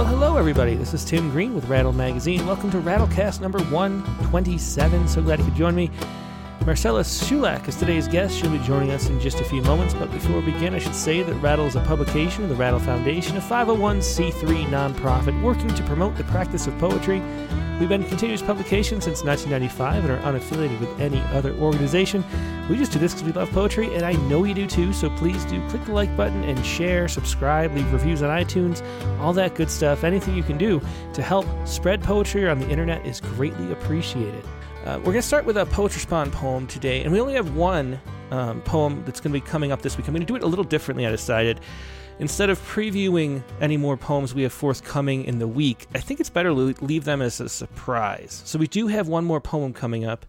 Well, hello, everybody. This is Tim Green with Rattle Magazine. Welcome to Rattlecast number 127. So glad you could join me. Marcela Shulak is today's guest. She'll be joining us in just a few moments. But before we begin, I should say that Rattle is a publication of the Rattle Foundation, a 501c3 nonprofit working to promote the practice of poetry. We've been a continuous publication since 1995 and are unaffiliated with any other organization. We just do this because we love poetry, and I know you do too, so please do click the like button and share, subscribe, leave reviews on iTunes, all that good stuff. Anything you can do to help spread poetry on the internet is greatly appreciated. Uh, we're going to start with a Poets Respond poem today, and we only have one um, poem that's going to be coming up this week. I'm going to do it a little differently, I decided. Instead of previewing any more poems we have forthcoming in the week, I think it's better to leave them as a surprise. So we do have one more poem coming up,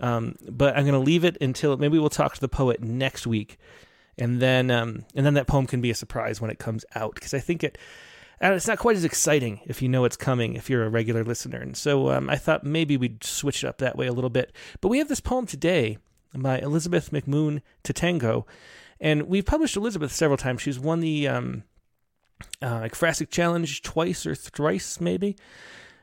um, but I'm going to leave it until maybe we'll talk to the poet next week, and then um, and then that poem can be a surprise when it comes out because I think it and it's not quite as exciting if you know it's coming if you're a regular listener. And so um, I thought maybe we'd switch it up that way a little bit. But we have this poem today by Elizabeth McMoon Tatango, and we've published Elizabeth several times. She's won the um, uh, Challenge twice or thrice, maybe.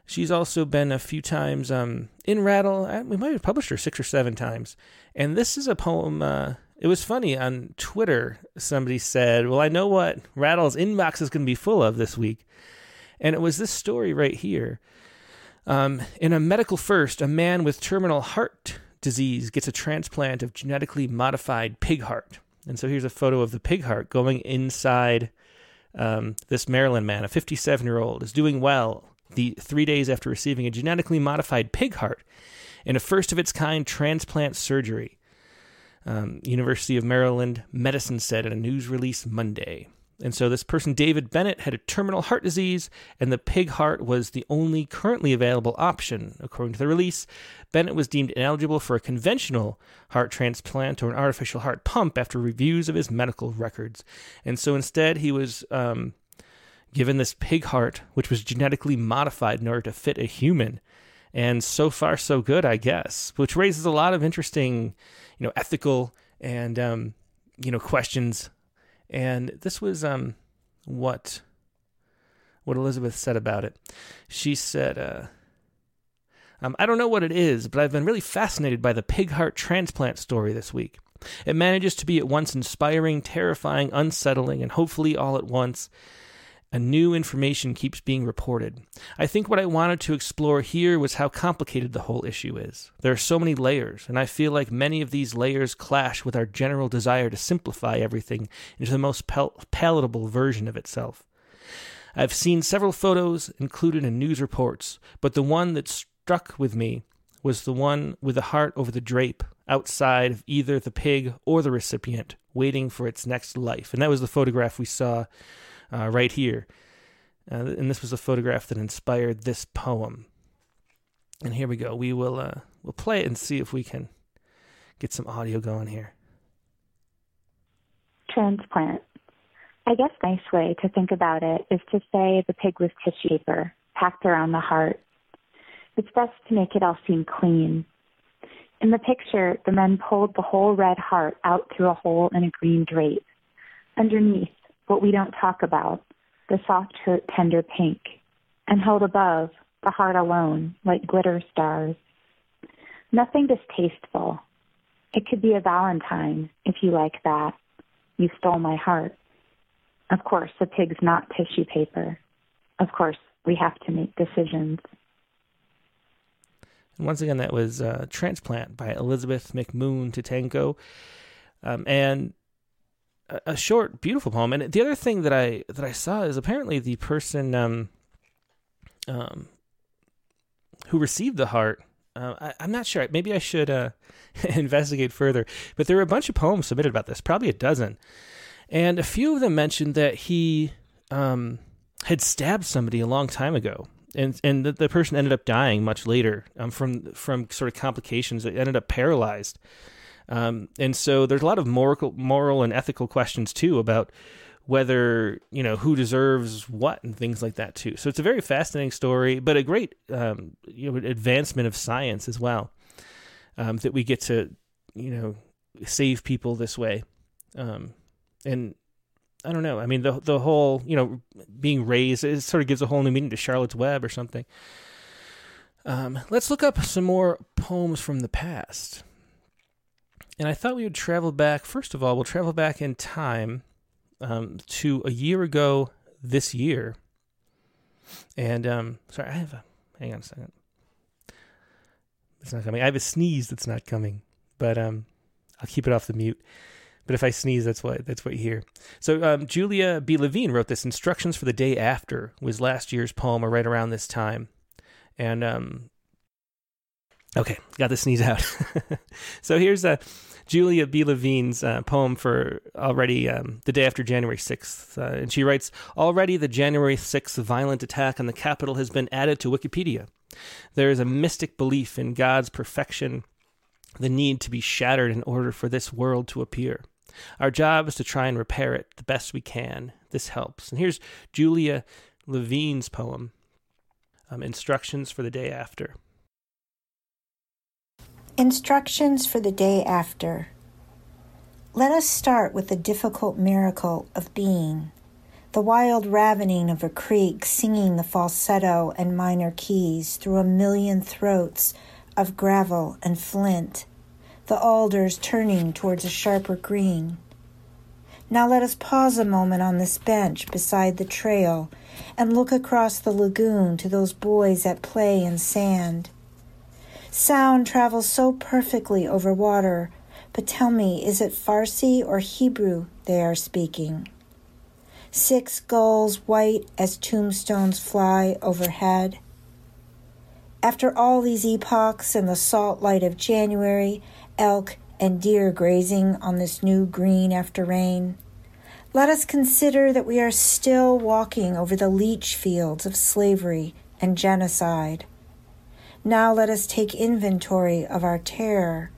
She's also been a few times um, in Rattle. Uh, we might have published her six or seven times. And this is a poem. Uh, it was funny on Twitter. Somebody said, "Well, I know what Rattle's inbox is going to be full of this week," and it was this story right here. Um, in a medical first, a man with terminal heart disease gets a transplant of genetically modified pig heart. And so here's a photo of the pig heart going inside um, this Maryland man, a 57 year old, is doing well. The three days after receiving a genetically modified pig heart in a first of its kind transplant surgery um, University of Maryland Medicine said in a news release Monday. And so this person, David Bennett, had a terminal heart disease, and the pig heart was the only currently available option. According to the release, Bennett was deemed ineligible for a conventional heart transplant or an artificial heart pump after reviews of his medical records. And so instead, he was um, given this pig heart, which was genetically modified in order to fit a human. And so far, so good, I guess, which raises a lot of interesting you know ethical and um, you know questions. And this was um, what what Elizabeth said about it. She said, uh, um, "I don't know what it is, but I've been really fascinated by the pig heart transplant story this week." It manages to be at once inspiring, terrifying, unsettling, and hopefully all at once and new information keeps being reported. I think what I wanted to explore here was how complicated the whole issue is. There are so many layers, and I feel like many of these layers clash with our general desire to simplify everything into the most pal- palatable version of itself. I've seen several photos included in news reports, but the one that struck with me was the one with the heart over the drape outside of either the pig or the recipient, waiting for its next life. And that was the photograph we saw uh, right here. Uh, and this was a photograph that inspired this poem. And here we go. We will uh, we'll play it and see if we can get some audio going here. Transplant. I guess nice way to think about it is to say the pig was tissue paper packed around the heart. It's best to make it all seem clean. In the picture, the men pulled the whole red heart out through a hole in a green drape. Underneath, what we don't talk about, the soft, hurt, tender pink, and held above, the heart alone, like glitter stars. Nothing distasteful. It could be a valentine, if you like that. You stole my heart. Of course, the pig's not tissue paper. Of course, we have to make decisions. And once again, that was uh, Transplant by Elizabeth McMoon Tatango. Um, and a short, beautiful poem. And the other thing that I that I saw is apparently the person um, um, who received the heart. Uh, I, am not sure. Maybe I should uh, investigate further. But there were a bunch of poems submitted about this, probably a dozen, and a few of them mentioned that he um, had stabbed somebody a long time ago. And and the, the person ended up dying much later um, from from sort of complications. It ended up paralyzed. Um, and so there's a lot of moral, moral and ethical questions too about whether you know who deserves what and things like that too. So it's a very fascinating story, but a great um, you know advancement of science as well. Um, that we get to you know save people this way, um, and I don't know. I mean, the the whole you know being raised it sort of gives a whole new meaning to Charlotte's Web or something. Um, let's look up some more poems from the past. And I thought we would travel back. First of all, we'll travel back in time um, to a year ago this year. And um, sorry, I have a. Hang on a second. It's not coming. I have a sneeze that's not coming, but um, I'll keep it off the mute. But if I sneeze, that's what that's what you hear. So um, Julia B. Levine wrote this. Instructions for the day after was last year's poem, or right around this time, and um, okay, got the sneeze out. so here's a. Julia B. Levine's uh, poem for already um, the day after January 6th. Uh, and she writes Already the January 6th violent attack on the Capitol has been added to Wikipedia. There is a mystic belief in God's perfection, the need to be shattered in order for this world to appear. Our job is to try and repair it the best we can. This helps. And here's Julia Levine's poem um, Instructions for the Day After. Instructions for the Day After. Let us start with the difficult miracle of being the wild ravening of a creek singing the falsetto and minor keys through a million throats of gravel and flint, the alders turning towards a sharper green. Now let us pause a moment on this bench beside the trail and look across the lagoon to those boys at play in sand. Sound travels so perfectly over water, but tell me, is it Farsi or Hebrew they are speaking? Six gulls white as tombstones fly overhead. After all these epochs and the salt light of January, elk and deer grazing on this new green after rain, let us consider that we are still walking over the leach fields of slavery and genocide. Now let us take inventory of our terror,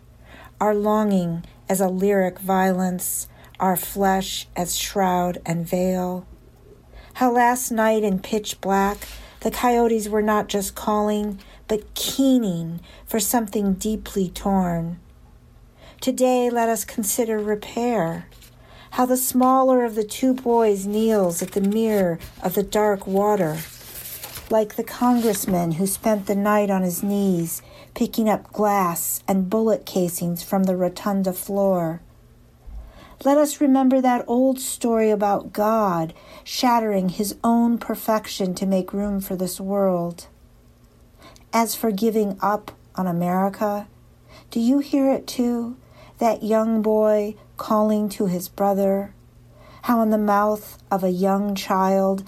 our longing as a lyric violence, our flesh as shroud and veil. How last night in pitch black, the coyotes were not just calling, but keening for something deeply torn. Today, let us consider repair. How the smaller of the two boys kneels at the mirror of the dark water, like the congressman who spent the night on his knees picking up glass and bullet casings from the rotunda floor. Let us remember that old story about God shattering his own perfection to make room for this world. As for giving up on America, do you hear it too? That young boy calling to his brother? How in the mouth of a young child,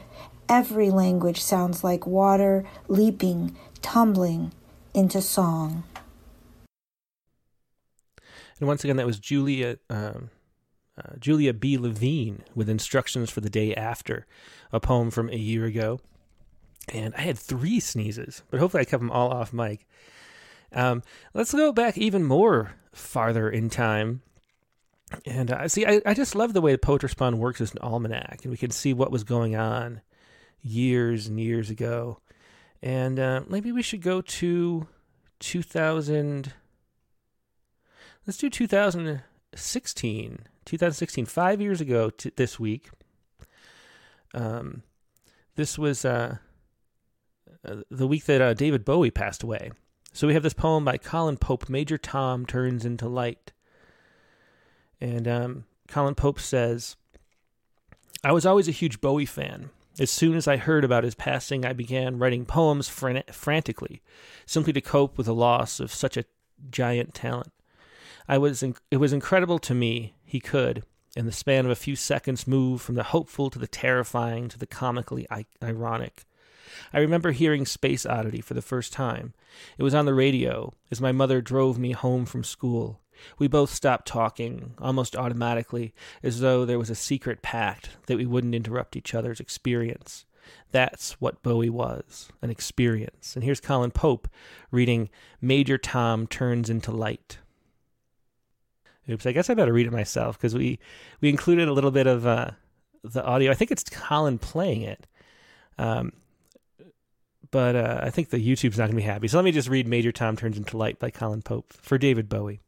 every language sounds like water leaping, tumbling into song. And once again, that was Julia. Um uh, Julia B. Levine with instructions for the day after, a poem from a year ago. And I had three sneezes, but hopefully I kept them all off mic. Um, let's go back even more farther in time. And uh, see, I, I just love the way Poets Respond works as an almanac, and we can see what was going on years and years ago. And uh, maybe we should go to 2000. Let's do 2016. 2016, five years ago to this week. Um, this was uh, uh, the week that uh, David Bowie passed away. So we have this poem by Colin Pope, Major Tom Turns into Light. And um, Colin Pope says, I was always a huge Bowie fan. As soon as I heard about his passing, I began writing poems fran- frantically, simply to cope with the loss of such a giant talent. I was in- it was incredible to me he could, in the span of a few seconds, move from the hopeful to the terrifying to the comically I- ironic. I remember hearing Space Oddity for the first time. It was on the radio as my mother drove me home from school. We both stopped talking, almost automatically, as though there was a secret pact that we wouldn't interrupt each other's experience. That's what Bowie was an experience. And here's Colin Pope reading Major Tom Turns into Light. Oops, I guess I better read it myself because we we included a little bit of uh, the audio. I think it's Colin playing it, um, but uh, I think the YouTube's not going to be happy. So let me just read "Major Tom Turns into Light" by Colin Pope for David Bowie.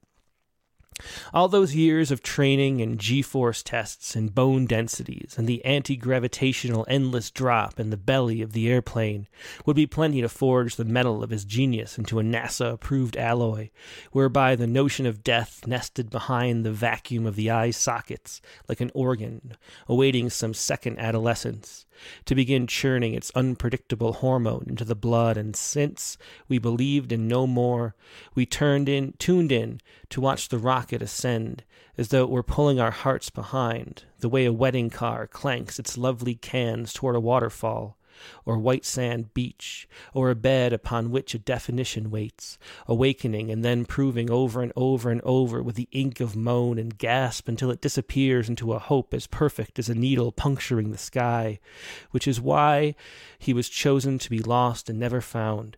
All those years of training and G force tests and bone densities and the anti gravitational endless drop in the belly of the airplane would be plenty to forge the metal of his genius into a NASA approved alloy, whereby the notion of death nested behind the vacuum of the eye sockets like an organ awaiting some second adolescence to begin churning its unpredictable hormone into the blood, and since we believed in no more, we turned in, tuned in to watch the rocket ascend, as though it were pulling our hearts behind, the way a wedding car clanks its lovely cans toward a waterfall or white sand beach, or a bed upon which a definition waits, awakening and then proving over and over and over with the ink of moan and gasp until it disappears into a hope as perfect as a needle puncturing the sky, which is why he was chosen to be lost and never found.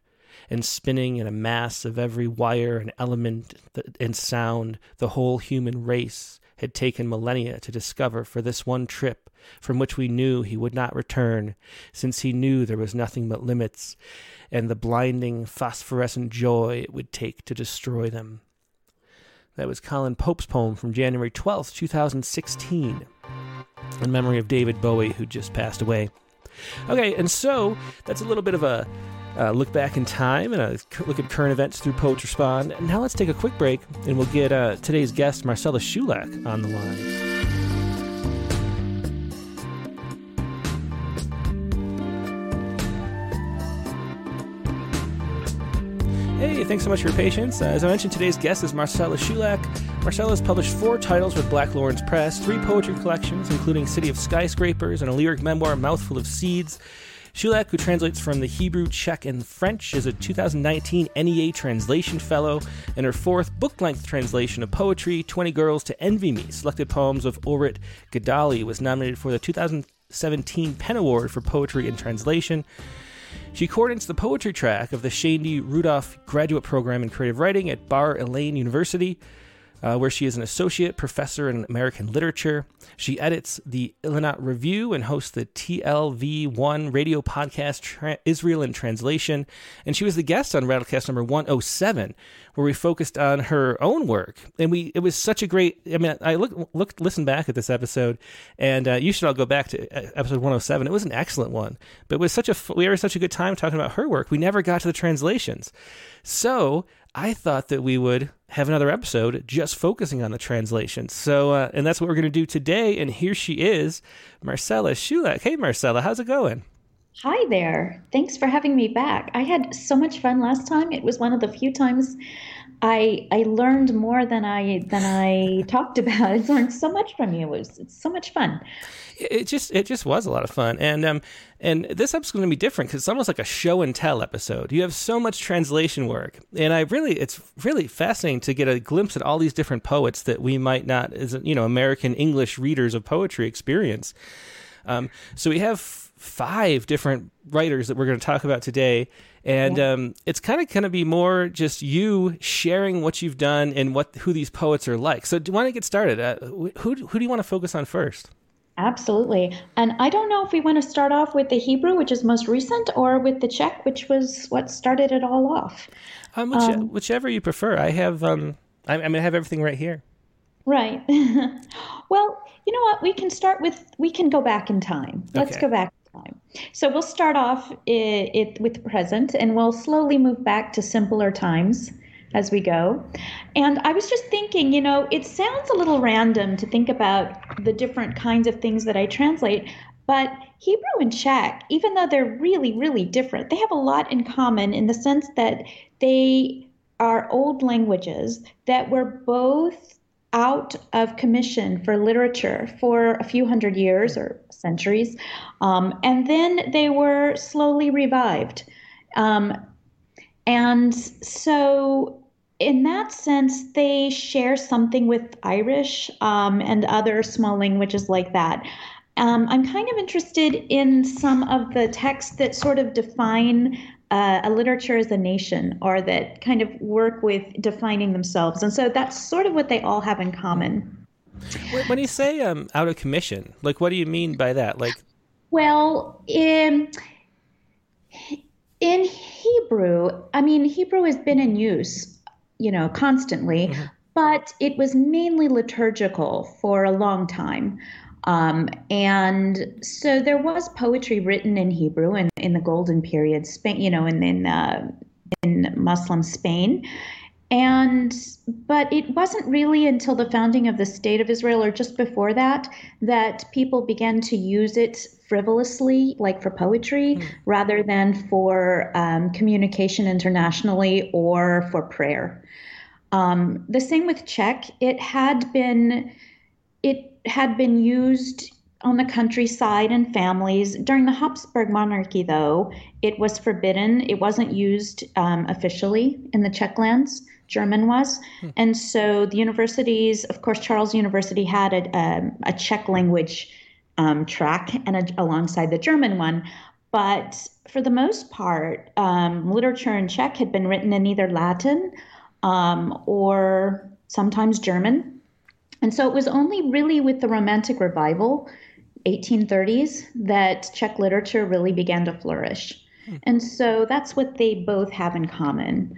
And spinning in a mass of every wire and element and sound, the whole human race had taken millennia to discover for this one trip from which we knew he would not return, since he knew there was nothing but limits, and the blinding phosphorescent joy it would take to destroy them. That was Colin Pope's poem from January 12th, 2016, in memory of David Bowie, who just passed away. Okay, and so that's a little bit of a uh, look back in time and a look at current events through Poets Respond. Now let's take a quick break, and we'll get uh, today's guest, Marcela Shulak, on the line. Thanks so much for your patience. Uh, as I mentioned, today's guest is Marcela Shulak. Marcela has published four titles with Black Lawrence Press, three poetry collections, including City of Skypapers and a lyric memoir, Mouthful of Seeds. Shulak, who translates from the Hebrew, Czech, and French, is a 2019 NEA Translation Fellow, and her fourth book length translation of poetry, 20 Girls to Envy Me, selected poems of Orit Gidali, was nominated for the 2017 PEN Award for Poetry and Translation. She coordinates the poetry track of the Shaindy Rudoff Graduate Program in Creative Writing at Bar Ilan University uh, where she is an associate professor in American literature. She edits the Ilanot Review and hosts the TLV1 radio podcast Tra- Israel in Translation. And she was the guest on Rattlecast number 107, where we focused on her own work. And we it was such a great. I mean, I look looked listened back at this episode, and uh, you should all go back to uh, episode 107. It was an excellent one, but it was such a we had such a good time talking about her work. We never got to the translations, so I thought that we would have another episode just focusing on the translation. So, uh, and that's what we're going to do today. And here she is, Marcela Shulak. Hey, Marcela, how's it going? Hi there. Thanks for having me back. I had so much fun last time. It was one of the few times I I learned more than I than I talked about. I learned so much from you. It was it's so much fun. It just it just was a lot of fun, and um and this episode's going to be different because it's almost like a show and tell episode. You have so much translation work, and I really it's really fascinating to get a glimpse at all these different poets that we might not as you know American English readers of poetry experience. Um, so we have five different writers that we're going to talk about today and um, it's kind of going to be more just you sharing what you've done and what who these poets are like. So, do you want to get started? Uh, who who do you want to focus on first? Absolutely. And I don't know if we want to start off with the Hebrew, which is most recent, or with the Czech, which was what started it all off. Um, which, um, whichever you prefer. I have um, I, I mean, I have everything right here. Right. well, you know what? We can start with. We can go back in time. Let's okay. go back in time. So we'll start off it, it, with the present and we'll slowly move back to simpler times as we go. And I was just thinking, you know, it sounds a little random to think about the different kinds of things that I translate, but Hebrew and Czech, even though they're really, really different, they have a lot in common in the sense that they are old languages that were both out of commission for literature for a few hundred years or centuries, um, and then they were slowly revived. Um, and so, in that sense, they share something with Irish um, and other small languages like that. Um, I'm kind of interested in some of the texts that sort of define uh, a literature as a nation or that kind of work with defining themselves. And so that's sort of what they all have in common. When you say um, out of commission, like what do you mean by that? Like, well, in in Hebrew, I mean, Hebrew has been in use, you know, constantly. Mm-hmm. but it was mainly liturgical for a long time. Um, and so there was poetry written in Hebrew in, in the Golden Period, Spain, you know, and in, uh, in Muslim Spain. And but it wasn't really until the founding of the state of Israel or just before that that people began to use it frivolously, like for poetry, mm. rather than for um, communication internationally or for prayer. Um, the same with Czech. It had been it had been used on the countryside and families. During the Habsburg monarchy, though, it was forbidden. It wasn't used um, officially in the Czech lands. German was. Hmm. And so the universities, of course, Charles University had a, a, a Czech language um, track and a, alongside the German one. But for the most part, um, literature in Czech had been written in either Latin um, or sometimes German. And so it was only really with the Romantic Revival, 1830s, that Czech literature really began to flourish. Hmm. And so that's what they both have in common.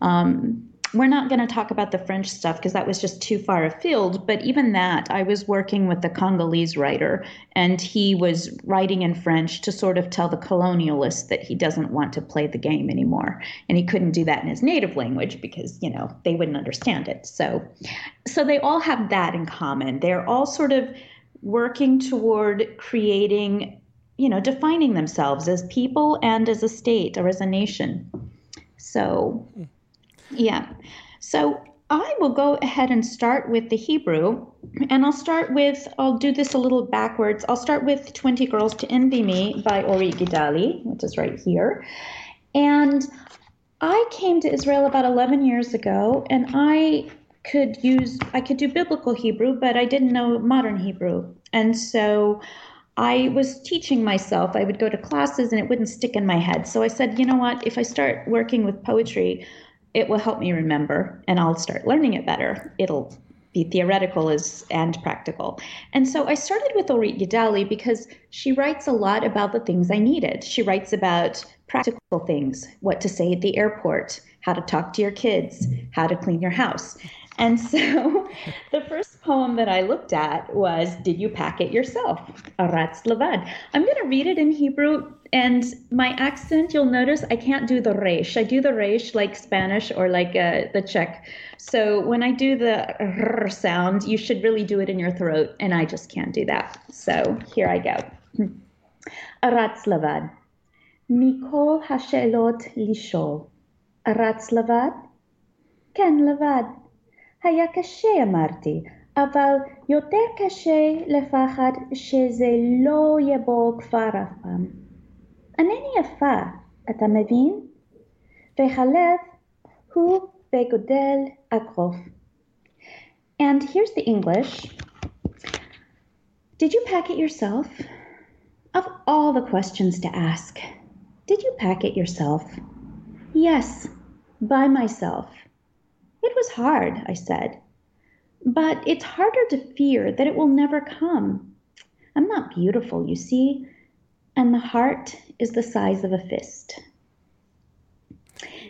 Um, we're not going to talk about the French stuff because that was just too far afield. But even that, I was working with the Congolese writer, and he was writing in French to sort of tell the colonialists that he doesn't want to play the game anymore. And he couldn't do that in his native language because, you know, they wouldn't understand it. So, so they all have that in common. They're all sort of working toward creating, you know, defining themselves as people and as a state or as a nation. So, hmm. Yeah. So I will go ahead and start with the Hebrew. And I'll start with, I'll do this a little backwards. I'll start with 20 Girls to Envy Me by Ori Gidali, which is right here. And I came to Israel about 11 years ago, and I could use, I could do biblical Hebrew, but I didn't know modern Hebrew. And so I was teaching myself. I would go to classes and it wouldn't stick in my head. So I said, you know what? If I start working with poetry, it will help me remember and I'll start learning it better. It'll be theoretical as and practical. And so I started with Orit Gidali because she writes a lot about the things I needed. She writes about practical things, what to say at the airport, how to talk to your kids, how to clean your house. And so the first poem that I looked at was Did You Pack It Yourself? Aratz Levad. I'm going to read it in Hebrew and my accent, you'll notice I can't do the resh. I do the resh like Spanish or like uh, the Czech. So when I do the r sound, you should really do it in your throat, and I just can't do that. So here I go. Aratz levad. Mikol hashelot lishol. Aratz levad? כן לבד. היה קשה אמרתי, אבל יותר קשה לפחד שזה לא יבוא כבר אף פעם. אינני יפה, אתה מבין? והלב הוא בגודל אגרוף. And here's the English. Did you pack it yourself? Of all the questions to ask, did you pack it yourself? Yes, by myself. It was hard, I said. But it's harder to fear that it will never come. I'm not beautiful, you see, and the heart is the size of a fist.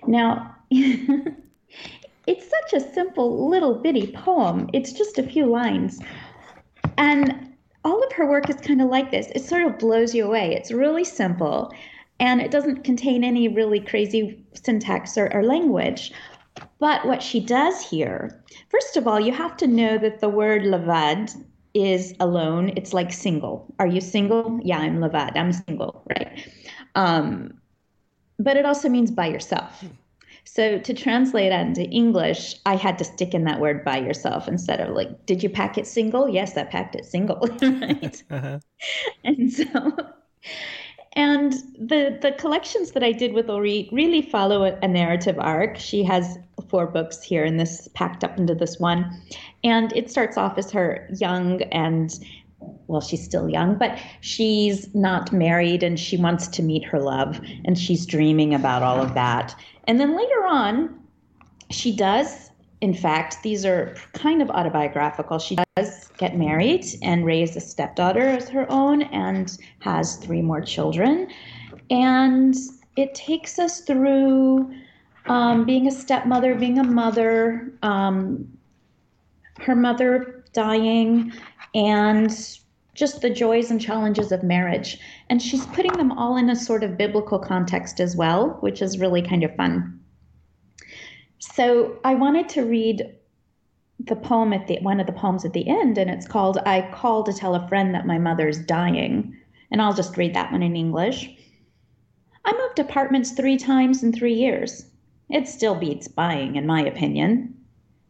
Now, it's such a simple little bitty poem. It's just a few lines. And all of her work is kind of like this. It sort of blows you away. It's really simple and it doesn't contain any really crazy syntax or, or language. But what she does here, first of all, you have to know that the word levad is alone. It's like single. Are you single? Yeah, I'm levad. I'm single, right? Um, but it also means by yourself. So to translate that into English, I had to stick in that word by yourself instead of like, did you pack it single? Yes, I packed it single. right? uh-huh. And so, and the the collections that I did with Orit really follow a, a narrative arc. She has four books here and this packed up into this one. And it starts off as her young and well, she's still young, but she's not married and she wants to meet her love and she's dreaming about all of that. And then later on, she does, in fact, these are kind of autobiographical. She does get married and raise a stepdaughter as her own and has three more children. And it takes us through um, being a stepmother, being a mother, um, her mother dying, and just the joys and challenges of marriage. And she's putting them all in a sort of biblical context as well, which is really kind of fun. So I wanted to read the poem at the one of the poems at the end, and it's called "I Call to Tell a Friend That My Mother's Dying," and I'll just read that one in English. I moved apartments three times in three years. It still beats buying, in my opinion.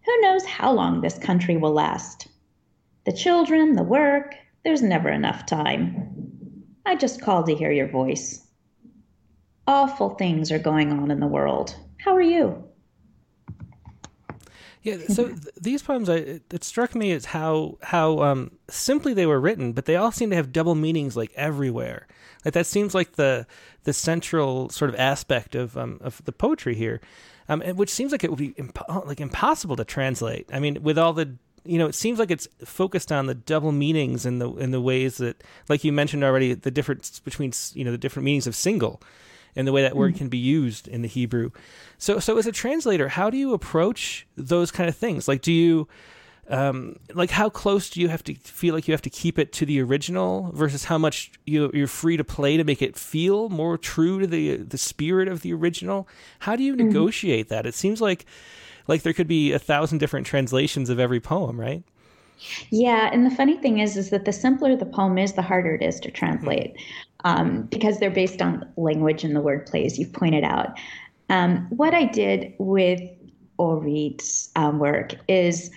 Who knows how long this country will last? The children, the work, there's never enough time. I just called to hear your voice. Awful things are going on in the world. How are you? Yeah, so th- these poems, I, it, struck me as how how um, simply they were written, but they all seem to have double meanings like everywhere. Like that seems like the the central sort of aspect of um, of the poetry here, um, which seems like it would be imp- like impossible to translate. I mean, with all the you know, it seems like it's focused on the double meanings and the in the ways that, like you mentioned already, the difference between you know the different meanings of single and the way that word mm. can be used in the Hebrew. So, so as a translator, how do you approach those kind of things? Like, do you, um, like, how close do you have to feel like you have to keep it to the original versus how much you, you're free to play to make it feel more true to the the spirit of the original? How do you mm-hmm. negotiate that? It seems like like there could be a thousand different translations of every poem, right? Yeah, and the funny thing is, is that the simpler the poem is, the harder it is to translate, um, because they're based on language and the wordplay, as you've pointed out. Um, what I did with Orit's um, work is,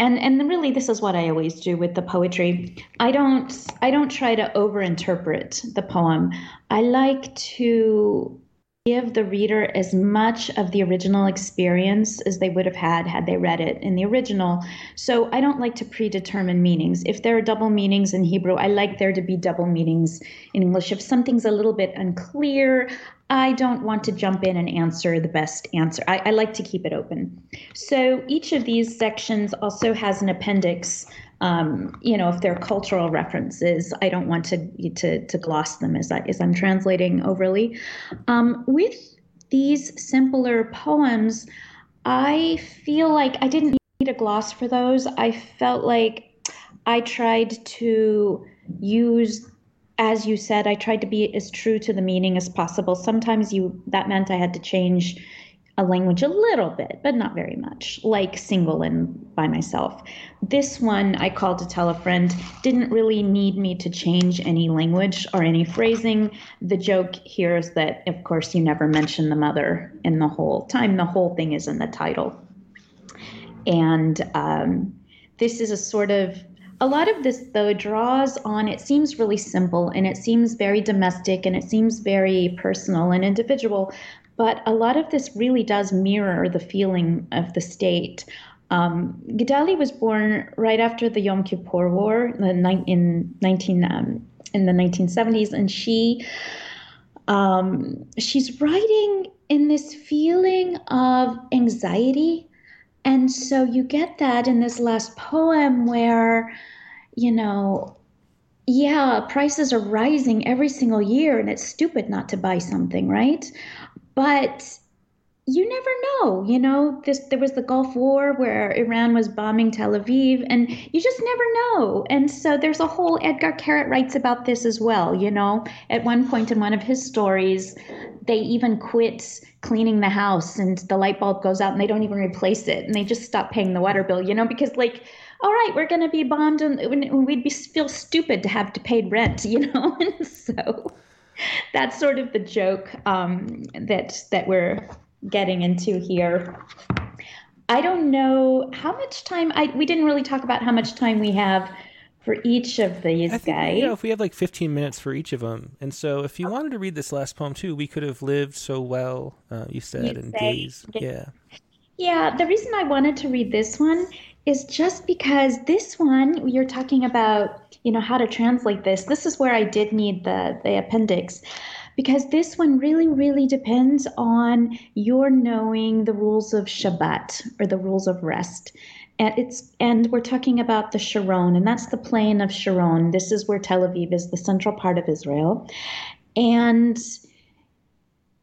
and and really this is what I always do with the poetry. I don't I don't try to overinterpret the poem. I like to give the reader as much of the original experience as they would have had had they read it in the original. So I don't like to predetermine meanings. If there are double meanings in Hebrew, I like there to be double meanings in English. If something's a little bit unclear, I don't want to jump in and answer the best answer. I, I like to keep it open. So each of these sections also has an appendix um, you know, if they're cultural references, I don't want to to, to gloss them as I as I'm translating overly. Um, with these simpler poems, I feel like I didn't need a gloss for those. I felt like I tried to use as you said, I tried to be as true to the meaning as possible. Sometimes you that meant I had to change a language a little bit, but not very much, like single and by myself. This one I called to tell a friend didn't really need me to change any language or any phrasing. The joke here is that, of course, you never mention the mother in the whole time. The whole thing is in the title. And um, this is a sort of a lot of this though draws on it seems really simple and it seems very domestic and it seems very personal and individual but a lot of this really does mirror the feeling of the state. Um, was born right after the Yom Kippur War in, 19 um, in the 1970s, and she um, she's writing in this feeling of anxiety, and so you get that in this last poem where, you know, yeah, prices are rising every single year, and it's stupid not to buy something, right? But you never know. You know, this there was the Gulf War where Iran was bombing Tel Aviv, and you just never know. And so there's a whole Etgar Keret writes about this as well. You know, at one point in one of his stories, they even quit cleaning the house, and the light bulb goes out, and they don't even replace it, and they just stop paying the water bill. You know, because like all right, we're going to be bombed, and we'd be feel stupid to have to pay rent, you know. and so that's sort of the joke um, that that we're getting into here. I don't know how much time. I we didn't really talk about how much time we have for each of these I think, guys. You know, if we have like 15 minutes for each of them, and so if you wanted to read this last poem too, we could have lived so well. Uh, you said in days, yeah. Yeah, the reason I wanted to read this one is just because this one you're talking about you know how to translate this this is where i did need the the appendix because this one really really depends on your knowing the rules of shabbat or the rules of rest and it's and we're talking about the sharon and that's the plain of sharon this is where tel aviv is the central part of israel and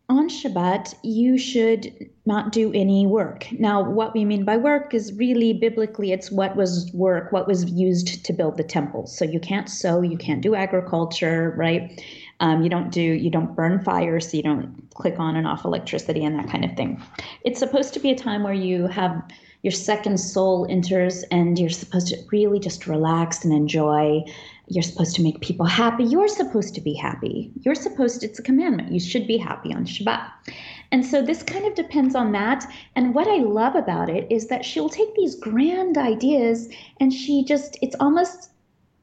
on Shabbat, you should not do any work. Now, what we mean by work is really biblically, it's what was work, what was used to build the temple. So you can't sow, you can't do agriculture, right? Um, you don't do, you don't burn fire, so you don't click on and off electricity and that kind of thing. It's supposed to be a time where you have your second soul enters and you're supposed to really just relax and enjoy you're supposed to make people happy. You're supposed to be happy. You're supposed, it's a commandment. You should be happy on Shabbat. And so this kind of depends on that. And what I love about it is that she'll take these grand ideas and she just, it's almost,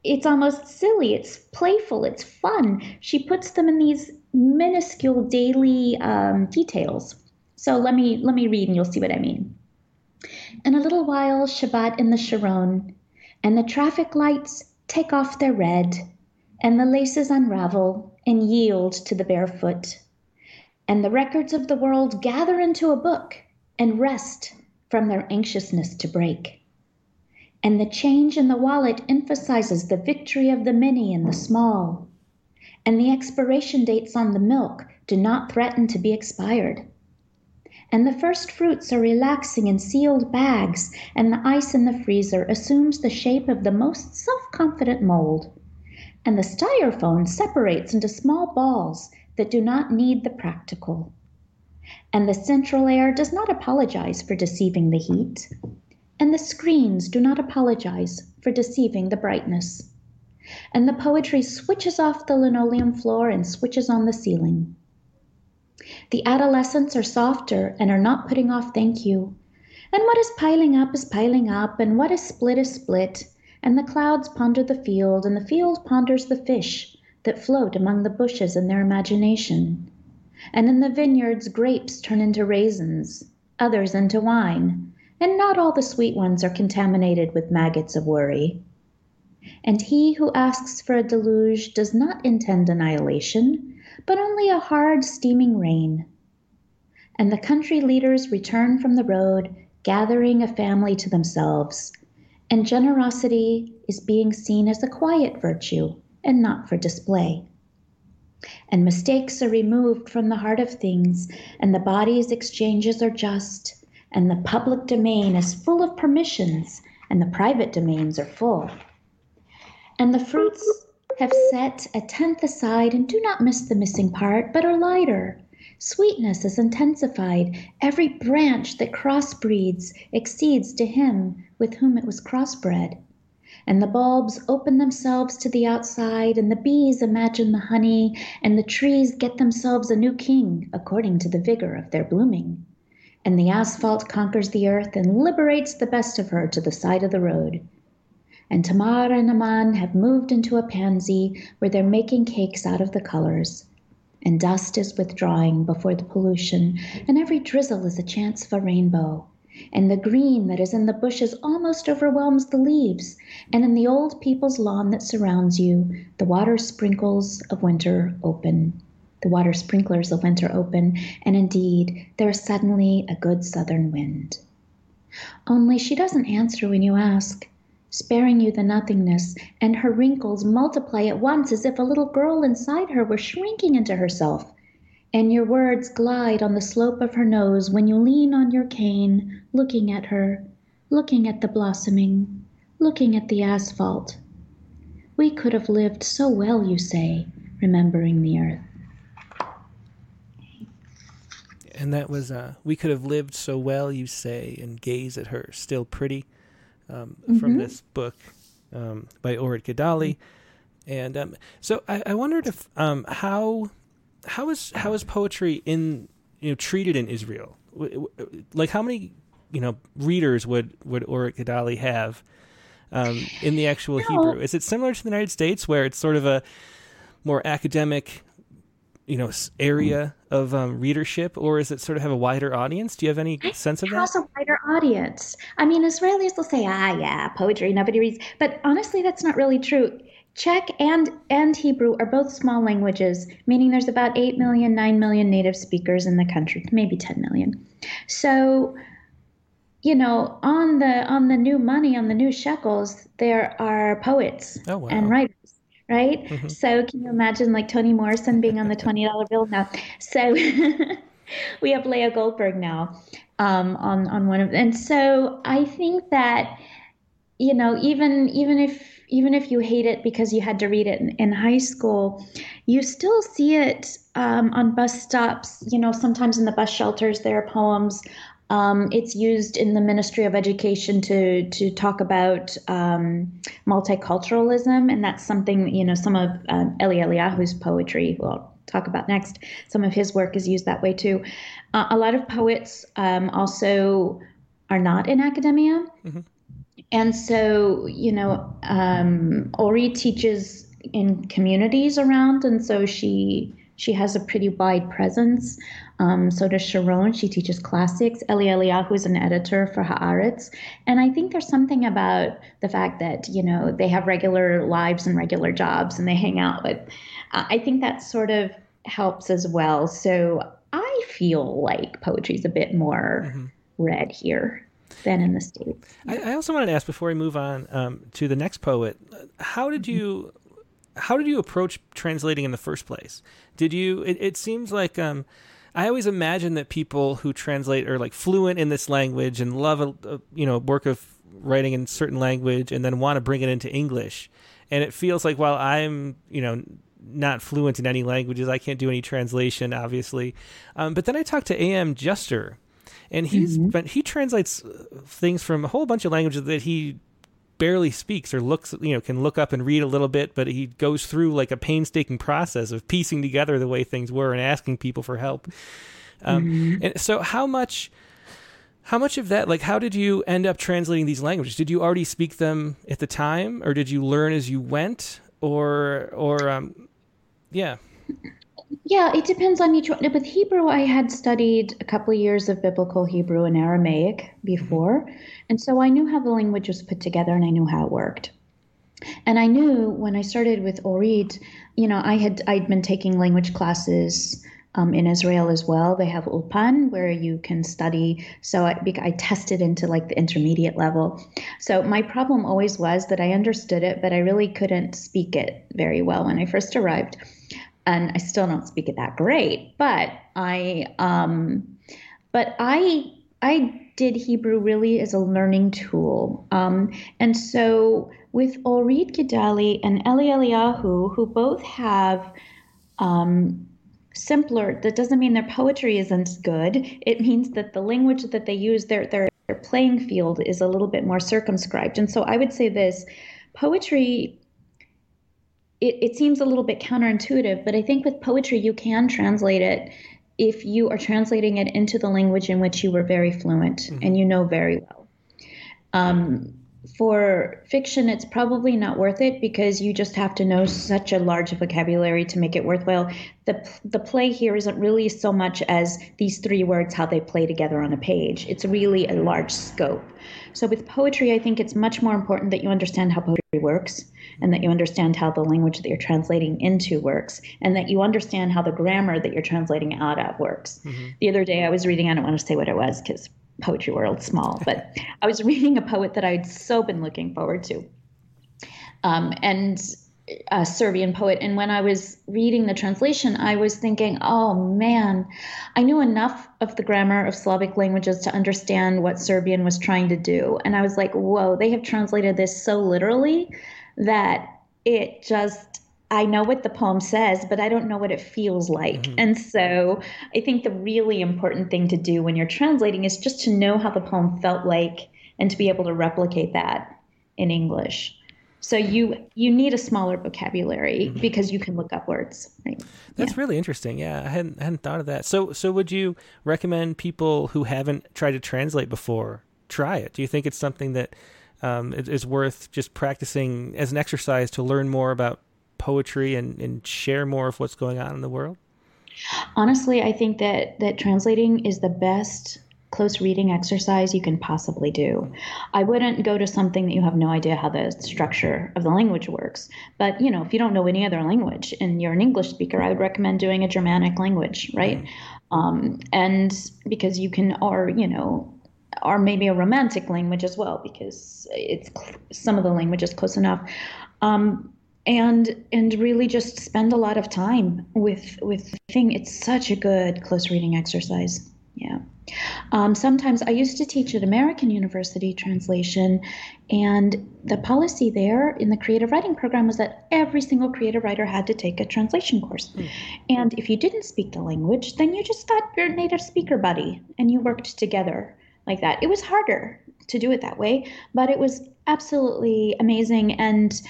it's almost silly. It's playful. It's fun. She puts them in these minuscule daily um, details. So let me, let me read and you'll see what I mean. In a little while, Shabbat in the Sharon, and the traffic lights take off their red, and the laces unravel and yield to the barefoot, and the records of the world gather into a book and rest from their anxiousness to break. And the change in the wallet emphasizes the victory of the many and the small, and the expiration dates on the milk do not threaten to be expired and the first fruits are relaxing in sealed bags, and the ice in the freezer assumes the shape of the most self confident mold. And the styrofoam separates into small balls that do not need the practical. And the central air does not apologize for deceiving the heat. And the screens do not apologize for deceiving the brightness. And the poetry switches off the linoleum floor and switches on the ceiling. The adolescents are softer and are not putting off thank you. And what is piling up is piling up, and what is split is split, and the clouds ponder the field, and the field ponders the fish that float among the bushes in their imagination. And in the vineyards grapes turn into raisins, others into wine, and not all the sweet ones are contaminated with maggots of worry. And he who asks for a deluge does not intend annihilation but only a hard, steaming rain. And the country leaders return from the road, gathering a family to themselves. And generosity is being seen as a quiet virtue and not for display. And mistakes are removed from the heart of things, and the body's exchanges are just, and the public domain is full of permissions, and the private domains are full. And the fruits have set a tenth aside and do not miss the missing part, but are lighter. Sweetness is intensified. Every branch that crossbreeds exceeds to him with whom it was crossbred. And the bulbs open themselves to the outside, and the bees imagine the honey, and the trees get themselves a new king according to the vigor of their blooming. And the asphalt conquers the earth and liberates the best of her to the side of the road and Tamar and Aman have moved into a pansy where they're making cakes out of the colors. And dust is withdrawing before the pollution, and every drizzle is a chance of a rainbow. And the green that is in the bushes almost overwhelms the leaves, and in the old people's lawn that surrounds you, the water sprinkles of winter open. The water sprinklers of winter open, and indeed, there is suddenly a good southern wind. Only she doesn't answer when you ask sparing you the nothingness, and her wrinkles multiply at once as if a little girl inside her were shrinking into herself. And your words glide on the slope of her nose when you lean on your cane, looking at her, looking at the blossoming, looking at the asphalt. We could have lived so well, you say, remembering the earth. And that was, uh, we could have lived so well, you say, and gaze at her, still pretty um, mm-hmm. from this book um, by Orit Gidali. And um, so I, I, wondered if um, how how is how is poetry in you know treated in Israel? Like how many you know readers would would Orit Gidali have um, in the actual no. Hebrew? Is it similar to the United States where it's sort of a more academic you know area of um, readership, or is it sort of have a wider audience? Do you have any sense of it that? It has a wider audience. I mean, Israelis will say, "Ah, yeah, poetry, nobody reads," but honestly, that's not really true. Czech and and Hebrew are both small languages, meaning there's about 8 million, 9 million native speakers in the country, maybe 10 million. So, you know, on the on the new money, on the new shekels, there are poets oh, wow. and writers right? Mm-hmm. So can you imagine like Toni Morrison being on the twenty dollar bill now? So we have Leah Goldberg now um, on on one of, and so I think that you know even even if even if you hate it because you had to read it in, in high school, you still see it um, on bus stops. You know, sometimes in the bus shelters there are poems. Um, it's used in the Ministry of Education to to talk about um, multiculturalism, and that's something you know some of uh, Eli Eliyahu's poetry. Well, talk about next. Some of his work is used that way too. Uh, a lot of poets um, also are not in academia. Mm-hmm. And so, you know, um, Orit teaches in communities around, and so she she has a pretty wide presence. Um, so does Sharon. She teaches classics. Eli Eliyahu is an editor for Haaretz. And I think there's something about the fact that, you know, they have regular lives and regular jobs and they hang out with. Uh, I think that sort of helps as well. So I feel like poetry is a bit more mm-hmm. read here than in the States. I, I, also wanted to ask before we move on um, to the next poet, how did mm-hmm. you how did you approach translating in the first place? Did you? It, it seems like um, I always imagine that people who translate are like fluent in this language and love a, a you know work of writing in certain language and then want to bring it into English. And it feels like while I'm you know not fluent in any languages, I can't do any translation, obviously. Um, but then I talked to A.M. Juster, and he's mm-hmm. but he translates things from a whole bunch of languages that he barely speaks or looks you know can look up and read a little bit but he goes through like a painstaking process of piecing together the way things were and asking people for help. Um, mm-hmm. and so how much how much of that like how did you end up translating these languages? Did you already speak them at the time or did you learn as you went or or um yeah yeah, it depends on each one. With Hebrew, I had studied a couple of years of biblical Hebrew and Aramaic before. And so I knew how the language was put together and I knew how it worked. And I knew when I started with Orit, you know, I had I'd been taking language classes um, in Israel as well. They have Ulpan where you can study. So I, I tested into like the intermediate level. So my problem always was that I understood it, but I really couldn't speak it very well when I first arrived and I still don't speak it that great, but I um, but I I did Hebrew really as a learning tool, um, and so with Orit Gidali and Eli Eliyahu, who both have um, simpler. That doesn't mean their poetry isn't good. It means that the language that they use, their their their playing field is a little bit more circumscribed. And so I would say this: poetry it, it seems a little bit counterintuitive, but I think with poetry, you can translate it if you are translating it into the language in which you were very fluent mm-hmm. and you know very well. Um, for fiction, it's probably not worth it because you just have to know such a large vocabulary to make it worthwhile. The, the play here isn't really so much as these three words, how they play together on a page. It's really a large scope. So with poetry, I think it's much more important that you understand how poetry works and that you understand how the language that you're translating into works and that you understand how the grammar that you're translating out of works. Mm-hmm. The other day I was reading, I don't want to say what it was because poetry world small, but I was reading a poet that I'd so been looking forward to. Um, and a Serbian poet. And when I was reading the translation, I was thinking, oh man, I knew enough of the grammar of Slavic languages to understand what Serbian was trying to do. And I was like, whoa, they have translated this so literally that it just I know what the poem says, but I don't know what it feels like. Mm-hmm. And so I think the really important thing to do when you're translating is just to know how the poem felt like and to be able to replicate that in English. So you you need a smaller vocabulary mm-hmm. because you can look up words. Right? That's yeah. really interesting. Yeah, I hadn't hadn't thought of that. So so would you recommend people who haven't tried to translate before try it? Do you think it's something that um, it, it's worth just practicing as an exercise to learn more about poetry and, and share more of what's going on in the world? Honestly, I think that that translating is the best close reading exercise you can possibly do. I wouldn't go to something that you have no idea how the structure of the language works. But, you know, if you don't know any other language and you're an English speaker, I would recommend doing a Germanic language, right? Mm-hmm. Um, and because you can, or, you know, or maybe a romantic language as well, because it's some of the language is close enough. Um, and and really just spend a lot of time with with the thing. It's such a good close reading exercise. Yeah. Um, sometimes I used to teach at American University translation, and the policy there in the creative writing program was that every single creative writer had to take a translation course. Mm. And if you didn't speak the language, then you just got your native speaker buddy and you worked together like that. It was harder to do it that way, but it was absolutely amazing. And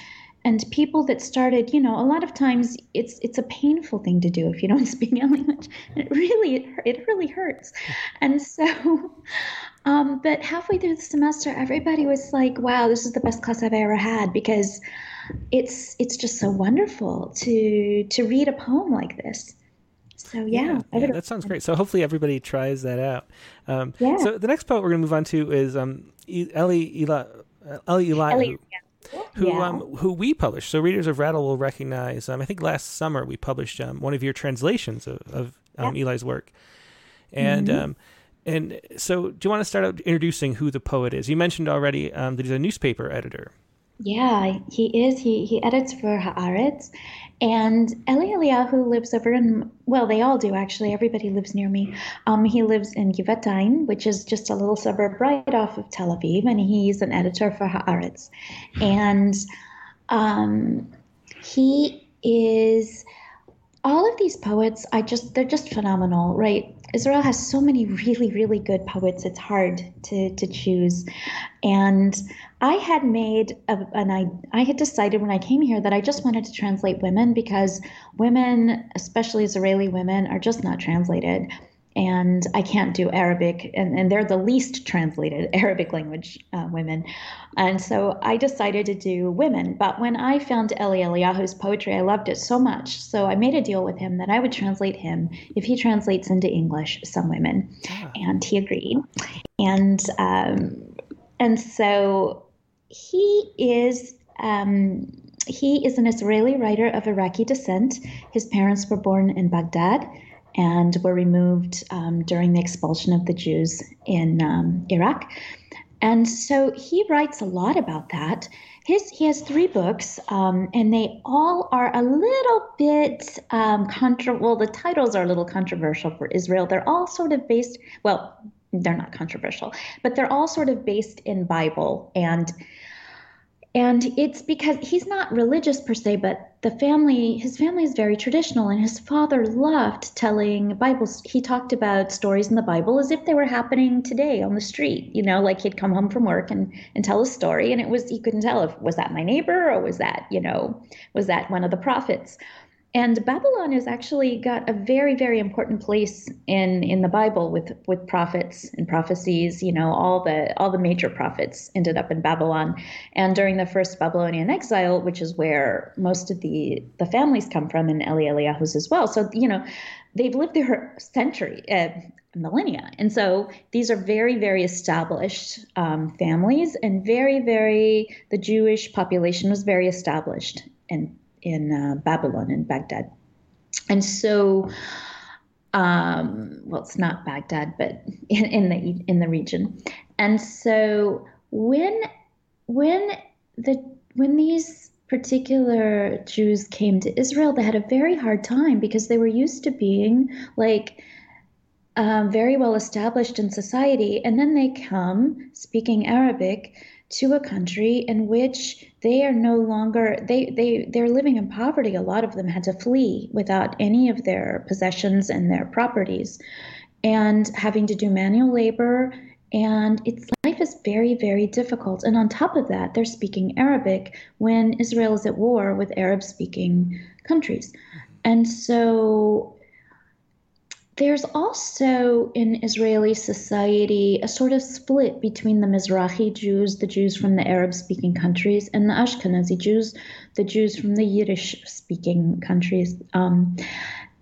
and people that started you know a lot of times it's it's a painful thing to do if you don't speak a language it really it, it really hurts. And so um, but halfway through the semester everybody was like wow this is the best class i've ever had because it's it's just so wonderful to to read a poem like this so yeah, yeah, yeah that sounds great. So hopefully everybody tries that out. Um, yeah. So the next poet we're going to move on to is um, Eli, Ellie Eli, Ellie, who yeah. um, who we published. So readers of Rattle will recognize. Um, I think last summer we published um, one of your translations of, of um, Eli's work, and mm-hmm. um, and so do you want to start out introducing who the poet is? You mentioned already um, that he's a newspaper editor. Yeah, he is. He he edits for Haaretz, and Eli Eliyahu lives over in, well, they all do actually. Everybody lives near me. Um, he lives in Givatayim, which is just a little suburb right off of Tel Aviv, and he's an editor for Haaretz. And um, he is, all of these poets, I just, they're just phenomenal, right? Israel has so many really, really good poets. It's hard to, to choose. And I had made a, an I, I had decided when I came here that I just wanted to translate women because women, especially Israeli women, are just not translated and I can't do Arabic, and, and they're the least translated Arabic language uh, women. And so I decided to do women. But when I found Eli Eliyahu's poetry, I loved it so much. So I made a deal with him that I would translate him if he translates into English some women. Yeah. And he agreed. And, um, and so he is. Um, he is an Israeli writer of Iraqi descent. His parents were born in Baghdad and were removed um, during the expulsion of the Jews in um, Iraq. And so he writes a lot about that. His, he has three books, um, and they all are a little bit um, contra. Well, the titles are a little controversial for Israel. They're all sort of based. Well, they're not controversial, but they're all sort of based in Bible and and it's because he's not religious per se but the family his family is very traditional and his father loved telling bibles. He talked about stories in the bible as if they were happening today on the street you know like he'd come home from work and and tell a story and it was he couldn't tell if was that my neighbor or was that you know was that one of the prophets and Babylon has actually got a very, very important place in, in the Bible with, with prophets and prophecies. You know, all the all the major prophets ended up in Babylon. And during the first Babylonian exile, which is where most of the, the families come from, and Eli Eliyahu's as well. So, you know, they've lived there century, uh, millennia. And so these are very, very established um, families, and very, very, the Jewish population was very established and in uh, Babylon in Baghdad. And so, um, well, it's not Baghdad, but in, in the in the region. And so when when the when these particular Jews came to Israel, they had a very hard time because they were used to being like um, very well established in society, and then they come speaking Arabic to a country in which they are no longer they they they're living in poverty. A lot of them had to flee without any of their possessions and their properties and having to do manual labor. And its life is very very difficult. And on top of that they're speaking arabic when israel is at war with arab speaking countries. And so there's also in Israeli society a sort of split between the Mizrahi Jews, the Jews from the Arab speaking countries, and the Ashkenazi Jews, the Jews from the Yiddish speaking countries. Um,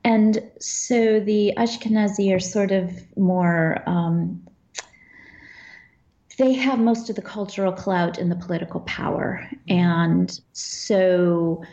and so the Ashkenazi are sort of more, um, they have most of the cultural clout and the political power. And so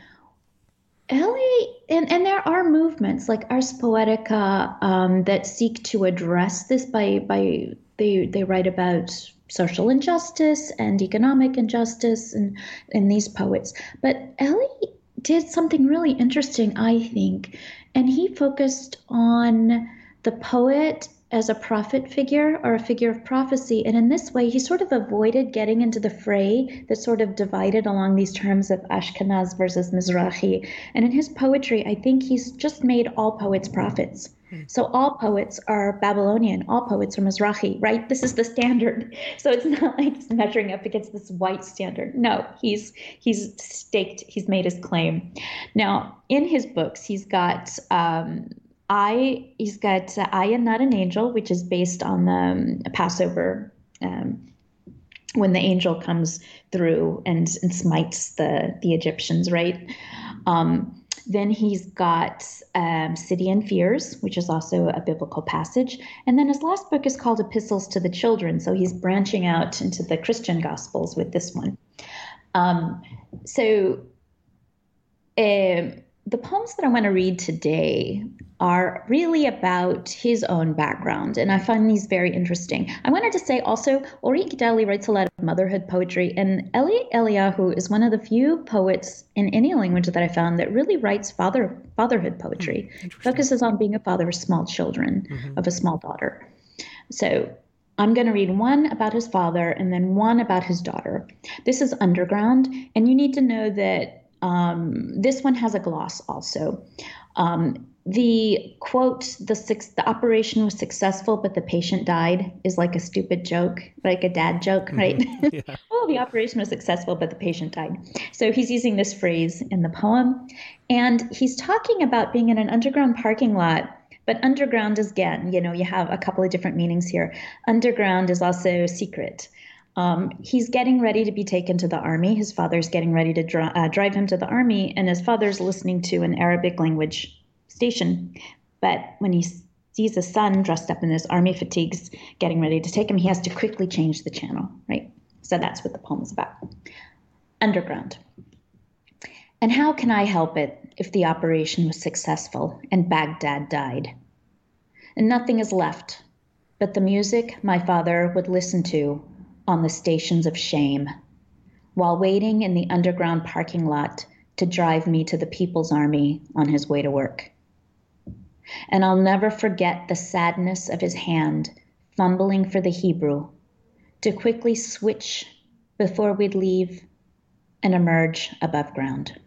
Eli, and, and there are movements like Ars Poetica um, that seek to address this by, by they, they write about social injustice and economic injustice and in these poets. But Ellie did something really interesting, I think, and he focused on the poet as a prophet figure or a figure of prophecy. And in this way, he sort of avoided getting into the fray that sort of divided along these terms of Ashkenaz versus Mizrahi. And in his poetry, I think he's just made all poets prophets. Hmm. So all poets are Babylonian, all poets are Mizrahi, right? This is the standard. So it's not like he's measuring up against this white standard. No, he's he's staked, he's made his claim. Now, in his books, he's got um, I he's got uh, I am not an angel, which is based on the um, Passover um, when the angel comes through and, and smites the the Egyptians, right? Um, then he's got um, City and Fears, which is also a biblical passage. And then his last book is called Epistles to the Children. So he's branching out into the Christian Gospels with this one. Um, so uh, the poems that I want to read today are really about his own background, and I find these very interesting. I wanted to say also, Orit Gidali writes a lot of motherhood poetry, and Eli Eliyahu is one of the few poets in any language that I found that really writes father fatherhood poetry, mm, focuses on being a father of small children, mm-hmm. of a small daughter. So I'm going to read one about his father and then one about his daughter. This is underground, and you need to know that um, this one has a gloss also. Um, the quote, the six, the operation was successful, but the patient died is like a stupid joke, like a dad joke, mm-hmm. right? Mm-hmm. Yeah. oh, the operation was successful, but the patient died. So he's using this phrase in the poem. And he's talking about being in an underground parking lot but underground is again, you know, you have a couple of different meanings here. Underground is also secret. Um, he's getting ready to be taken to the army. His father's getting ready to uh, drive him to the army, and his father's listening to an Arabic language station. But when he sees his son dressed up in his army fatigues, getting ready to take him, he has to quickly change the channel, right? So that's what the poem is about. Underground. And how can I help it if the operation was successful and Baghdad died? And nothing is left but the music my father would listen to on the stations of shame while waiting in the underground parking lot to drive me to the People's Army on his way to work. And I'll never forget the sadness of his hand fumbling for the Hebrew to quickly switch before we'd leave and emerge above ground.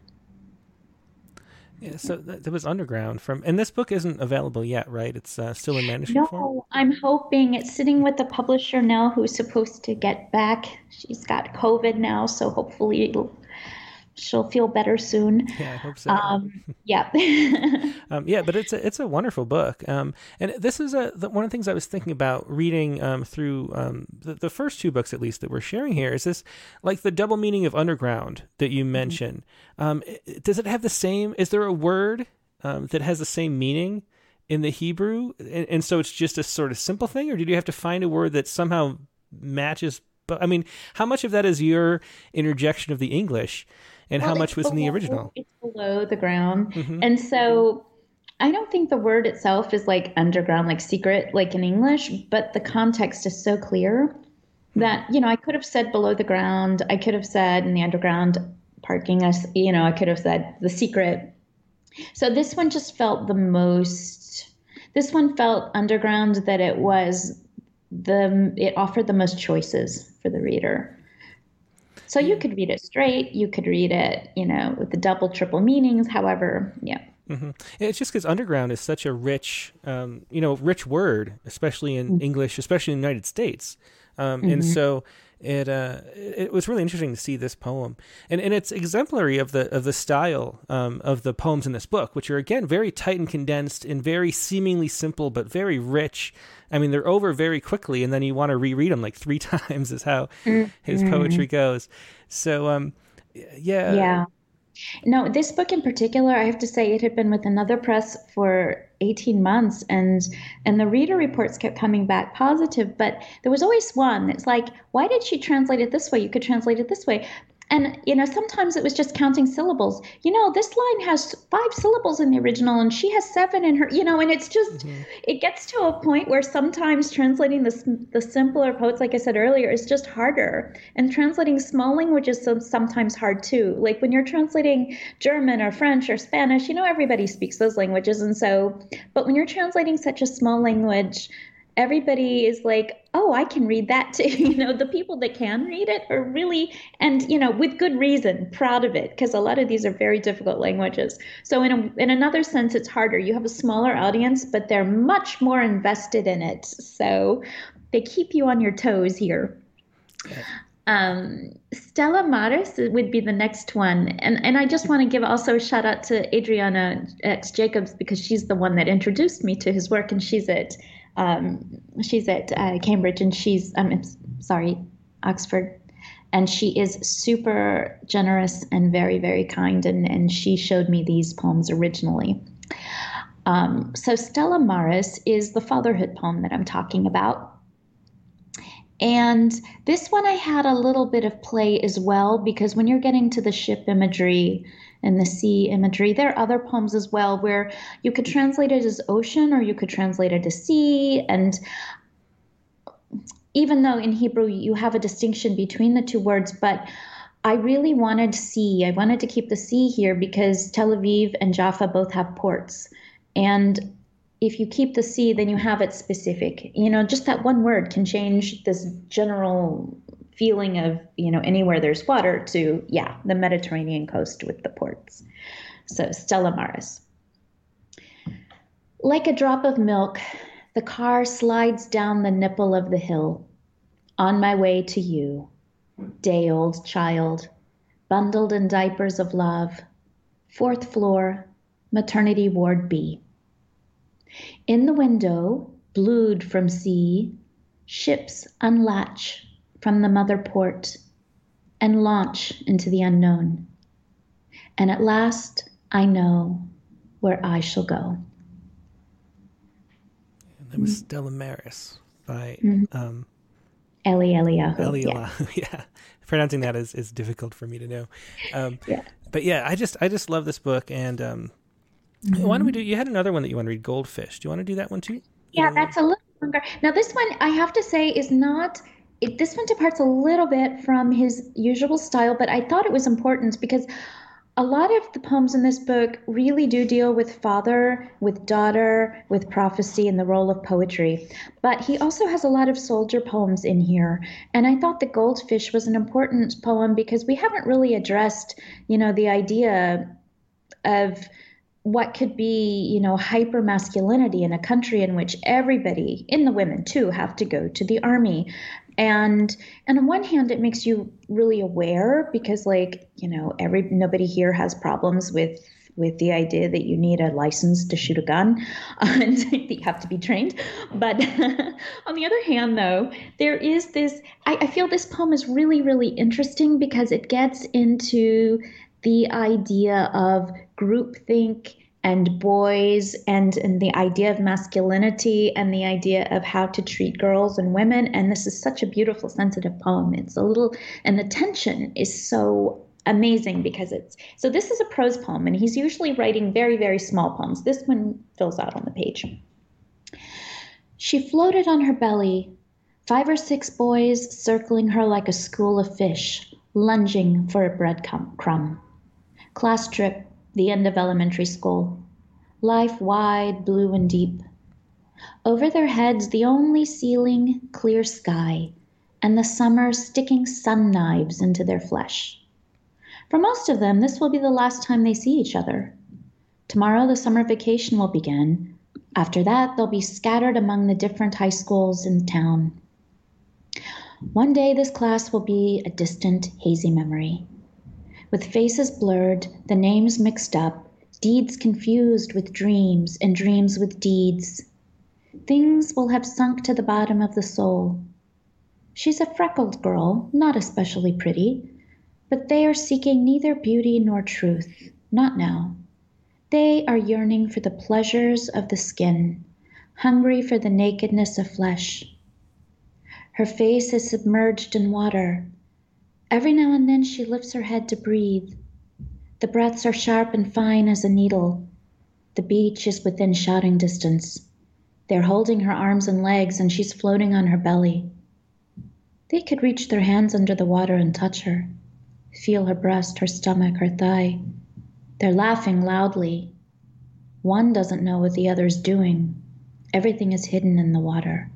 Yeah, so th- there was underground from, and this book isn't available yet, right? It's uh, still in manuscript no, form. I'm hoping it's sitting with the publisher now, who's supposed to get back. She's got COVID now, so hopefully it'll she'll feel better soon. Yeah, I hope so. Um, yeah. um, yeah, but it's a, it's a wonderful book. Um, and this is a, the, one of the things I was thinking about reading um, through um, the, the, first two books, at least, that we're sharing here is this like the double meaning of underground that you mentioned. Mm-hmm. does it have the same, is there a word that has the same meaning? In the Hebrew, and, and so it's just a sort of simple thing, or did you have to find a word that somehow matches but I mean, how much of that is your interjection of the English and well, how much was below, in the original? It's below the ground. Mm-hmm. And so I don't think the word itself is like underground, like secret, like in English, but the context is so clear that, you know, I could have said below the ground. I could have said in the underground parking, us, you know, I could have said the secret. So this one just felt the most, this one felt underground that it was the, it offered the most choices for the reader. So you could read it straight, you could read it, you know, with the double, triple meanings. However, yeah. Mm-hmm. It's just because underground is such a rich, um, you know, rich word, especially in mm-hmm. English, especially in the United States. Um, mm-hmm. And so it uh, it was really interesting to see this poem, and and it's exemplary of the of the style um, of the poems in this book, which are again very tight and condensed and very seemingly simple but very rich. I mean, they're over very quickly, and then you want to reread them like three times, is how mm-hmm. his poetry goes. So, um, yeah, yeah. No, this book in particular, I have to say, it had been with another press for 18 months, and and the reader reports kept coming back positive. But there was always one that's like, why did she translate it this way? You could translate it this way. And you know sometimes it was just counting syllables. You know this line has five syllables in the original and she has seven in her you know and it's just mm-hmm. it gets to a point where sometimes translating the, the simpler poets like i said earlier is just harder. And translating small languages is sometimes hard too. Like when you're translating german or french or spanish you know everybody speaks those languages and so but when you're translating such a small language everybody is like, oh, I can read that too. you know, the people that can read it are really, and, you know, with good reason, proud of it, because a lot of these are very difficult languages. So, in, a, in another sense, it's harder. You have a smaller audience, but they're much more invested in it. So, they keep you on your toes here. Um, Stella Maris would be the next one. And, and I just want to give also a shout out to Adriana X. Jacobs because she's the one that introduced me to his work and she's at um, she's at uh, Cambridge and she's um, sorry Oxford. And she is super generous and very very kind and, and she showed me these poems originally. Um, so stella maris is the fatherhood poem that i'm talking about. And this one i had a little bit of play as well because when you're getting to the ship imagery and the sea imagery. There are other poems as well where you could translate it as ocean or you could translate it as sea. And even though in Hebrew you have a distinction between the two words, but I really wanted sea. I wanted to keep the sea here because Tel Aviv and Jaffa both have ports. And if you keep the sea, then you have it specific. You know, just that one word can change this general feeling of you know anywhere there's water to yeah the mediterranean coast with the ports. So stella maris. Like a drop of milk the car slides down the nipple of the hill. On my way to you day old child bundled in diapers of love fourth floor maternity ward b. In the window blued from sea ships unlatch from the mother port and launch into the unknown. And at last, I know where I shall go. And that was mm-hmm. Stella Maris by mm-hmm. um, Eli Eliyahu. Eliyahu, yeah. yeah. Pronouncing that is, is difficult for me to know. Um, yeah. But yeah, I just I just love this book. And um, mm-hmm. why don't we do? You had another one that you want to read, Goldfish. Do you want to do that one too? Yeah, that's a little longer. Now, this one I have to say is not it, this one departs a little bit from his usual style, but I thought it was important because a lot of the poems in this book really do deal with father, with daughter, with prophecy, and the role of poetry. But he also has a lot of soldier poems in here. And I thought The Goldfish was an important poem because we haven't really addressed, you know, the idea of what could be, you know, hyper masculinity in a country in which everybody, in the women too, have to go to the army and and on one hand it makes you really aware because like you know every nobody here has problems with with the idea that you need a license to shoot a gun and that you have to be trained. But on the other hand though there is this I, I feel this poem is really really interesting because it gets into the idea of groupthink and boys and, and the idea of masculinity and the idea of how to treat girls and women. And this is such a beautiful, sensitive poem. It's a little, and the tension is so amazing because it's so this is a prose poem and he's usually writing very very small poems this one fills out on the page she floated on her belly five or six boys circling her like a school of fish lunging for a bread crumb class trip the end of elementary school. Life wide, blue, and deep. Over their heads, the only ceiling, clear sky, and the summer sticking sun knives into their flesh. For most of them, this will be the last time they see each other. Tomorrow, the summer vacation will begin. After that, they'll be scattered among the different high schools in town. One day, this class will be a distant, hazy memory with faces blurred, the names mixed up, deeds confused with dreams, and dreams with deeds. Things will have sunk to the bottom of the soul. She's a freckled girl, not especially pretty, but they are seeking neither beauty nor truth, not now. They are yearning for the pleasures of the skin, hungry for the nakedness of flesh. Her face is submerged in water, Every now and then she lifts her head to breathe. The breaths are sharp and fine as a needle. The beach is within shouting distance. They're holding her arms and legs, and she's floating on her belly. They could reach their hands under the water and touch her, feel her breast, her stomach, her thigh. They're laughing loudly. One doesn't know what the other's doing. Everything is hidden in the water.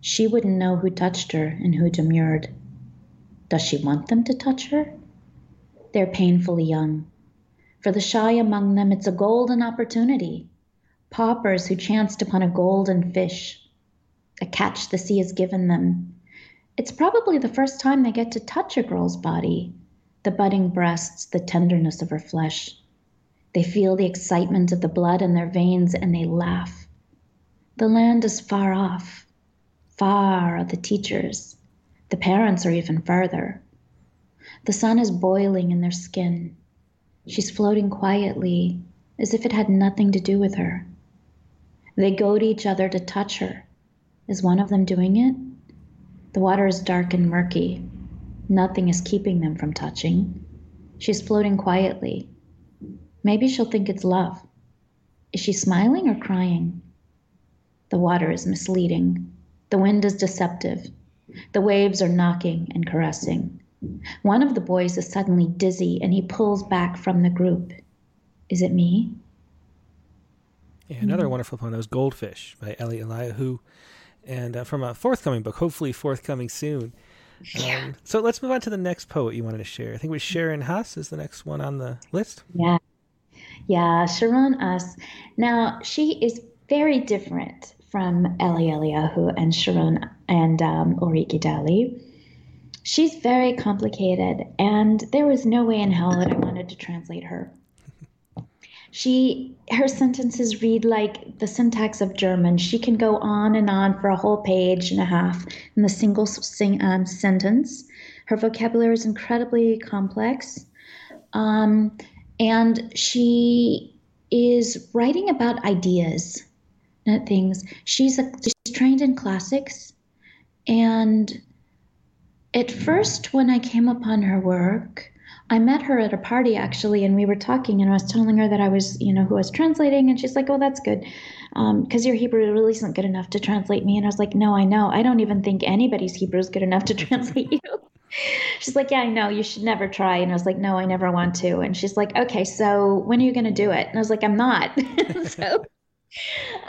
She wouldn't know who touched her and who demurred. Does she want them to touch her? They're painfully young. For the shy among them, it's a golden opportunity. Paupers who chanced upon a golden fish, a catch the sea has given them. It's probably the first time they get to touch a girl's body, the budding breasts, the tenderness of her flesh. They feel the excitement of the blood in their veins and they laugh. The land is far off. Far are the teachers. The parents are even further. The sun is boiling in their skin. She's floating quietly, as if it had nothing to do with her. They go to each other to touch her. Is one of them doing it? The water is dark and murky. Nothing is keeping them from touching. She's floating quietly. Maybe she'll think it's love. Is she smiling or crying? The water is misleading. The wind is deceptive. The waves are knocking and caressing. One of the boys is suddenly dizzy and he pulls back from the group. Is it me? Yeah, another mm wonderful poem. That was Goldfish by Eli Eliyahu, and uh, from a forthcoming book, hopefully forthcoming soon. Yeah. Um, so let's move on to the next poet you wanted to share. I think it was Sharon Hass is the next one on the list. Yeah. Yeah, Sharon Hass. Now, she is very different from Eli Eliyahu and Sharon and um, Gidali she's very complicated, and there was no way in hell that I wanted to translate her. She her sentences read like the syntax of German. She can go on and on for a whole page and a half in the single sing, um, sentence. Her vocabulary is incredibly complex, um, and she is writing about ideas, not things. She's a, she's trained in classics, and at first, when I came upon her work, I met her at a party actually, and we were talking, and I was telling her that I was, you know, who I was translating, and she's like, "Oh, that's good, because um, your Hebrew really isn't good enough to translate me." And I was like, "No, I know. I don't even think anybody's Hebrew is good enough to translate you." she's like, "Yeah, I know. You should never try." And I was like, "No, I never want to." And she's like, "Okay, so when are you going to do it?" And I was like, "I'm not." so,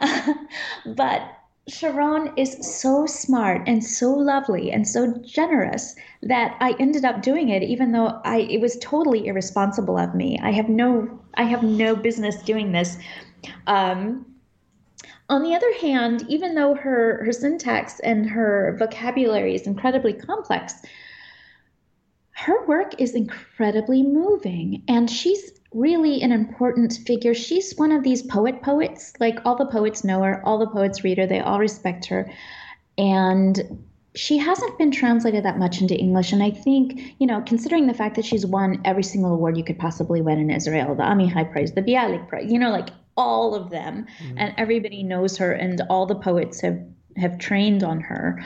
but Sharon is so smart and so lovely and so generous that I ended up doing it even though I it was totally irresponsible of me. I have no I have no business doing this. Um, on the other hand, even though her her syntax and her vocabulary is incredibly complex, her work is incredibly moving and she's really an important figure. She's one of these poet poets. Like all the poets know her, all the poets read her, they all respect her. And she hasn't been translated that much into English. And I think, you know, considering the fact that she's won every single award you could possibly win in Israel, the Amichai Prize, the Bialik Prize, you know, like all of them, mm-hmm. and everybody knows her, and all the poets have have trained on her.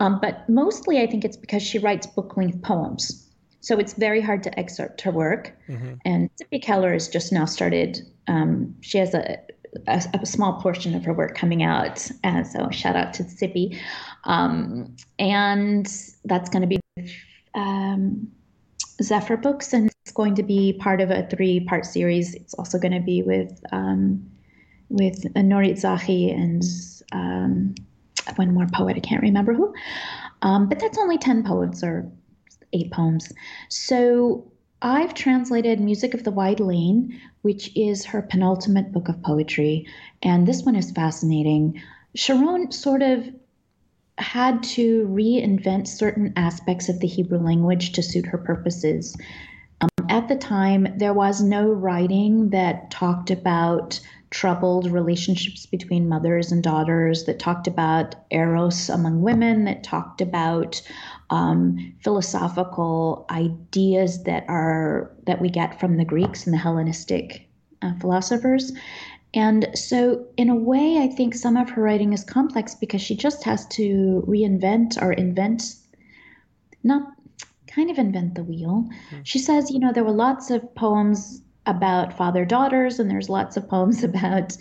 Um, but mostly, I think it's because she writes book length poems. So it's very hard to excerpt her work. Mm-hmm. And Tzipi Keller has just now started, um, she has a, a, a, small portion of her work coming out. And so shout out to Tzipi. Um, and that's going to be um, Zephyr Books, and it's going to be part of a three part series. It's also going to be with um, with Nurit Zarchi and um, one more poet, I can't remember who. Um, but that's only 10 poets or eight poems. So I've translated Music of the Wide Lane, which is her penultimate book of poetry, and this one is fascinating. Sharon sort of had to reinvent certain aspects of the Hebrew language to suit her purposes. Um, at the time, there was no writing that talked about troubled relationships between mothers and daughters, that talked about eros among women, that talked about um, philosophical ideas that are that we get from the Greeks and the Hellenistic uh, philosophers. And so, in a way, I think some of her writing is complex because she just has to reinvent or invent, not kind of invent the wheel. Mm. She says, you know, there were lots of poems about father daughters, and there's lots of poems about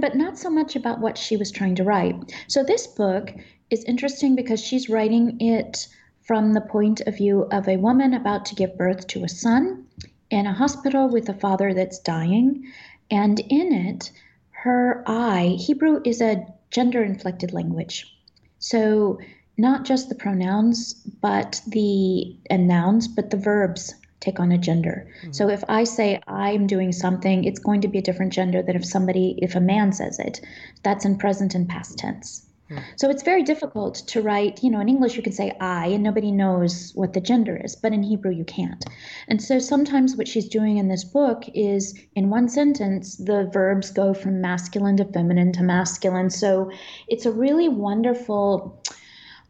but not so much about what she was trying to write. So this book is interesting because she's writing it from the point of view of a woman about to give birth to a son in a hospital with a father that's dying. And in it, her I, Hebrew is a gender inflected language. So not just the pronouns, but the and nouns, but the verbs take on a gender. Mm-hmm. So if I say I'm doing something, it's going to be a different gender than if somebody, if a man says it. That's in present and past tense. Mm-hmm. So it's very difficult to write, you know, in English you can say I and nobody knows what the gender is, but in Hebrew you can't. And so sometimes what she's doing in this book is in one sentence, the verbs go from masculine to feminine to masculine. So it's a really wonderful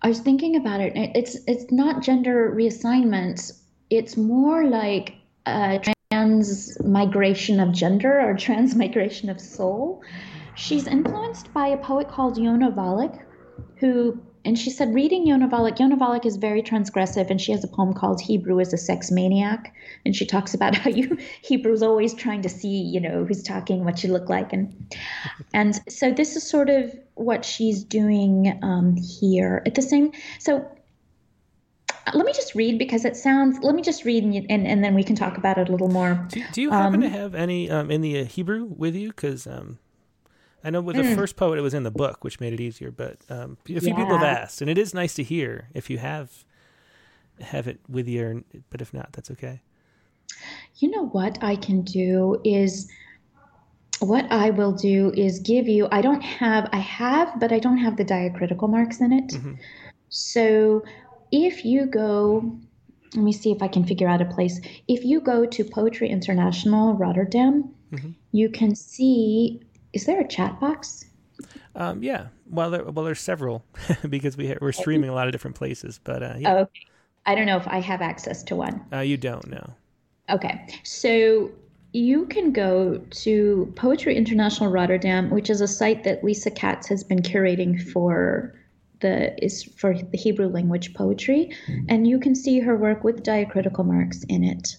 I was thinking about it. It's it's not gender reassignment. It's more like a trans migration of gender or transmigration of soul. She's influenced by a poet called Yona Wallach, who and she said reading Yona Wallach, Yona Wallach is very transgressive, and she has a poem called Hebrew is a Sex Maniac, and she talks about how you Hebrew's always trying to see, you know, who's talking, what you look like, and and so this is sort of what she's doing um, here. At the same, so let me just read because it sounds. Let me just read and and, and then we can talk about it a little more. Do, do you happen um, to have any um, in the uh, Hebrew with you? Because um, I know with the mm. first poet, it was in the book, which made it easier. But um, a few yeah. people have asked, and it is nice to hear if you have have it with you. But if not, that's okay. You know what I can do is what I will do is give you. I don't have. I have, but I don't have the diacritical marks in it. Mm-hmm. So if you go let me see if I can figure out a place. If you go to Poetry International Rotterdam, mm-hmm. you can see is there a chat box? Um, yeah. Well, there, well, there's several because we we're streaming a lot of different places. But uh, yeah. Oh, okay. I don't know if I have access to one. Uh, you don't know. Okay, so you can go to Poetry International Rotterdam, which is a site that Lisa Katz has been curating for the is for the Hebrew language poetry, mm-hmm. and you can see her work with diacritical marks in it.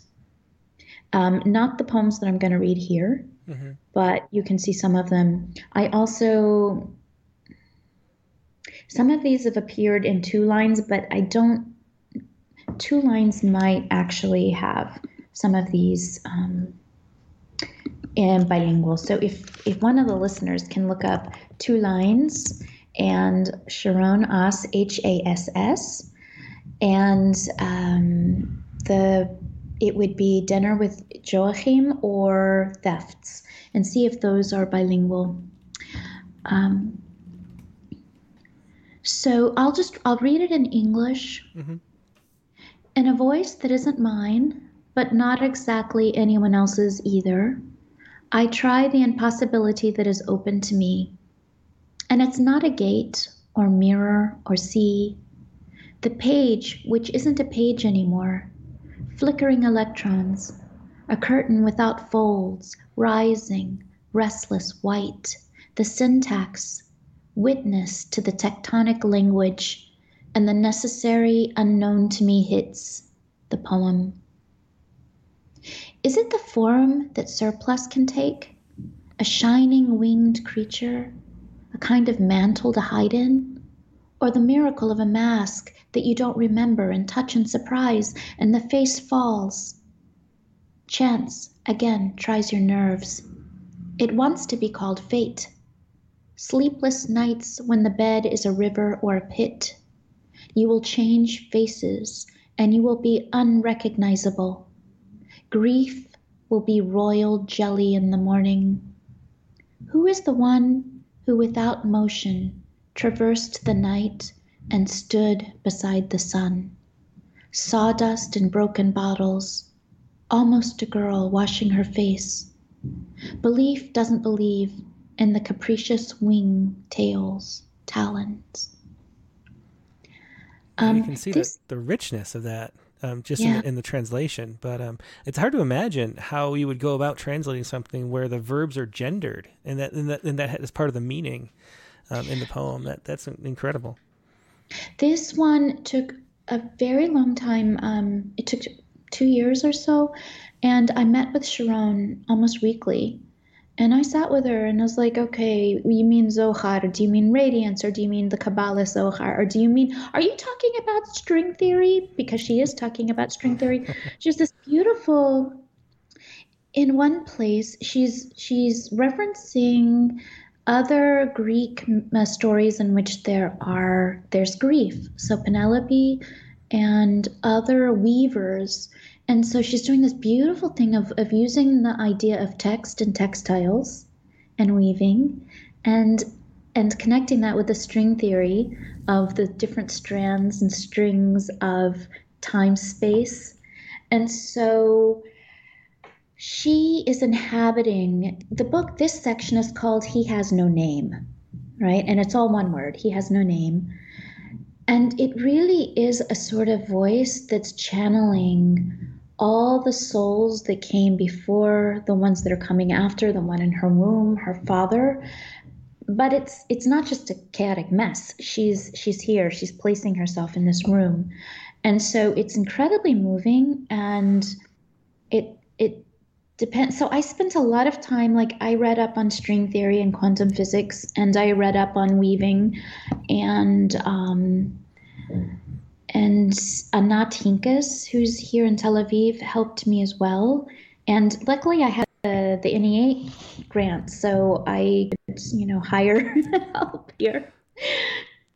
Um, not the poems that I'm going to read here, mm-hmm. but you can see some of them. I also, some of these have appeared in two lines, but I don't, two lines might actually have some of these um, in bilingual. So if, if one of the listeners can look up two lines and Sharon Hass, H A S S, and um, the it would be dinner with Joachim or thefts, and see if those are bilingual. Um, so I'll just I'll read it in English, mm-hmm. in a voice that isn't mine, but not exactly anyone else's either. I try the impossibility that is open to me, and it's not a gate or mirror or sea. The page, which isn't a page anymore, flickering electrons, a curtain without folds, rising, restless white, the syntax, witness to the tectonic language, and the necessary unknown to me hits, the poem. Is it the form that surplus can take? A shining winged creature? A kind of mantle to hide in? Or the miracle of a mask that you don't remember and touch in surprise, and the face falls. Chance again tries your nerves. It wants to be called fate. Sleepless nights when the bed is a river or a pit. You will change faces and you will be unrecognizable. Grief will be royal jelly in the morning. Who is the one who without motion traversed the night and stood beside the sun. Sawdust and broken bottles, almost a girl washing her face. Belief doesn't believe in the capricious wing tails, talons. Um, you can see this, the, the richness of that um, just yeah. in, in, the translation. But um, it's hard to imagine how you would go about translating something where the verbs are gendered and that and that, and that is part of the meaning um, in the poem. That that's incredible. This one took a very long time. Um, it took two years or so, and I met with Sharon almost weekly. And I sat with her and I was like, okay, you mean Zohar? Do you mean radiance? Or do you mean the Kabbalah Zohar? Or do you mean, are you talking about string theory? Because she is talking about string theory. She's this beautiful, in one place, she's, she's referencing other Greek uh, stories in which there are, there's grief. So Penelope and other weavers and so she's doing this beautiful thing of, of using the idea of text and textiles and weaving and and connecting that with the string theory of the different strands and strings of time space. And so she is inhabiting the book. This section is called he has no name right? And it's all one word he has no name. And it really is a sort of voice that's channeling all the souls that came before, the ones that are coming after, the one in her womb, her father. But it's it's not just a chaotic mess. She's she's here. She's placing herself in this room, and so it's incredibly moving. And it it depends. So I spent a lot of time. Like I read up on string theory and quantum physics, and I read up on weaving, and um, and Anat Hinkes, who's here in Tel Aviv, helped me as well. And luckily, I had uh, the, the NEA grant, so I could, you know, hire help here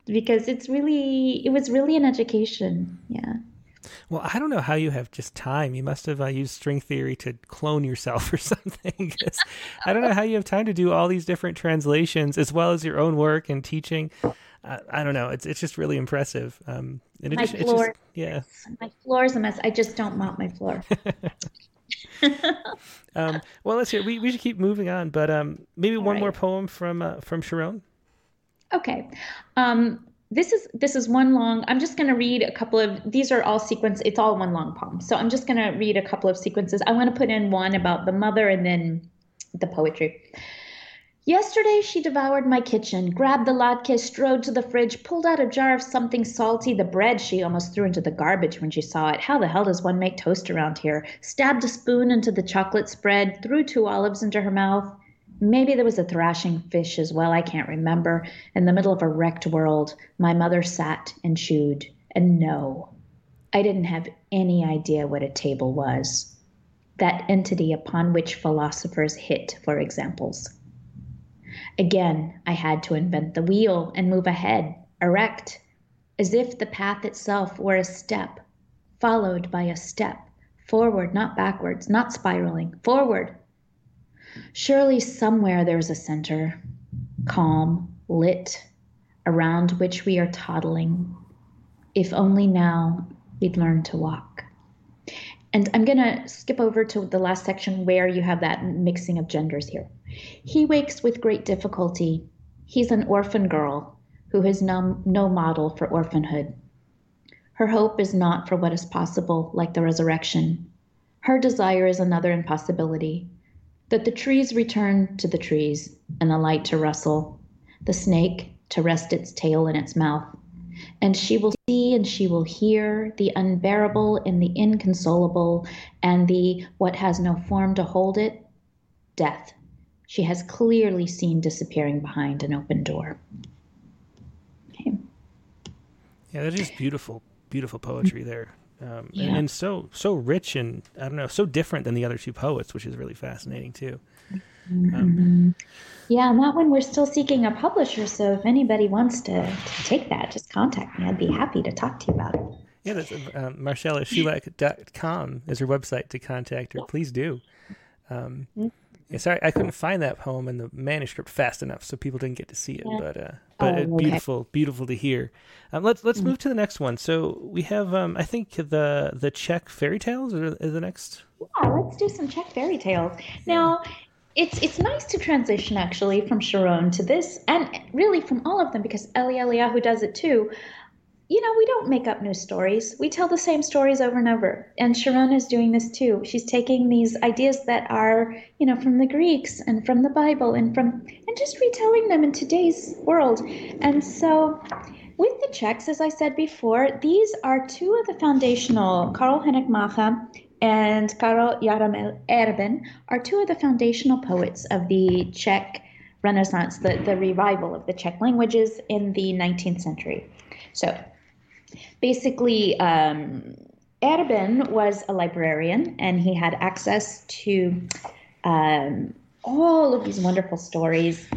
because it's really, it was really an education. Yeah. Well, I don't know how you have just time. You must have uh, used string theory to clone yourself or something. I don't know how you have time to do all these different translations as well as your own work and teaching. I, I don't know. It's it's just really impressive. Um, in my floor, just, yeah, my floor is a mess. I just don't mop my floor. um, well, let's hear. We we should keep moving on, but um, maybe All one right. more poem from uh, from Sharon. Okay. Um, this is this is one long i'm just going to read a couple of these are all sequence it's all one long poem so i'm just going to read a couple of sequences i want to put in one about the mother and then the poetry Yesterday she devoured my kitchen, grabbed the latke, strode to the fridge, pulled out a jar of something salty, the bread she almost threw into the garbage when she saw it. How the hell does one make toast around here? Stabbed a spoon into the chocolate spread, threw two olives into her mouth. Maybe there was a thrashing fish as well, I can't remember. In the middle of a wrecked world, my mother sat and chewed. And no, I didn't have any idea what a table was. That entity upon which philosophers hit for examples. Again, I had to invent the wheel and move ahead, erect, as if the path itself were a step, followed by a step, forward, not backwards, not spiraling, forward. Surely somewhere there's a center, calm, lit, around which we are toddling. If only now we'd learn to walk. And I'm going to skip over to the last section where you have that mixing of genders here. He wakes with great difficulty. He's an orphan girl who has no, no model for orphanhood. Her hope is not for what is possible, like the resurrection. Her desire is another impossibility that the trees return to the trees, and the light to rustle, the snake to rest its tail in its mouth. And she will see and she will hear the unbearable and the inconsolable, and the what has no form to hold it death she has clearly seen disappearing behind an open door. Okay. Yeah, that is beautiful, beautiful poetry there. Um, yeah. and, and, so so rich and I don't know, so different than the other two poets, which is really fascinating too. Mm-hmm. Um, yeah, and that one we're still seeking a publisher. So if anybody wants to, to take that, just contact me. I'd be happy to talk to you about it. Yeah, that's uh, um, marcelasulak.com is her website to contact her. Please do. Um, mm-hmm. Yeah, sorry, I couldn't find that poem in the manuscript fast enough, so people didn't get to see it. Yeah. But uh, but oh, okay. beautiful, beautiful to hear. Um, let's let's mm-hmm. move to the next one. So we have, um, I think the the Czech fairy tales is the next. Yeah, let's do some Czech fairy tales now. It's it's nice to transition actually from Sharon to this, and really from all of them because Eli Eliyahu does it too you know, we don't make up new stories. We tell the same stories over and over. And Sharon is doing this too. She's taking these ideas that are, you know, from the Greeks and from the Bible and from and just retelling them in today's world. And so with the Czechs, as I said before, these are two of the foundational, Karel Hynek Mácha and Karel Jaromír Erben, are two of the foundational poets of the Czech Renaissance, the, the revival of the Czech languages in the 19th century. So basically, um, was a librarian and he had access to um, all of these wonderful stories.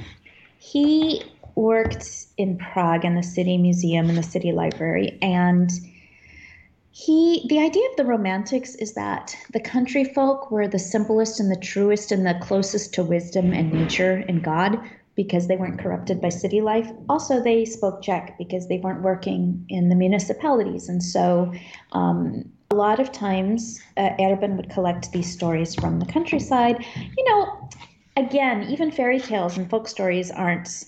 He worked in Prague in the city museum and the city library and he the idea of the romantics is that the country folk were the simplest and the truest and the closest to wisdom and nature and God because they weren't corrupted by city life. Also, they spoke Czech because they weren't working in the municipalities. And so, um, a lot of times, uh, Erben would collect these stories from the countryside. You know, again, even fairy tales and folk stories aren't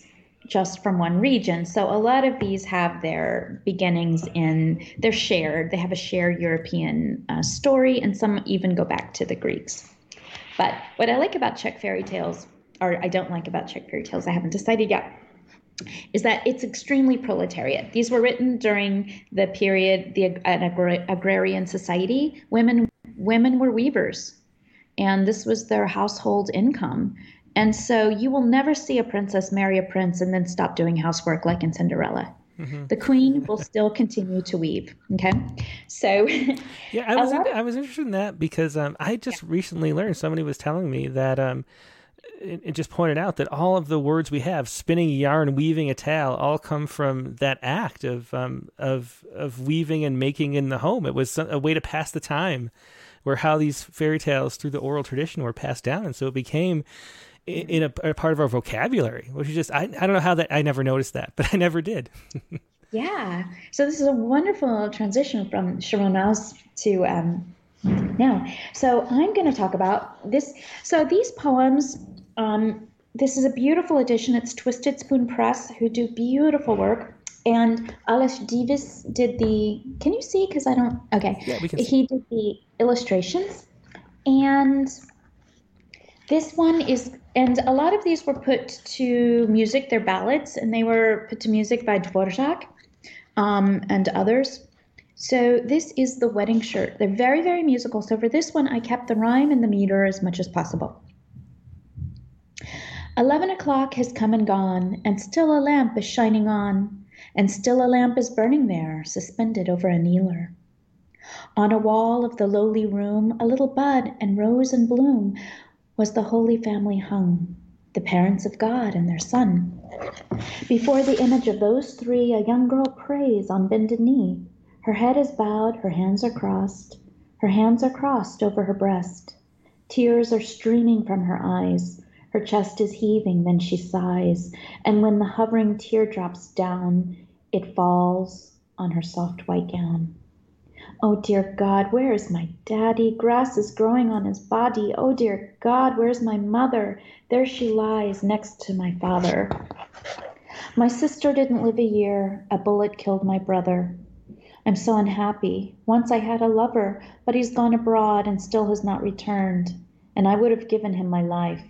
just from one region. So a lot of these have their beginnings in, they're shared, they have a shared European uh, story, and some even go back to the Greeks. But what I like about Czech fairy tales, or I don't like about Czech fairy tales, I haven't decided yet, is that it's extremely proletariat. These were written during the period, the an agra- agrarian society. Women women were weavers, and this was their household income. And so you will never see a princess marry a prince and then stop doing housework like in Cinderella. Mm-hmm. The queen will still continue to weave. Okay, so yeah, I was in, I was interested in that because um, I just yeah. recently learned somebody was telling me that um, it, just pointed out that all of the words we have, spinning yarn, weaving a towel, all come from that act of um, of of weaving and making in the home. It was a way to pass the time, where how these fairy tales through the oral tradition were passed down, and so it became in a, a, part of our vocabulary, which is just I, I don't know how that I never noticed that, but I never did. yeah. So this is a wonderful transition from Sharon Mouse to um, now. So I'm going to talk about this. So these poems. Um, this is a beautiful edition. It's Twisted Spoon Press, who do beautiful work. And Alén Diviš did the. Can you see? Because I don't. Okay. Yeah, we can. see. He did the illustrations, and this one is, and a lot of these were put to music. They're ballads, and they were put to music by Dvorak um, and others. So this is the wedding shirt. They're very, very musical. So for this one, I kept the rhyme and the meter as much as possible. Eleven o'clock has come and gone, and still a lamp is shining on, and still a lamp is burning there, suspended over a kneeler. On a wall of the lowly room, a little bud and rose and bloom was the Holy Family hung, the parents of God and their Son. Before the image of those three, a young girl prays on bended knee. Her head is bowed, her hands are crossed, her hands are crossed over her breast. Tears are streaming from her eyes. Her chest is heaving, then she sighs, and when the hovering tear drops down, it falls on her soft white gown. Oh dear God, where is my daddy? Grass is growing on his body. Oh dear God, where's my mother? There she lies next to my father. My sister didn't live a year. A bullet killed my brother. I'm so unhappy. Once I had a lover, but he's gone abroad and still has not returned, and I would have given him my life.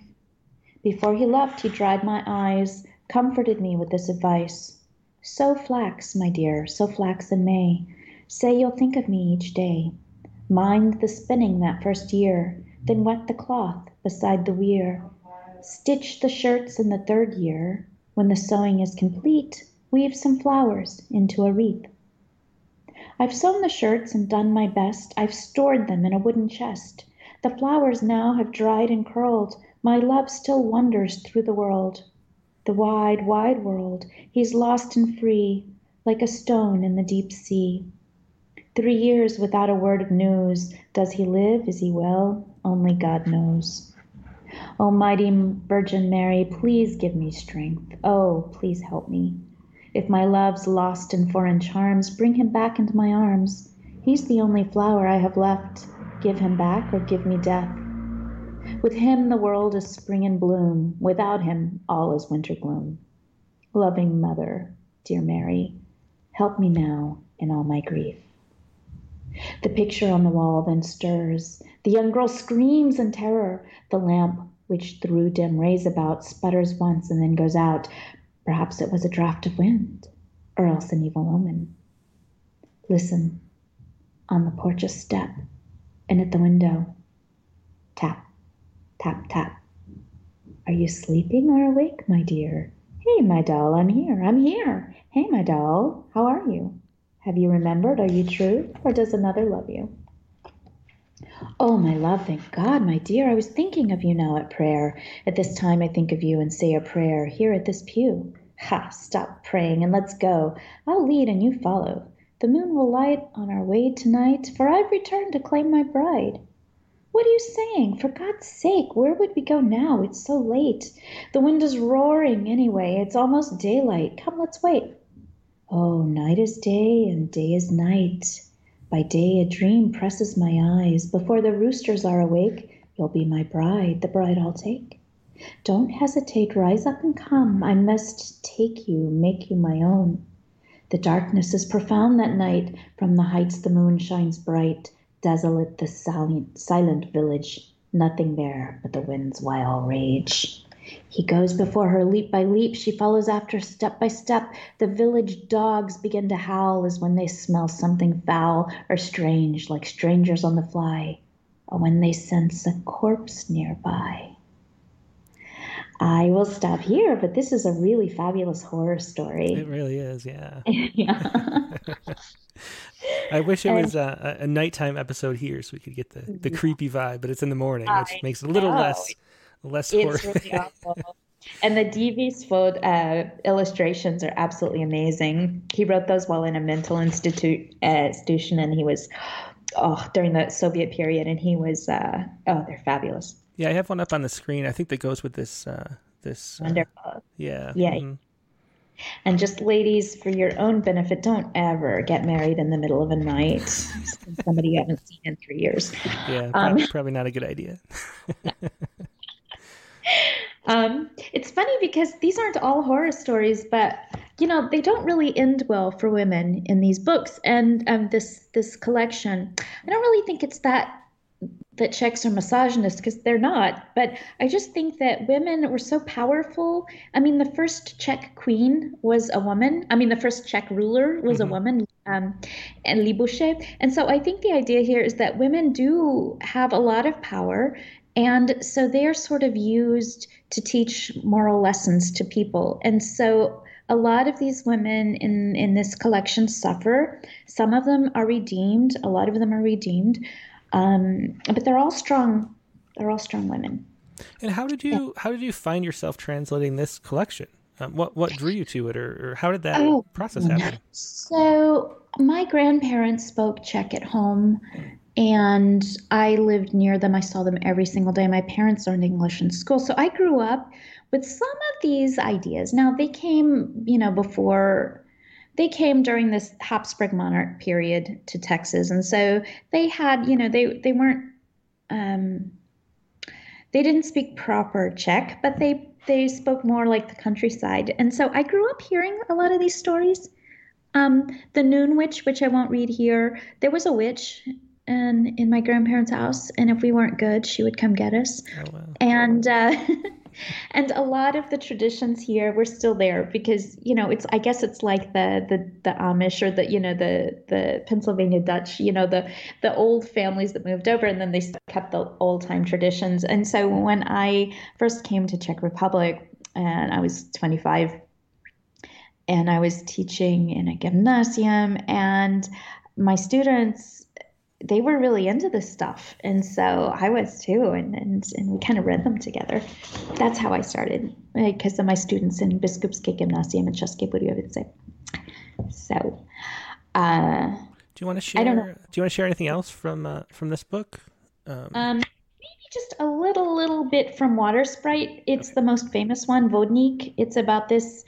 Before he left, he dried my eyes, comforted me with this advice Sow flax, my dear, sow flax in May. Say you'll think of me each day. Mind the spinning that first year, then wet the cloth beside the weir. Stitch the shirts in the third year. When the sewing is complete, weave some flowers into a wreath. I've sewn the shirts and done my best. I've stored them in a wooden chest. The flowers now have dried and curled. My love still wanders through the world. The wide, wide world. He's lost and free, like a stone in the deep sea. Three years without a word of news. Does he live? Is he well? Only God knows. Oh, Almighty Virgin Mary, please give me strength. Oh, please help me. If my love's lost in foreign charms, bring him back into my arms. He's the only flower I have left. Give him back or give me death. With him the world is spring and bloom. Without him all is winter gloom. Loving Mother, dear Mary, help me now in all my grief. The picture on the wall then stirs. The young girl screams in terror. The lamp, which threw dim rays about, sputters once and then goes out. Perhaps it was a draught of wind. or else an evil omen. Listen, on the porch a step, and at the window. Tap, tap, tap. Are you sleeping or awake, my dear? Hey, my doll, I'm here, I'm here. Hey, my doll, how are you? Have you remembered? Are you true? Or does another love you? Oh, my love, thank God, my dear. I was thinking of you now at prayer. At this time, I think of you and say a prayer here at this pew. Ha! Stop praying and let's go. I'll lead and you follow. The moon will light on our way tonight, for I've returned to claim my bride. What are you saying? For God's sake, where would we go now? It's so late. The wind is roaring anyway. It's almost daylight. Come, let's wait. Oh, night is day and day is night. By day a dream presses my eyes. Before the roosters are awake, you'll be my bride, the bride I'll take. Don't hesitate, rise up and come. I must take you, make you my own. The darkness is profound that night. From the heights the moon shines bright. Desolate the silent, silent village. Nothing there but the wind's wild rage. He goes before her leap by leap. She follows after step by step. The village dogs begin to howl as when they smell something foul or strange, like strangers on the fly, or when they sense a corpse nearby. I will stop here, but this is a really fabulous horror story. It really is, yeah. yeah. I wish it was a, a, nighttime episode here so we could get the, the creepy vibe, but it's in the morning, which I makes it a little know. less less it's horror. really awful. And the Diviš Uh, illustrations are absolutely amazing. He wrote those while in a mental institute uh, institution, and he was oh during the Soviet period, and he was uh, oh they're fabulous. Yeah, I have one up on the screen. I think that goes with this. Uh, this. Uh, Wonderful. yeah. Yeah. Mm-hmm. And just ladies, for your own benefit, don't ever get married in the middle of a night. somebody you haven't seen in three years. Yeah, um, probably not a good idea. um, it's funny because these aren't all horror stories, but you know they don't really end well for women in these books and um, this this collection. I don't really think it's that that Czechs are misogynist because they're not. But I just think that women were so powerful. I mean, the first Czech queen was a woman. I mean, the first Czech ruler was mm-hmm. a woman, um, and Libuše. And so I think the idea here is that women do have a lot of power. And so they're sort of used to teach moral lessons to people. And so a lot of these women in, in this collection suffer. Some of them are redeemed, a lot of them are redeemed. Um, but they're all strong. They're all strong women. And how did you yeah. how did you find yourself translating this collection? Um, what what drew you to it, or, or how did that oh, process happen? So my grandparents spoke Czech at home, and I lived near them. I saw them every single day. My parents learned English in school, so I grew up with some of these ideas. Now they came, you know, before they came during this Habsburg monarch period to Texas, and so they had, you know, they they weren't, um, they didn't speak proper Czech, but they they spoke more like the countryside, and so I grew up hearing a lot of these stories. Um, the Noon Witch, which I won't read here, there was a witch in in my grandparents' house, and if we weren't good, she would come get us. Oh, wow. And uh, and a lot of the traditions here were still there because you know it's i guess it's like the the the amish or the you know the the pennsylvania dutch you know the the old families that moved over and then they kept the old time traditions. And so when i first came to czech republic and i was 25 and i was teaching in a gymnasium and my students they were really into this stuff and so i was too and and, and we kind of read them together. That's how i started because of my students in biskupské gymnasium and české budějovice so uh, do you want to share I don't know. do you want to share anything else from uh, from this book? Um, um, maybe just a little little bit from water sprite. It's okay. the most famous one vodnik. It's about this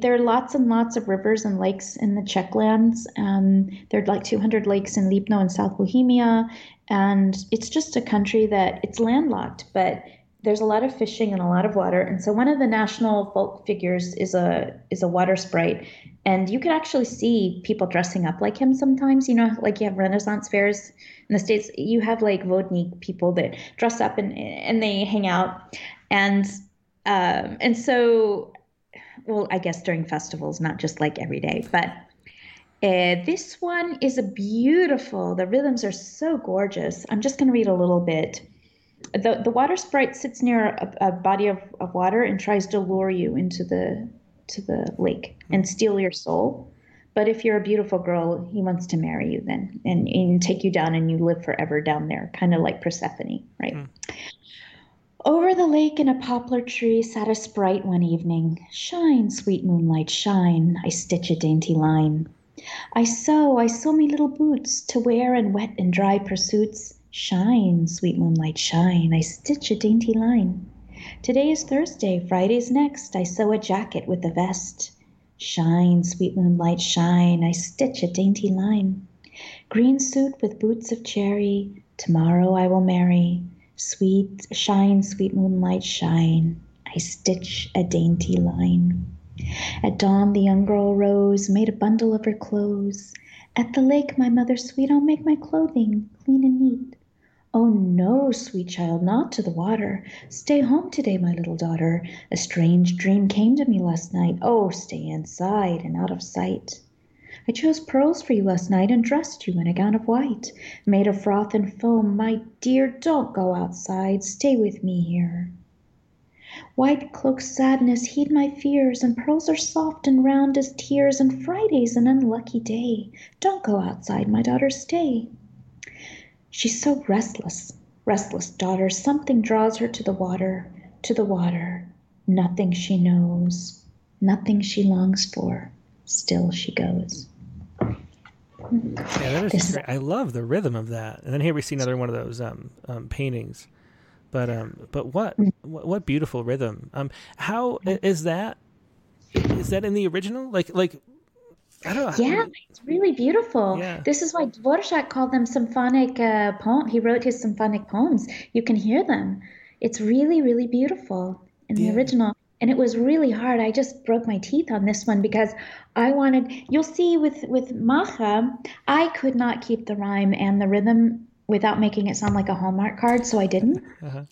there are lots and lots of rivers and lakes in the Czech lands. Um, there are like 200 lakes in Lipno in South Bohemia, and it's just a country that it's landlocked, but there's a lot of fishing and a lot of water. And so one of the national folk figures is a is a water sprite, and you can actually see people dressing up like him sometimes. You know, like you have Renaissance fairs in the states. You have like vodnik people that dress up and and they hang out, and um, and so well, I guess during festivals, not just like every day, but uh, this one is a beautiful. The rhythms are so gorgeous. I'm just going to read a little bit. The, the water sprite sits near a, a body of, of water and tries to lure you into the to the lake and steal your soul. But if you're a beautiful girl, he wants to marry you then and, and take you down and you live forever down there, kind of like Persephone, right? Mm. Over the lake in a poplar tree sat a sprite one evening. Shine, sweet moonlight, shine, I stitch a dainty line. I sew, I sew me little boots to wear in wet and dry pursuits. Shine, sweet moonlight, shine, I stitch a dainty line. Today is Thursday, Friday's next. I sew a jacket with a vest. Shine, sweet moonlight, shine, I stitch a dainty line. Green suit with boots of cherry, tomorrow I will marry. Sweet, shine, sweet moonlight, shine, I stitch a dainty line. At dawn the young girl rose, made a bundle of her clothes. At the lake, my mother sweet, I'll make my clothing clean and neat. Oh no, sweet child, not to the water. Stay home today, my little daughter. A strange dream came to me last night. Oh, stay inside and out of sight. I chose pearls for you last night and dressed you in a gown of white, made of froth and foam. My dear, don't go outside. Stay with me here. White cloaks sadness, heed my fears, And pearls are soft and round as tears, And Friday's an unlucky day. Don't go outside, my daughter, stay. She's so restless, restless daughter, Something draws her to the water, to the water. Nothing she knows, nothing she longs for, still she goes. Yeah, that is great. I love the rhythm of that. And then here we see another one of those um, um, paintings but um, but what mm. what, what beautiful rhythm. Um, how is that? Is that in the original? Like like I don't know. Yeah, it's really beautiful. Yeah. This is why Dvorak called them symphonic uh, poem. He wrote his symphonic poems. You can hear them. It's really, really beautiful in the original. And it was really hard. I just broke my teeth on this one because I wanted. You'll see with with Macha, I could not keep the rhyme and the rhythm without making it sound like a Hallmark card, so I didn't. Uh-huh.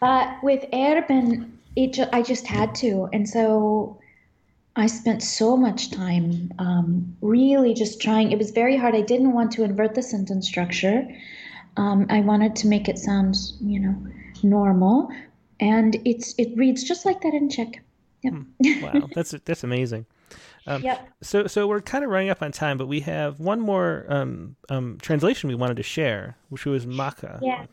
But with Erben, it ju- I just had to, and so I spent so much time um, really just trying. It was very hard. I didn't want to invert the sentence structure. Um, I wanted to make it sound, you know, normal, and it's it reads just like that in Czech. Yep. Hmm. Wow, that's that's amazing. Um, yep. So, so we're kind of running up on time, but we have one more um, um, translation we wanted to share, which was Macha. Yeah,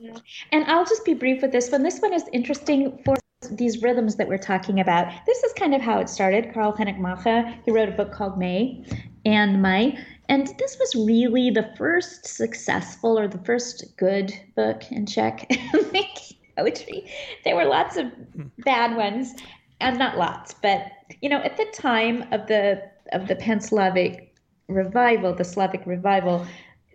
and I'll just be brief with this one. This one is interesting for these rhythms that we're talking about. This is kind of how it started. Karel Hynek Macha, he wrote a book called May and May. And this was really the first successful or the first good book in Czech poetry. There were lots of bad ones, and not lots, but you know, at the time of the of the Pan-Slavic revival, the Slavic revival,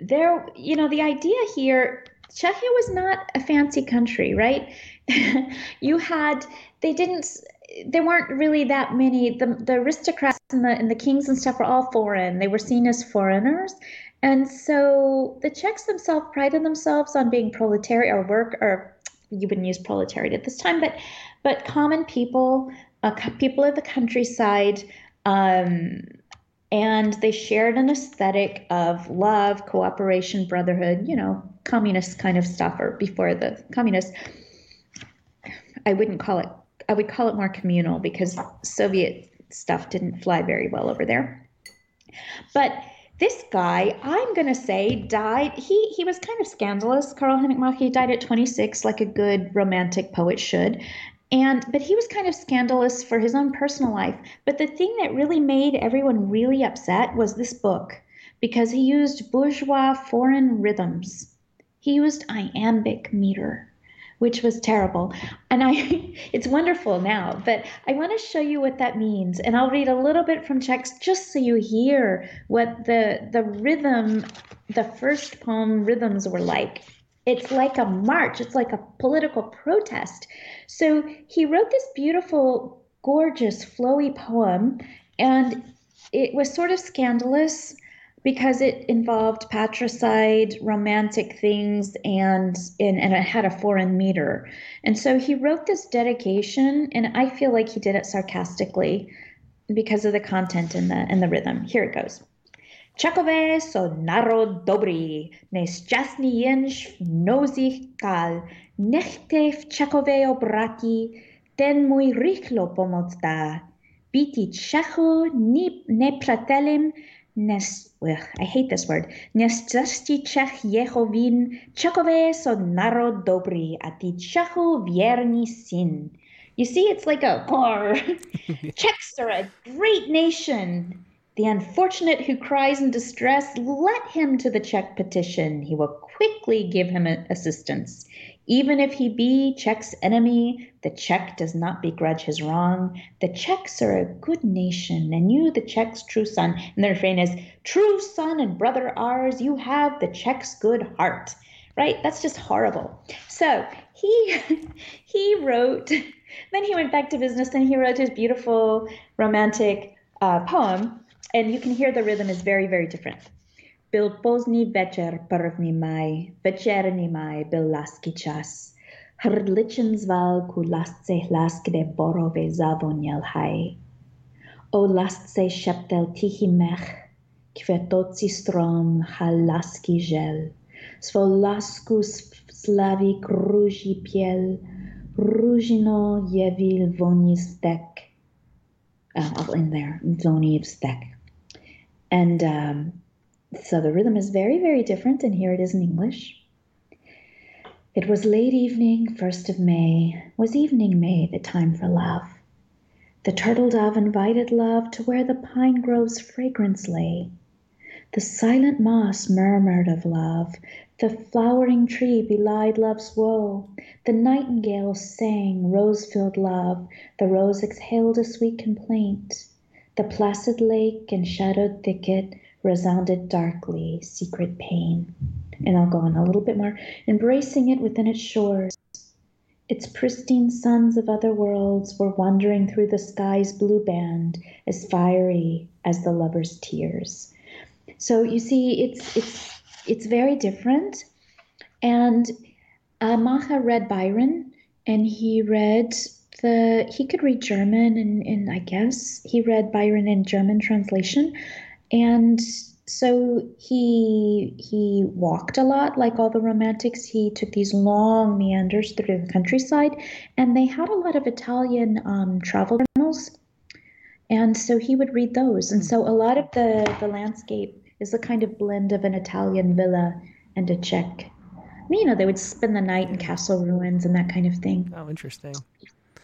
there, you know, the idea here, Czechia was not a fancy country, right? you had they didn't there weren't really that many the, the aristocrats and the and the kings and stuff were all foreign they were seen as foreigners and so the czechs themselves prided themselves on being proletariat or work or you wouldn't use proletariat at this time but but common people, uh, people of the countryside, um, and they shared an aesthetic of love, cooperation, brotherhood, you know, communist kind of stuff, or before the communists. I wouldn't call it, I would call it more communal because Soviet stuff didn't fly very well over there. But this guy, I'm gonna say, died. He he was kind of scandalous. Karel Hynek Macha died at 26, like a good romantic poet should, and but he was kind of scandalous for his own personal life. But the thing that really made everyone really upset was this book because he used bourgeois foreign rhythms. He used iambic meter, which was terrible. And I it's wonderful now, but I want to show you what that means. And I'll read a little bit from Czechs just so you hear what the the rhythm the first poem rhythms were like. It's like a march, it's like a political protest. So he wrote this beautiful, gorgeous, flowy poem, and it was sort of scandalous because it involved patricide, romantic things, and, and, and it had a foreign meter. And so he wrote this dedication, and I feel like he did it sarcastically. because of the content and the and the rhythm. Here it goes. Czechové so narod dobrý, nešťastný jenž v nozích kal, nechte v Čechové obratí, ten můj rychlo pomoc dá. Býti Čechu nepřátelem, nes, ugh, I hate this word, nešťastí Čech jeho vín, Čechové so narod dobrý a ty Čechu věrný syn. You see, it's like a car. Czechs are a great nation. The unfortunate who cries in distress, let him to the Czech petition. He will quickly give him assistance. Even if he be Czech's enemy, the Czech does not begrudge his wrong. The Czechs are a good nation, and you, the Czech's true son. And the refrain is, True son and brother ours, you have the Czech's good heart. Right? That's just horrible. So he he wrote then he went back to business and he wrote his beautiful romantic uh, poem. And you can hear the rhythm is very, very different. Byl pozdní večer první maj, večerní maj byl lasky čas. Hrdličen zval ku lasce hlas, kde borové zavoněl haj. O lasce šeptel tichý mech, květocí strom hal lasky žel. Svou lasku slaví kruží pěl, Rugino Yevil Vonistek. Uh, I'll end there. Vonivstek. And um, so the rhythm is very, very different, and here it is in English. It was late evening, first of May, was evening May, the time for love. The turtle dove invited love to where the pine grove's fragrance lay. The silent moss murmured of love, the flowering tree belied love's woe. The nightingale sang rose filled love. The rose exhaled a sweet complaint. The placid lake and shadowed thicket resounded darkly, secret pain. And I'll go on a little bit more. Embracing it within its shores, its pristine sons of other worlds were wandering through the sky's blue band, as fiery as the lover's tears. So you see, it's it's it's very different. And uh, Macha read Byron, and he read the he could read German, and, and I guess he read Byron in German translation, and so he he walked a lot like all the romantics he took these long meanders through the countryside and they had a lot of italian um, travel journals and so he would read those and so a lot of the the landscape is a kind of blend of an Italian villa and a Czech. You know, they would spend the night in castle ruins and that kind of thing. Oh, interesting.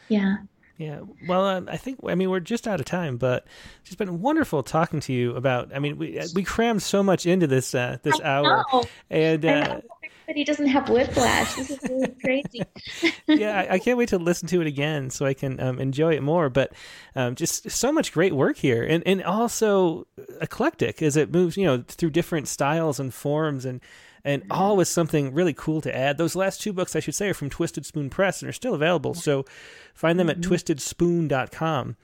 Yeah. Yeah. Well, um, I think I mean we're just out of time, but it's been wonderful talking to you about. I mean, we we crammed so much into this uh, this I hour, know. and uh, but he doesn't have whiplash. This is really crazy. yeah, I, I, can't wait to listen to it again so I can um, enjoy it more. But um, just so much great work here, and and also eclectic as it moves, you know, through different styles and forms and and all with something really cool to add. Those last two books, I should say, are from Twisted Spoon Press and are still available. So find them at mm-hmm. twistedspoon.com.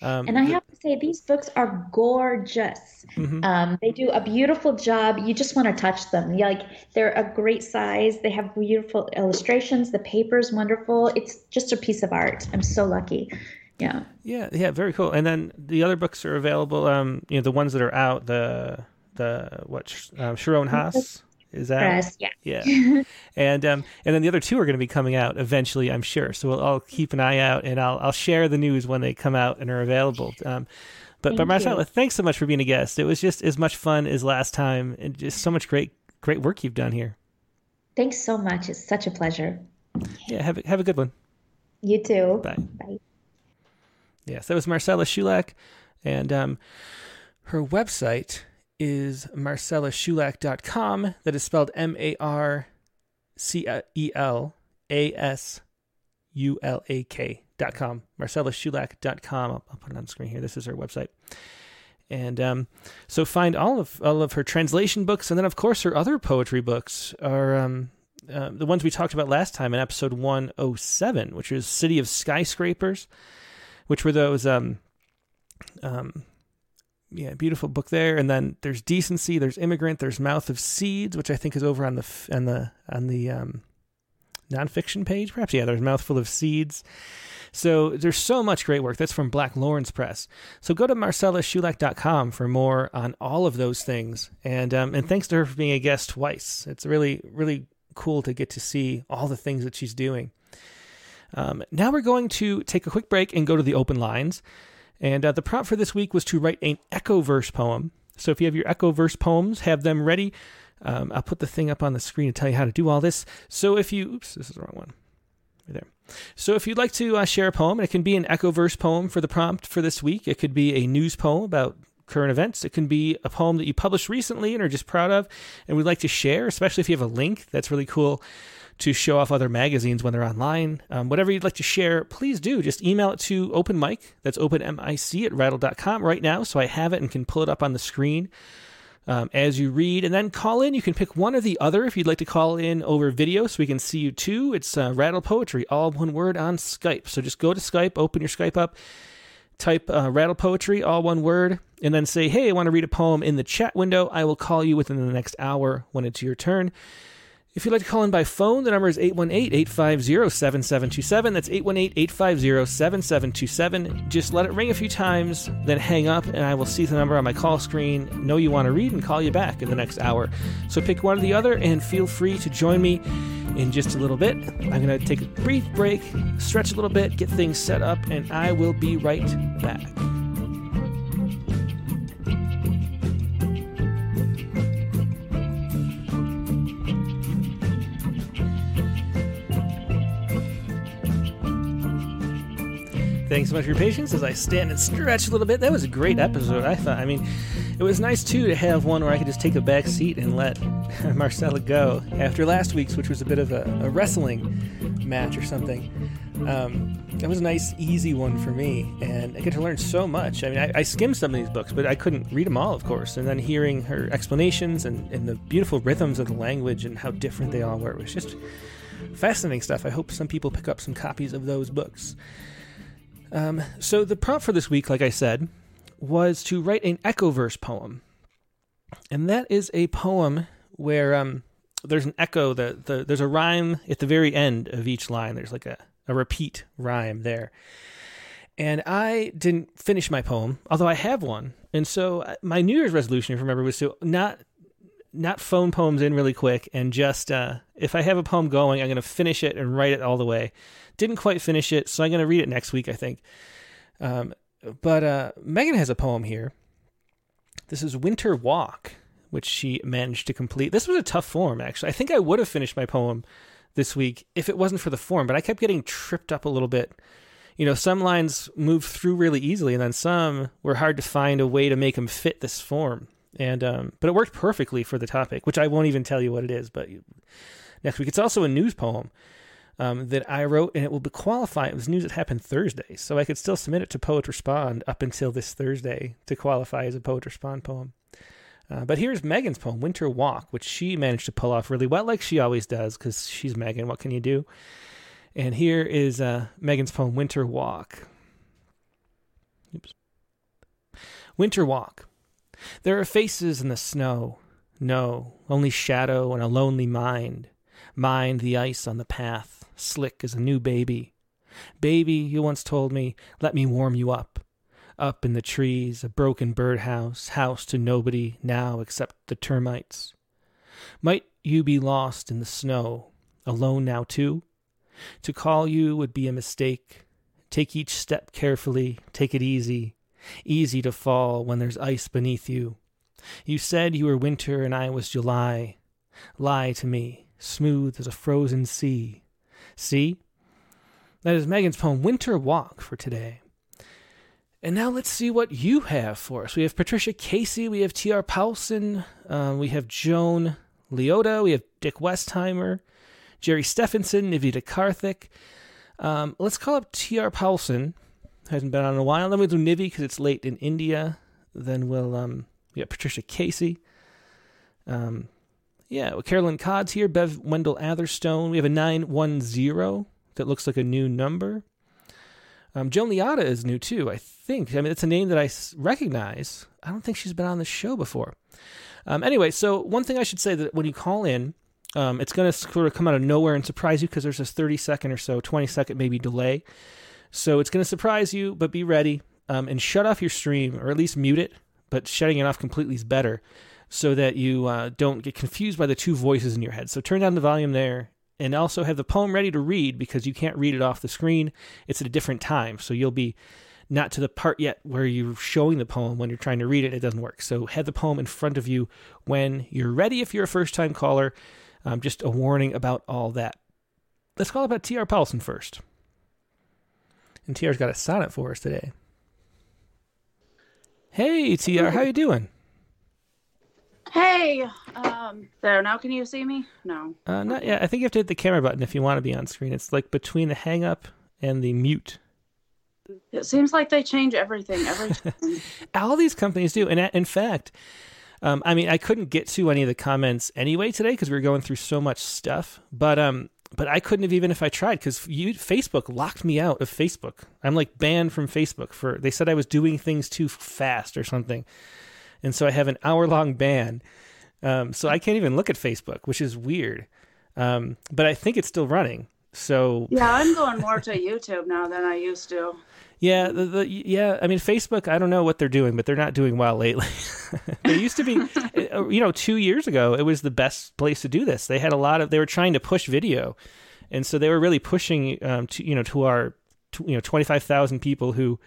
Um, and I have to say, these books are gorgeous. Mm-hmm. Um, they do a beautiful job. You just want to touch them. Yeah, like they're a great size. They have beautiful illustrations. The paper is wonderful. It's just a piece of art. I'm so lucky. Yeah. Yeah. Yeah. Very cool. And then the other books are available. Um, you know, the ones that are out. The the what? Um, Sharon Haas. Is that Press, yeah. Yeah. and um and then the other two are going to be coming out eventually, I'm sure. So we'll, I'll keep an eye out and I'll I'll share the news when they come out and are available. Um, but Thank but Marcela, thanks so much for being a guest. It was just as much fun as last time, and just so much great great work you've done here. Thanks so much. It's such a pleasure. Yeah. Have a, have a good one. You too. Bye. Bye. Yes, that was Marcela Sulak, and um, her website is marcelasulak.com. That is spelled M A R C E L A S U L A K.com. marcelasulak.com. I'll, I'll put it on the screen here. This is her website. And um, so find all of all of her translation books, and then of course her other poetry books are um, uh, the ones we talked about last time in episode 107, which is City of Skypapers, which were those um, um, yeah, beautiful book there. And then there's Decency, there's Immigrant, there's Mouth of Seeds, which I think is over on the on the on the um, nonfiction page, perhaps. Yeah, there's Mouthful of Seeds. So there's so much great work. That's from Black Lawrence Press. So go to marcelasulak.com for more on all of those things. And um, and thanks to her for being a guest twice. It's really really cool to get to see all the things that she's doing. Um, now we're going to take a quick break and go to the open lines. And uh, the prompt for this week was to write an echo verse poem. So if you have your echo verse poems, have them ready. Um, I'll put the thing up on the screen to tell you how to do all this. So if you, oops, this is the wrong one. Right there. So if you'd like to uh, share a poem, and it can be an echo verse poem for the prompt for this week, it could be a news poem about current events. It can be a poem that you published recently and are just proud of and would like to share, especially if you have a link. That's really cool to show off other magazines when they're online. Um, whatever you'd like to share, please do. Just email it to open mic. That's openmic at rattle.com right now. So I have it and can pull it up on the screen um, as you read. And then call in. You can pick one or the other if you'd like to call in over video so we can see you too. It's uh, Rattle Poetry, all one word on Skype. So just go to Skype, open your Skype up, type uh, Rattle Poetry, all one word, and then say, hey, I want to read a poem in the chat window. I will call you within the next hour when it's your turn. If you'd like to call in by phone, the number is 818 850 7727. That's 818 850 7727. Just let it ring a few times, then hang up, and I will see the number on my call screen, know you want to read, and call you back in the next hour. So pick one or the other, and feel free to join me in just a little bit. I'm going to take a brief break, stretch a little bit, get things set up, and I will be right back. Thanks so much for your patience as I stand and stretch a little bit. That was a great episode, I thought. I mean, it was nice too to have one where I could just take a back seat and let Marcela go after last week's, which was a bit of a, a wrestling match or something. Um, was a nice, easy one for me, and I get to learn so much. I mean, I, I, skimmed some of these books, but I couldn't read them all, of course. And then hearing her explanations and, and the beautiful rhythms of the language and how different they all were was just fascinating stuff. I hope some people pick up some copies of those books. Um, so the prompt for this week, like I said, was to write an echo verse poem, and that is a poem where um, there's an echo. The, the there's a rhyme at the very end of each line. There's like a, a repeat rhyme there. And I didn't finish my poem, although I have one. And so uh, my New Year's resolution, if you remember, was to not not phone poems in really quick and just uh, if I have a poem going, I'm going to finish it and write it all the way. Didn't quite finish it, so I'm going to read it next week, I think. Um, but uh, Megan has a poem here. This is Winter Walk, which she managed to complete. This was a tough form, actually. I think I would have finished my poem this week if it wasn't for the form, but I kept getting tripped up a little bit. You know, some lines moved through really easily, and then some were hard to find a way to make them fit this form. And um, but it worked perfectly for the topic, which I won't even tell you what it is. But next week, it's also a news poem um, that I wrote, and it will be qualified. It was news that happened Thursday, so I could still submit it to Poet Respond up until this Thursday to qualify as a Poet Respond poem. Uh, but here's Megan's poem, Winter Walk, which she managed to pull off really well, like she always does, because she's Megan. What can you do? And here is uh, Megan's poem, Winter Walk. Oops. Winter Walk. There are faces in the snow. No, only shadow and a lonely mind. Mind the ice on the path slick as a new baby. Baby, you once told me, let me warm you up. Up in the trees, a broken birdhouse, house to nobody now except the termites. Might you be lost in the snow, alone now too? To call you would be a mistake. Take each step carefully, take it easy. Easy to fall when there's ice beneath you. You said you were winter and I was July. Lie to me, smooth as a frozen sea. See? That is Megan's poem, Winter Walk, for today. And now let's see what you have for us. We have Patricia Casey, we have T.R. Paulson, uh, we have Joan Leotta, we have Dick Westheimer, Jerry Stephenson, Nivita Karthik. Um, let's call up T.R. Paulson. Hasn't been on in a while. Then we'll do Nivi because it's late in India. Then we'll um, we got Patricia Casey. Um, yeah, well, Carolyn Codd's here. Bev Wendell Atherstone. We have a 910 that looks like a new number. Um, Joan Leotta is new too, I think. I mean, it's a name that I recognize. I don't think she's been on the show before. Um, anyway, so one thing I should say that when you call in, um, it's going to sort of come out of nowhere and surprise you because there's this 30 second or so, 20 second maybe delay So it's going to surprise you, but be ready um, and shut off your stream or at least mute it. But shutting it off completely is better so that you uh, don't get confused by the two voices in your head. So turn down the volume there and also have the poem ready to read because you can't read it off the screen. It's at a different time. So you'll be not to the part yet where you're showing the poem when you're trying to read it. It doesn't work. So have the poem in front of you when you're ready if you're a first time caller. Um, just a warning about all that. Let's call about T.R. Paulson first. And TR's got a sonnet for us today. Hey, TR, how you doing? Hey, um, there. Now can you see me? No. Uh, not yet. I think you have to hit the camera button if you want to be on screen. It's like between the hang up and the mute. It seems like they change everything every time. All these companies do, and in fact, um, I mean, I couldn't get to any of the comments anyway today because we were going through so much stuff. But um, but I couldn't have even if I tried because Facebook locked me out of Facebook. I'm like banned from Facebook for they said I was doing things too fast or something, and so I have an hour long ban. Um, so I can't even look at Facebook, which is weird. Um, but I think it's still running. So yeah, I'm going more to YouTube now than I used to. Yeah, the, the, yeah. I mean, Facebook. I don't know what they're doing, but they're not doing well lately. they used to be, uh, you know, two years ago, it was the best place to do this. They had a lot of. They were trying to push video, and so they were really pushing um, to you know to our to, you know twenty five thousand people who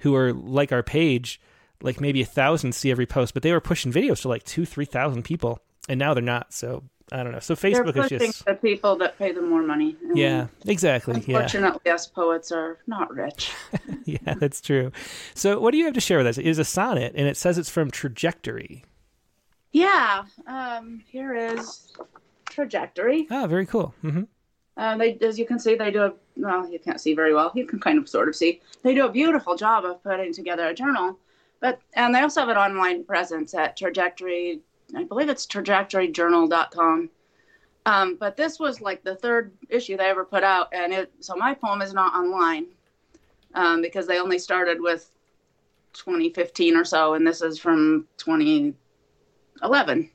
who are like our page, like maybe a thousand see every post, but they were pushing videos to like two three thousand people, and now they're not. So I don't know. So Facebook They're is just the people that pay them more money. Yeah, exactly. Unfortunately, yeah. us poets are not rich. yeah, that's true. So, what do you have to share with us? It is a sonnet, and it says it's from Trajectory. Yeah. Um, here is Trajectory. Oh, very cool. Mm-hmm. Uh, they, as you can see, they do a well. You can't see very well. You can kind of sort of see. They do a beautiful job of putting together a journal, but and they also have an online presence at Trajectory I believe it's trajectoryjournal.com. Um, but this was like the third issue they ever put out, and it so my poem is not online um, because they only started with 2015 or so, and this is from 2011.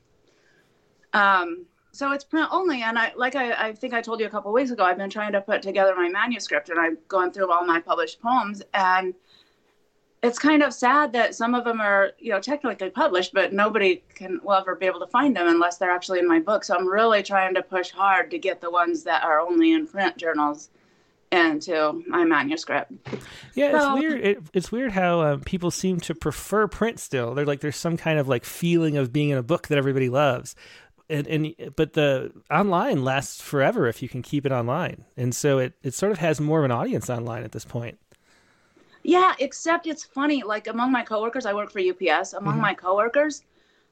Um, so it's print only, and I like I, I think I told you a couple weeks ago, I've been trying to put together my manuscript, and I've gone through all my published poems, and it's kind of sad that some of them are, you know, technically published, but nobody can will ever be able to find them unless they're actually in my book. So I'm really trying to push hard to get the ones that are only in print journals into my manuscript. Yeah, so, it's weird. It, it's weird how um, people seem to prefer print still. They're like there's some kind of like feeling of being in a book that everybody loves. And, and but the online lasts forever if you can keep it online, and so it, it sort of has more of an audience online at this point. Yeah, except it's funny. Like among my coworkers, I work for UPS. Among mm-hmm. my coworkers,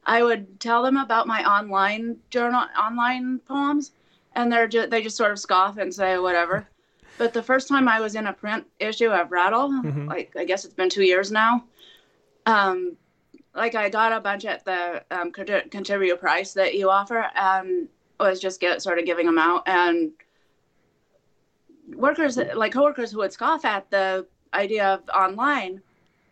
I would tell them about my online journal, online poems, and they're just they just sort of scoff and say whatever. but the first time I was in a print issue of Rattle, mm-hmm. like I guess it's been two years now. Um, like I got a bunch at the um, contributor price that you offer, and was just get sort of giving them out and workers like coworkers who would scoff at the idea of online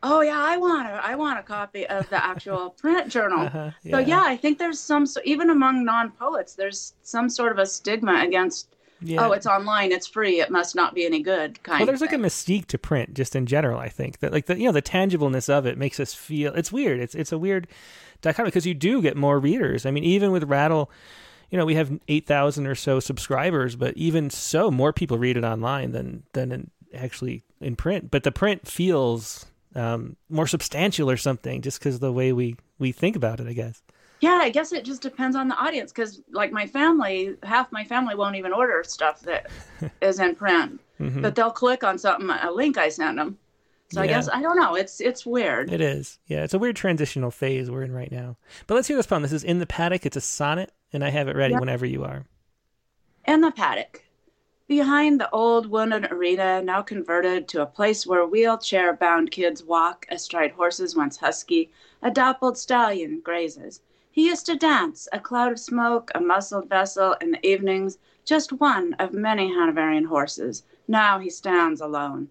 oh yeah i want a i want a copy of the actual print journal uh-huh, yeah. so yeah i think there's some so even among non-poets there's some sort of a stigma against yeah. oh it's online it's free it must not be any good kind well there's like a mystique to print just in general i think that like the you know the tangibleness of it makes us feel it's weird it's it's a weird dichotomy because you do get more readers i mean even with rattle you know we have 8000 or so subscribers but even so more people read it online than than in, actually in print, but the print feels um, more substantial or something, just because the way we we think about it, I guess. Yeah, I guess it just depends on the audience. Because like my family, half my family won't even order stuff that is in print, mm-hmm. but they'll click on something, a link I sent them. So yeah. I guess I don't know. It's it's weird. It is. Yeah, it's a weird transitional phase we're in right now. But let's hear this poem. This is in the paddock. It's a sonnet, and I have it ready whenever you are. In the paddock. Behind the old wooden arena, now converted to a place where wheelchair bound kids walk astride horses once husky, a dappled stallion grazes. He used to dance, a cloud of smoke, a muscled vessel in the evenings, just one of many Hanoverian horses. Now he stands alone.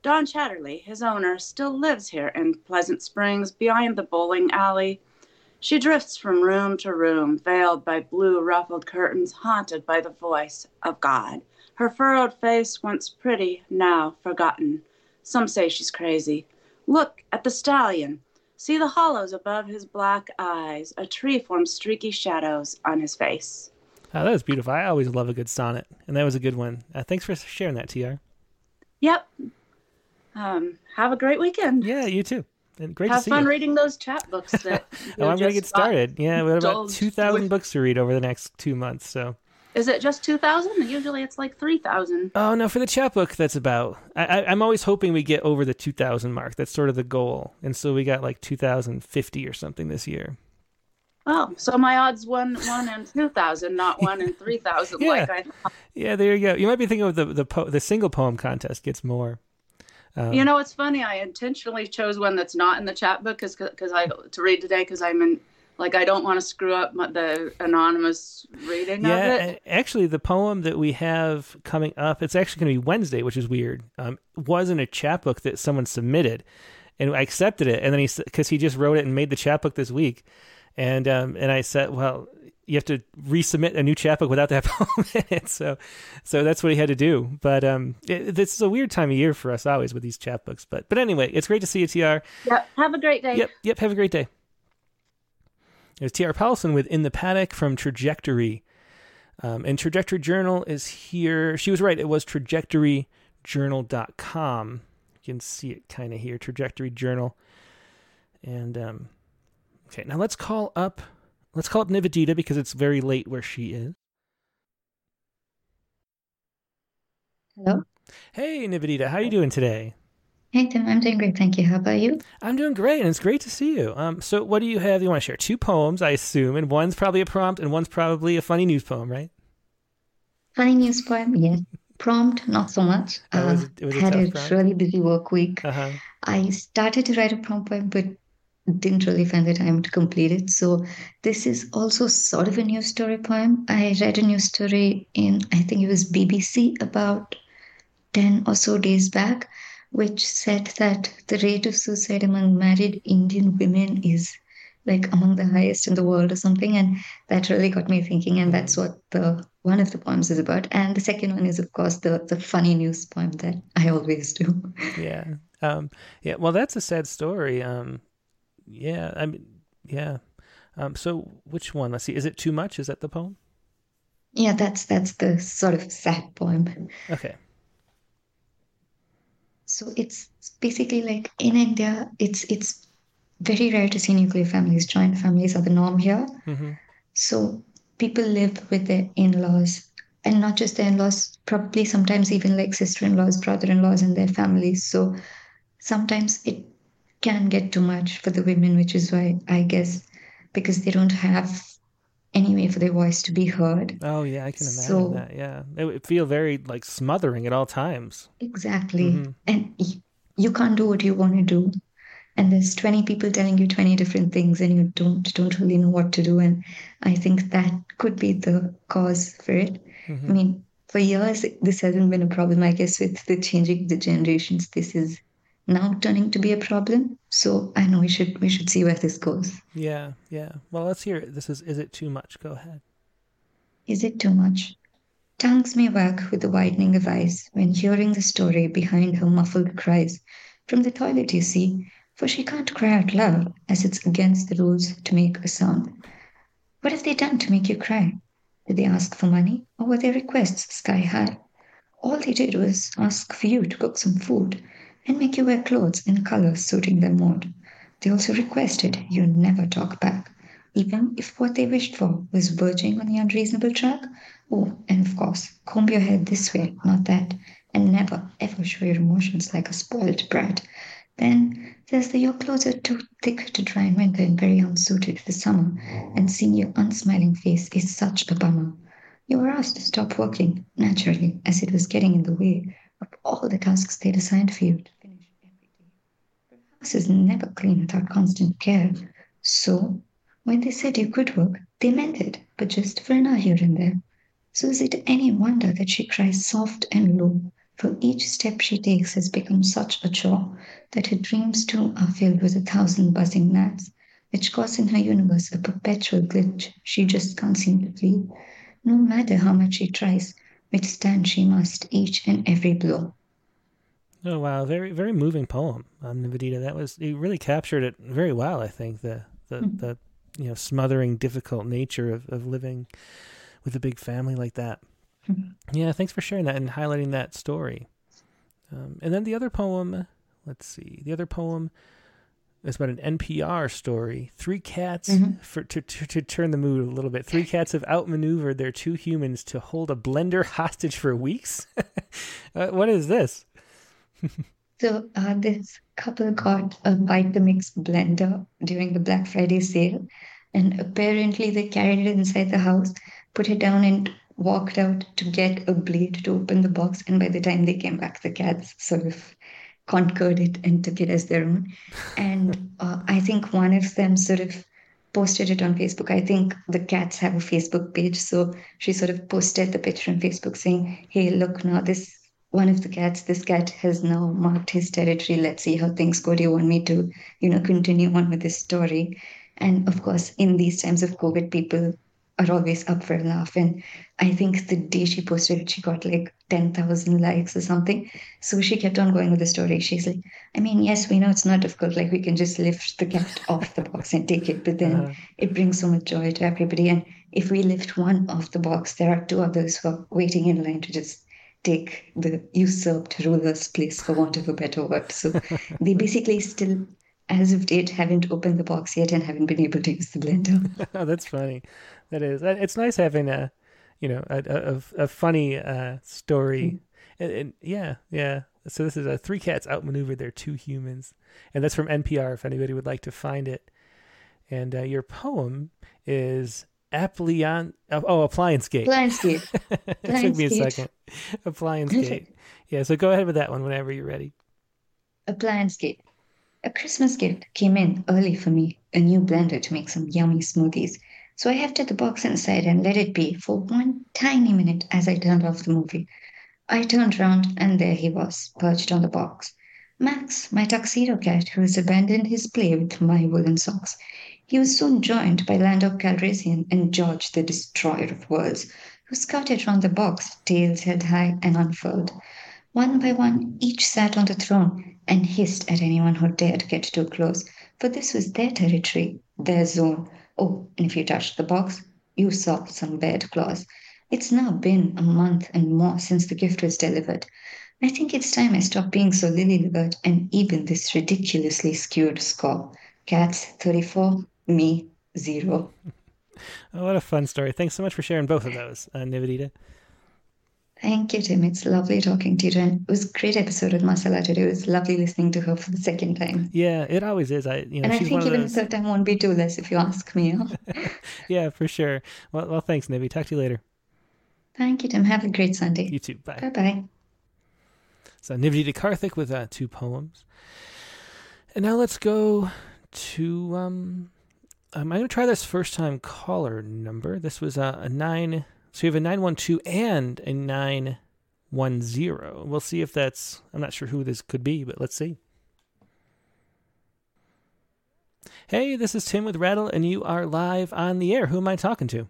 Don Chatterley, his owner, still lives here in Pleasant Springs behind the bowling alley. She drifts from room to room, veiled by blue ruffled curtains, haunted by the voice of God Her furrowed face, once pretty, now forgotten. Some say she's crazy. Look at the stallion. See the hollows above his black eyes. A tree forms streaky shadows on his face. Oh, that was beautiful. I always love a good sonnet, and that was a good one. Uh, thanks for sharing that, TR. Yep. Um, have a great weekend. Yeah, you too. And great have to see fun you. reading those chapbooks. That oh, I'm going to get started. Yeah, we have about 2,000 with- books to read over the next two months. So, Is it just two thousand? Usually it's like three thousand. oh no, for the chapbook, that's about. I, I, I'm always hoping we get over the 2,000 mark. That's sort of the goal, and so we got like 2,050 or something this year. Oh, so my odds one one and two thousand, not one and three thousand. Yeah. Like I thought. Yeah, there you go. You might be thinking of the the po- the single poem contest gets more. Um, You know, it's funny. I intentionally chose one that's not in the chapbook because because I to read today because I'm in like I don't want to screw up the anonymous reading yeah, of it. actually, the poem that we have coming up, it's actually going to be Wednesday, which is weird. Um, wasn't a chapbook that someone submitted, and I accepted it, and then he because he just wrote it and made the chapbook this week, and um, and I said, well, you have to resubmit a new chapbook without that poem in it, so so that's what he had to do. But um, it, this is a weird time of year for us always with these chapbooks. But but anyway, it's great to see you, Tr. Yep. Have a great day. Yep, yep. Have a great day. There's T.R. Paulson with In the Paddock from Trajectory. Um, and Trajectory Journal is here. She was right. It was trajectoryjournal.com. You can see it kind of here, Trajectory Journal. And um, okay, now let's call up let's call up Nivedita because it's very late where she is. Hello. Hey, Nivedita, how are you doing today? Hey Tim, I'm doing great, thank you. How about you? I'm doing great, and it's great to see you. Um, so what do you have? You want to share two poems, I assume, and one's probably a prompt, and one's probably a funny news poem, right? Funny news poem, yes. Prompt, not so much. Uh, it was had a really busy work week. Uh huh. I started to write a prompt poem, but didn't really find the time to complete it. So this is also sort of a news story poem. I read a news story in, I think it was BBC about 10 or so days back, which said that the rate of suicide among married Indian women is like among the highest in the world or something. And that really got me thinking. And that's what the one of the poems is about. And the second one is, of course, the, the funny news poem that I always do. Yeah. Um, yeah. Well, that's a sad story. Um, yeah. I mean, yeah. Um, so which one? Let's see. Is it too much? Is that the poem? Yeah, that's that's the sort of sad poem. Okay. So it's basically like in India, it's it's very rare to see nuclear families. Joint families are the norm here. hmm So people live with their in-laws, and not just their in-laws, probably sometimes even like sister-in-laws, brother-in-laws, and their families. So sometimes it can get too much for the women, which is why I guess because they don't have any way for their voice to be heard. Oh yeah, I can imagine So- that. Yeah, it would feel very like smothering at all times. Exactly. Mhm. And y- you can't do what you want to do. And there's 20 people telling you 20 different things and you don't don't really know what to do. And I think that could be the cause for it. Mhm. I mean, for years this hasn't been a problem. I guess with the changing the generations, this is now turning to be a problem. So I know we should we should see where this goes. Yeah, yeah. Well, let's hear it. This is is it too much? Go ahead. Is it too much? Tongues may wag with the widening of eyes when hearing the story behind her muffled cries. From the toilet, you see, for she can't cry out loud, as it's against the rules to make a sound. What have they done to make you cry? Did they ask for money, or were their requests sky high? All they did was ask for you to cook some food and make you wear clothes in colors suiting their mood. They also requested you never talk back, even if what they wished for was verging on the unreasonable track. Oh, and of course, comb your hair this way, not that, and never ever show your emotions like a spoiled brat. Then there's the your clothes are too thick to dry in winter and very unsuited for summer, and seeing your unsmiling face is such a bummer. You were asked to stop working, naturally, as it was getting in the way of all the tasks they'd assigned for you to finish every day. The house is never clean without constant care. So, when they said you could work, they meant it, but just for an hour here and there. So is it any wonder that she cries soft and low, for each step she takes has become such a chore that her dreams too are filled with a thousand buzzing gnats, which cause in her universe a perpetual glitch she just can't seem to flee. No matter how much she tries, withstand she must each and every blow. Oh wow, very very moving poem, um, Nivedita. That was you really captured it very well. I think the the, mm-hmm. the you know smothering, difficult nature of, of living with a big family like that. Mm-hmm. Yeah, thanks for sharing that and highlighting that story. Um, and then the other poem, let's see, the other poem is about an NPR story. Three cats mm-hmm. for to, to, to turn the mood a little bit. Three cats have outmaneuvered their two humans to hold a blender hostage for weeks. uh, what is this? so uh, this couple got a Vitamix blender during the Black Friday sale, and apparently they carried it inside the house, put it down, and walked out to get a blade to open the box. And by the time they came back, the cats sort of conquered it and took it as their own. And uh, I think one of them sort of posted it on Facebook. I think the cats have a Facebook page. So she sort of posted the picture on Facebook saying, Hey, look, now this one of the cats, this cat has now marked his territory. Let's see how things go. Do you want me to, you know, continue on with this story? And of course, in these times of COVID, people are always up for a laugh. And I think the day she posted it, she got like 10,000 likes or something. So she kept on going with the story. She's like, I mean, yes, we know it's not difficult. Like, we can just lift the cat off the box and take it. But then uh-huh. it brings so much joy to everybody. And if we lift one off the box, there are two others who are waiting in line to just take the usurped ruler's place, for want of a better word. So they basically still as of date haven't opened the box yet and haven't been able to use the blender. oh, that's funny that is. It's nice having a, you know, a a, a funny uh, story. Mm-hmm. And, and, yeah, yeah. So this is a three cats outmaneuvered their two humans, and that's from NPR. If anybody would like to find it, and uh, your poem is Applian. Uh, oh, Appliance Gate. Appliance Gate. it took me a second. Appliance Gate. Yeah. So go ahead with that one whenever you're ready. Appliance Gate. A Christmas gift came in early for me. A new blender to make some yummy smoothies. So I hefted the box inside and let it be for one tiny minute as I turned off the movie. I turned round and there he was, perched on the box. Max, my tuxedo cat, who has abandoned his play with my woolen socks. He was soon joined by Lando Calrissian and George, the destroyer of worlds, who scouted round the box, tails held high and unfurled. One by one, each sat on the throne and hissed at anyone who dared get too close, for this was their territory, their zone, Oh, and if you touched the box, you saw some bad claws. It's now been a month and more since the gift was delivered. I think it's time I stopped being so lily livered and even this ridiculously skewed score. Cats 34, me 0. Oh, what a fun story. Thanks so much for sharing both of those, uh, Nivedita. Thank you, Tim. It's lovely talking to you. And it was a great episode with Marcela today. It was lovely listening to her for the second time. Yeah, it always is. I, you know, and I think even those... the third time won't be too less if you ask me. yeah, for sure. Well, well, thanks, Nivi. Talk to you later. Thank you, Tim. Have a great Sunday. You too. Bye. Bye bye. So, Nivedita Karthik with uh, two poems. And now let's go to. um, um I'm going to try this first time caller number. This was uh, a nine so you have a 912 and a 910. We'll see if that's, I'm not sure who this could be, but let's see. Hey, this is Tim with Rattle, and you are live on the air. Who am I talking to?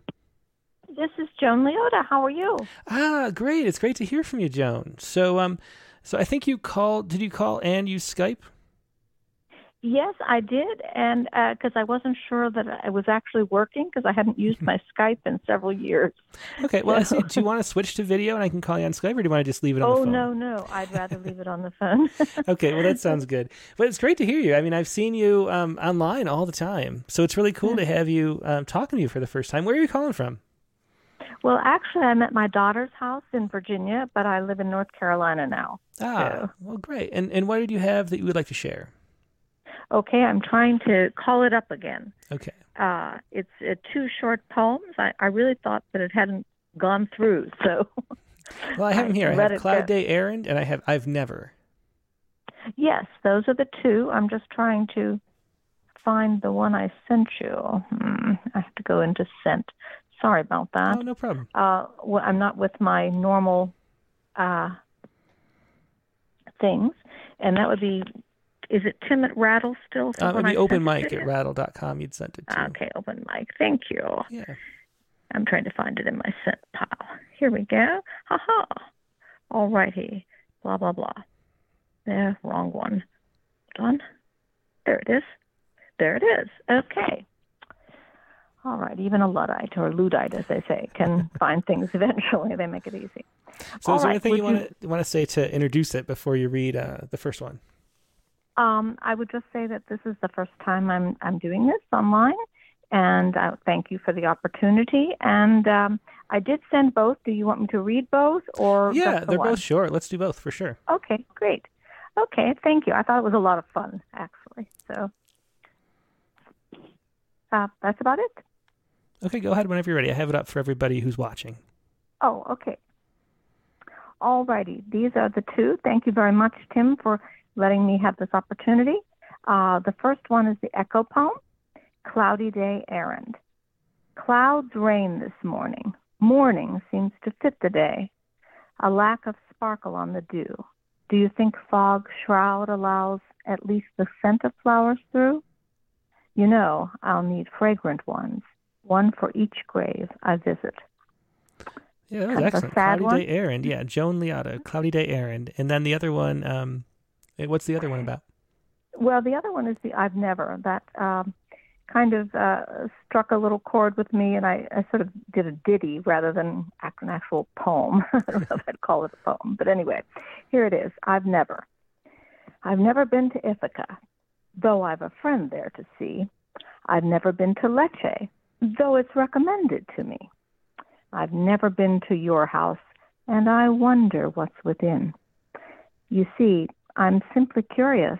This is Joan Leotta. How are you? Ah, great. It's great to hear from you, Joan. So, um, so I think you called. Did you call and use Skype? Yes, I did, and because uh, I wasn't sure that I was actually working because I hadn't used my Skype in several years. Okay, well, I see. Do you want to switch to video and I can call you on Skype, or do you want to just leave it on oh, the phone? Oh no, no, I'd rather leave it on the phone. okay, well that sounds good. But it's great to hear you. I mean, I've seen you um, online all the time, so it's really cool to have you um, talking to you for the first time. Where are you calling from? Well, actually, I'm at my daughter's house in Virginia, but I live in North Carolina now. Ah, so. well, great. And and what did you have that you would like to share? Okay, I'm trying to call it up again. Okay. Uh, it's uh, two short poems. I, I really thought that it hadn't gone through, so. well, I have them here. I have Cloud Day Errand, and I have I've never. Yes, those are the two. I'm just trying to find the one I sent you. Hmm, I have to go into sent. Sorry about that. Oh, no problem. Uh, well, I'm not with my normal uh, things, and that would be is it Tim at Rattle still? Uh, maybe open mic at rattle.com you'd sent it to. Okay, open mic. Thank you. Yeah. I'm trying to find it in my sent pile. Here we go. Ha ha. All righty. Blah, blah, blah. Yeah, wrong one. Hold on. There it is. There it is. Okay. All right. Even a Luddite or Luddite, as they say, can find things eventually. They make it easy. So, All is there right, anything would you want to want to say to introduce it before you read uh, the first one? Um, I would just say that this is the first time I'm I'm doing this online, and uh, thank you for the opportunity. And um, I did send both. Do you want me to read both or Yeah, the they're one? both short. Let's do both for sure. Okay, great. Okay, thank you. I thought it was a lot of fun actually. So uh, that's about it. Okay, go ahead whenever you're ready. I have it up for everybody who's watching. Oh, okay. All righty. These are the two. Thank you very much, Tim, for letting me have this opportunity. Uh, the first one is the echo poem, Cloudy Day Errand. Clouds rain this morning. Morning seems to fit the day. A lack of sparkle on the dew. Do you think fog shroud allows at least the scent of flowers through? You know, I'll need fragrant ones, one for each grave I visit. Yeah, that was excellent. Cloudy one. Day Errand. Yeah, Joan Leotta, Cloudy Day Errand. And then the other one, um, what's the other one about? Well, the other one is the I've Never. That um, kind of uh, struck a little chord with me, and I, I sort of did a ditty rather than act- an actual poem. I don't know if I'd call it a poem. But anyway, here it is I've Never. I've never been to Ithaca, though I've a friend there to see. I've never been to Lecce, though it's recommended to me. I've never been to your house, and I wonder what's within. You see, I'm simply curious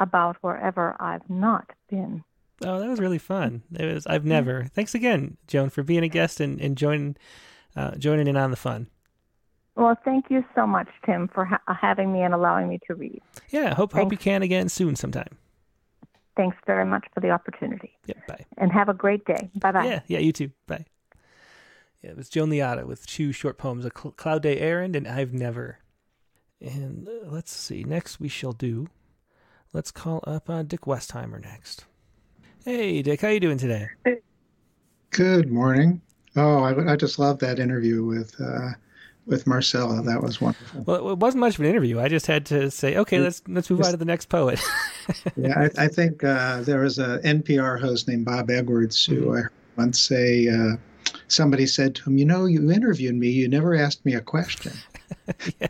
about wherever I've not been. Oh, that was really fun. It was. I've never. Thanks again, Joan, for being a guest and, and joining uh, joining in on the fun. Well, thank you so much, Tim, for ha- having me and allowing me to read. Yeah, hope hope you can again soon sometime. Thanks very much for the opportunity. Yeah, bye. And have a great day. Bye bye. Yeah, yeah, you too. Bye. Yeah, it was Joan Leotta with two short poems, A Cl- Cloud Day Errand and I've Never. And uh, let's see, next we shall do, let's call up uh, Dick Westheimer next. Hey, Dick, how you doing today? Good morning. Oh, I, I just love that interview with uh, with Marcela. That was wonderful. Well, it wasn't much of an interview. I just had to say, okay, let's let's move on to the next poet. Yeah, I, I think uh, there was a NPR host named Bob Edwards who I heard once say uh, somebody said to him, "You know, you interviewed me. You never asked me a question." yeah,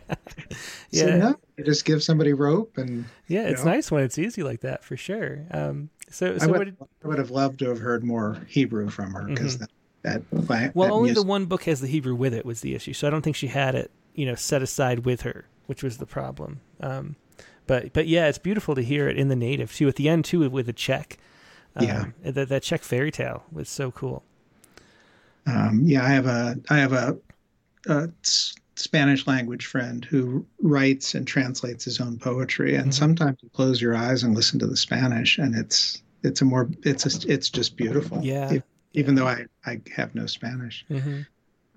So yeah, no, you just give somebody rope, and yeah. It's know. nice when it's easy like that, for sure. Um, so, I so what would, did, I would have loved to have heard more Hebrew from her because that that, Mm-hmm. well, that only music- the one book has the Hebrew with it was the issue, so I don't think she had it, you know, set aside with her, which was the problem. Um, but but yeah, it's beautiful to hear it in the native too. At the end too, with a Czech. Um, Yeah. that that Czech fairy tale was so cool. Um, yeah, I have a I have a, a Spanish language friend who writes and translates his own poetry, and Mhm. sometimes you close your eyes and listen to the Spanish, and it's it's a more it's a, it's just beautiful. Yeah. E- even though I I have no Spanish. hmm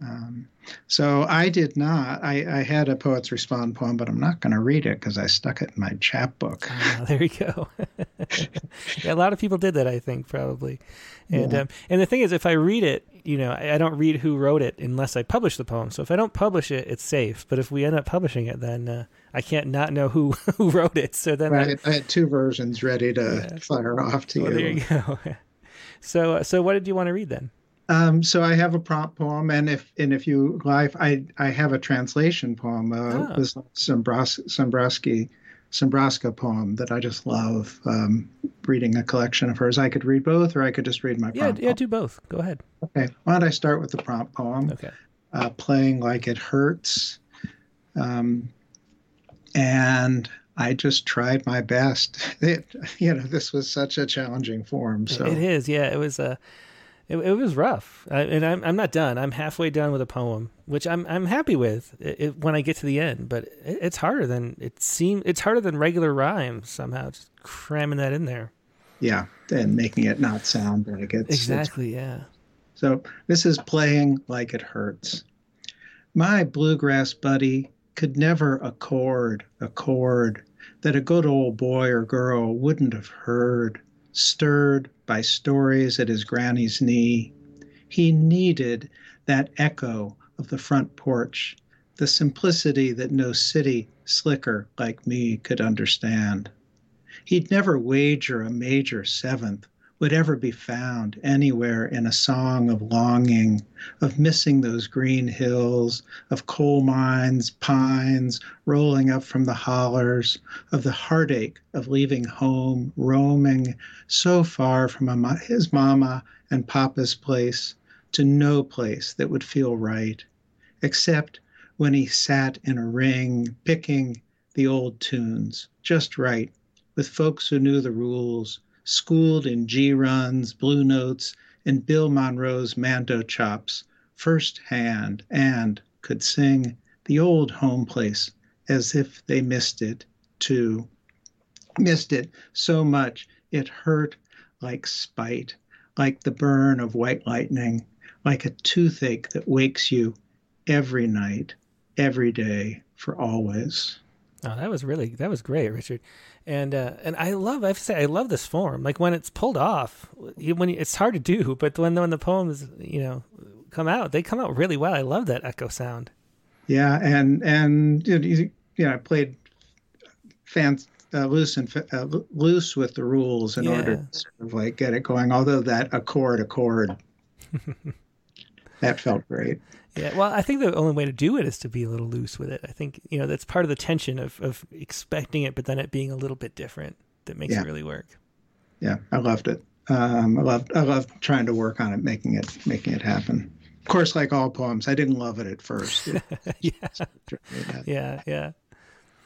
Um, so I did not. I, I had a Poets Respond poem, but I'm not going to read it because I stuck it in my chapbook. Ah, there you go. yeah, a lot of people did that, I think, probably. And Yeah. um, and the thing is, if I read it, you know, I, I don't read who wrote it unless I publish the poem. So if I don't publish it, it's safe. But if we end up publishing it, then uh, I can't not know who who wrote it. So then, I, I, had- I had two versions ready to Yeah. fire off to well, you. there you go. so uh, so what did you want to read then? Um, so I have a prompt poem, and if and if you like, I I have a translation poem, uh, Oh. this Sombrowski Sombraska poem that I just love. Um, reading a collection of hers, I could read both, or I could just read my Yeah, prompt. yeah, poem. do both. Go ahead. Okay, why don't I start with the prompt poem? Okay. Uh, playing like it hurts, um, and I just tried my best. It, you know, this was such a challenging form. So It is, yeah. It was uh, it, it was rough, I, and I'm I'm not done. I'm halfway done with a poem, which I'm I'm happy with it, it, when I get to the end. But it, it's harder than it seems. It's harder than regular rhymes somehow. Just cramming that in there. yeah, and making it not sound like it's it's Exactly. Yeah. So this is playing like it hurts. My bluegrass buddy could never accord a chord that a good old boy or girl wouldn't have heard, stirred by stories at his granny's knee. He needed that echo of the front porch, the simplicity that no city slicker like me could understand. He'd never wager a major seventh would ever be found anywhere in a song of longing, of missing those green hills, of coal mines, pines rolling up from the hollers, of the heartache of leaving home, roaming so far from his mama and papa's place to no place that would feel right, except when he sat in a ring picking the old tunes just right with folks who knew the rules schooled in G runs, blue notes, and Bill Monroe's mando chops, first hand, and could sing the old home place as if they missed it too. Missed it so much it hurt like spite, like the burn of white lightning, like a toothache that wakes you every night, every day, for always. Oh, that was really that was great, Richard and uh, and I love I have to say I love this form. Like when it's pulled off, when it's hard to do, but when when the poems you know come out, they come out really well. I love that echo sound. Yeah, and and you know I played fans uh, loose and uh, loose with the rules in yeah. order to sort of like get it going. Although that accord accord, that felt great. Yeah, well, I think the only way to do it is to be a little loose with it. I think you know that's part of the tension of of expecting it, but then it being a little bit different that makes yeah. it really work. Yeah, I loved it. Um, I loved I loved trying to work on it, making it making it happen. Of course, like all poems, I didn't love it at first. yeah, yeah, yeah.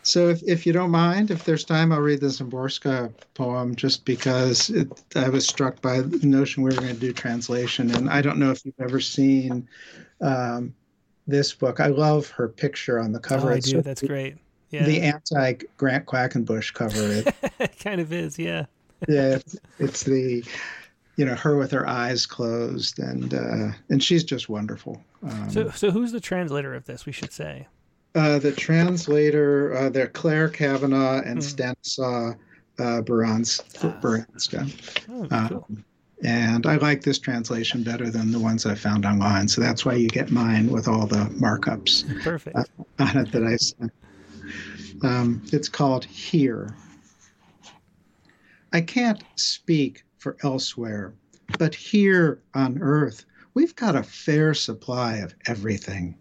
So, if, if you don't mind, if there's time, I'll read the Szymborska poem just because it, I was struck by the notion we were going to do translation. And I don't know if you've ever seen um, this book. I love her picture on the cover. Oh, I do. That's great. Yeah. The anti Grant Quackenbush cover. It, kind of is, yeah. yeah, it's, it's, the you know her with her eyes closed, and uh, and she's just wonderful. Um, so, so who's the translator of this? We should say. Uh, the translator, uh, they're Clare Cavanagh and hmm. Stanislaw uh, Barańczak. Oh, cool. And I like this translation better than the ones I found online. So that's why you get mine with all the markups Perfect. Uh, on it that I sent. Um, it's called Here. I can't speak for elsewhere, but here on earth, we've got a fair supply of everything.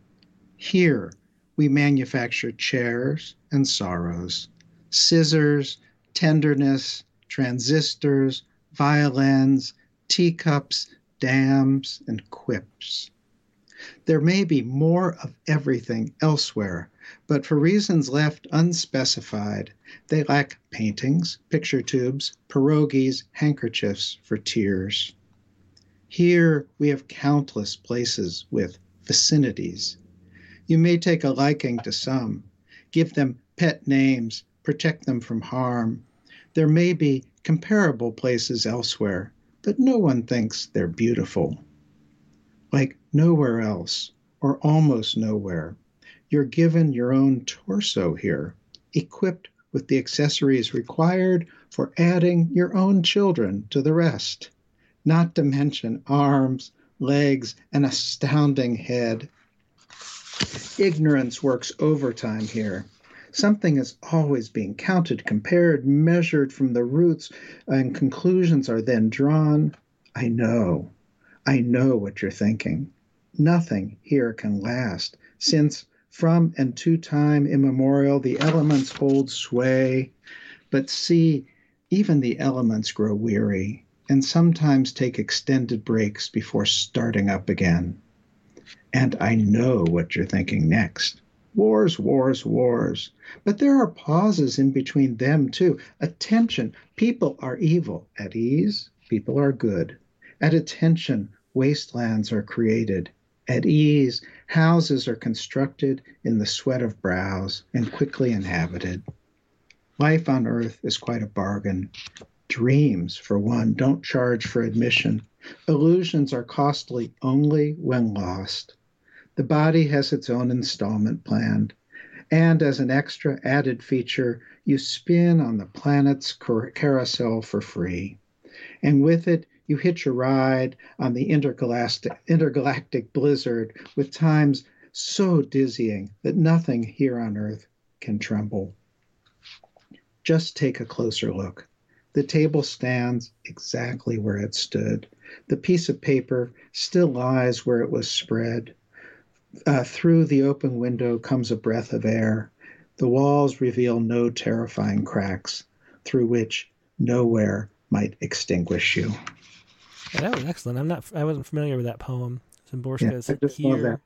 Here, we manufacture chairs and sorrows, scissors, tenderness, transistors, violins, teacups, dams, and quips. There may be more of everything elsewhere, but for reasons left unspecified, they lack paintings, picture tubes, pierogies, handkerchiefs for tears. Here we have countless places with vicinities. You may take a liking to some, give them pet names, protect them from harm. There may be comparable places elsewhere, but no one thinks they're beautiful. Like nowhere else, or almost nowhere, you're given your own torso here, equipped with the accessories required for adding your own children to the rest, not to mention arms, legs, an astounding head. Ignorance works overtime here Something is always being counted, compared, measured from the roots, and conclusions are then drawn. I know. I know what you're thinking. Nothing here can last, since from and to time immemorial the elements hold sway. But see, even the elements grow weary and sometimes take extended breaks before starting up again. And I know what you're thinking next. Wars, wars, wars. But there are pauses in between them, too. Attention, people are evil. At ease, people are good. At attention, wastelands are created. At ease, houses are constructed in the sweat of brows and quickly inhabited. Life on earth is quite a bargain. Dreams, for one, don't charge for admission. Illusions are costly only when lost. The body has its own installment planned. And as an extra added feature, you spin on the planet's carousel for free. And with it, You hitch a ride on the intergalactic, intergalactic blizzard with times so dizzying that nothing here on Earth can tremble. Just take a closer look. The table stands exactly where it stood. The piece of paper still lies where it was spread. Uh, through the open window comes a breath of air. The walls reveal no terrifying cracks through which nowhere might extinguish you. Yeah, that was excellent. I'm not. I wasn't familiar with that poem. Szymborska's yeah, I just here. Love that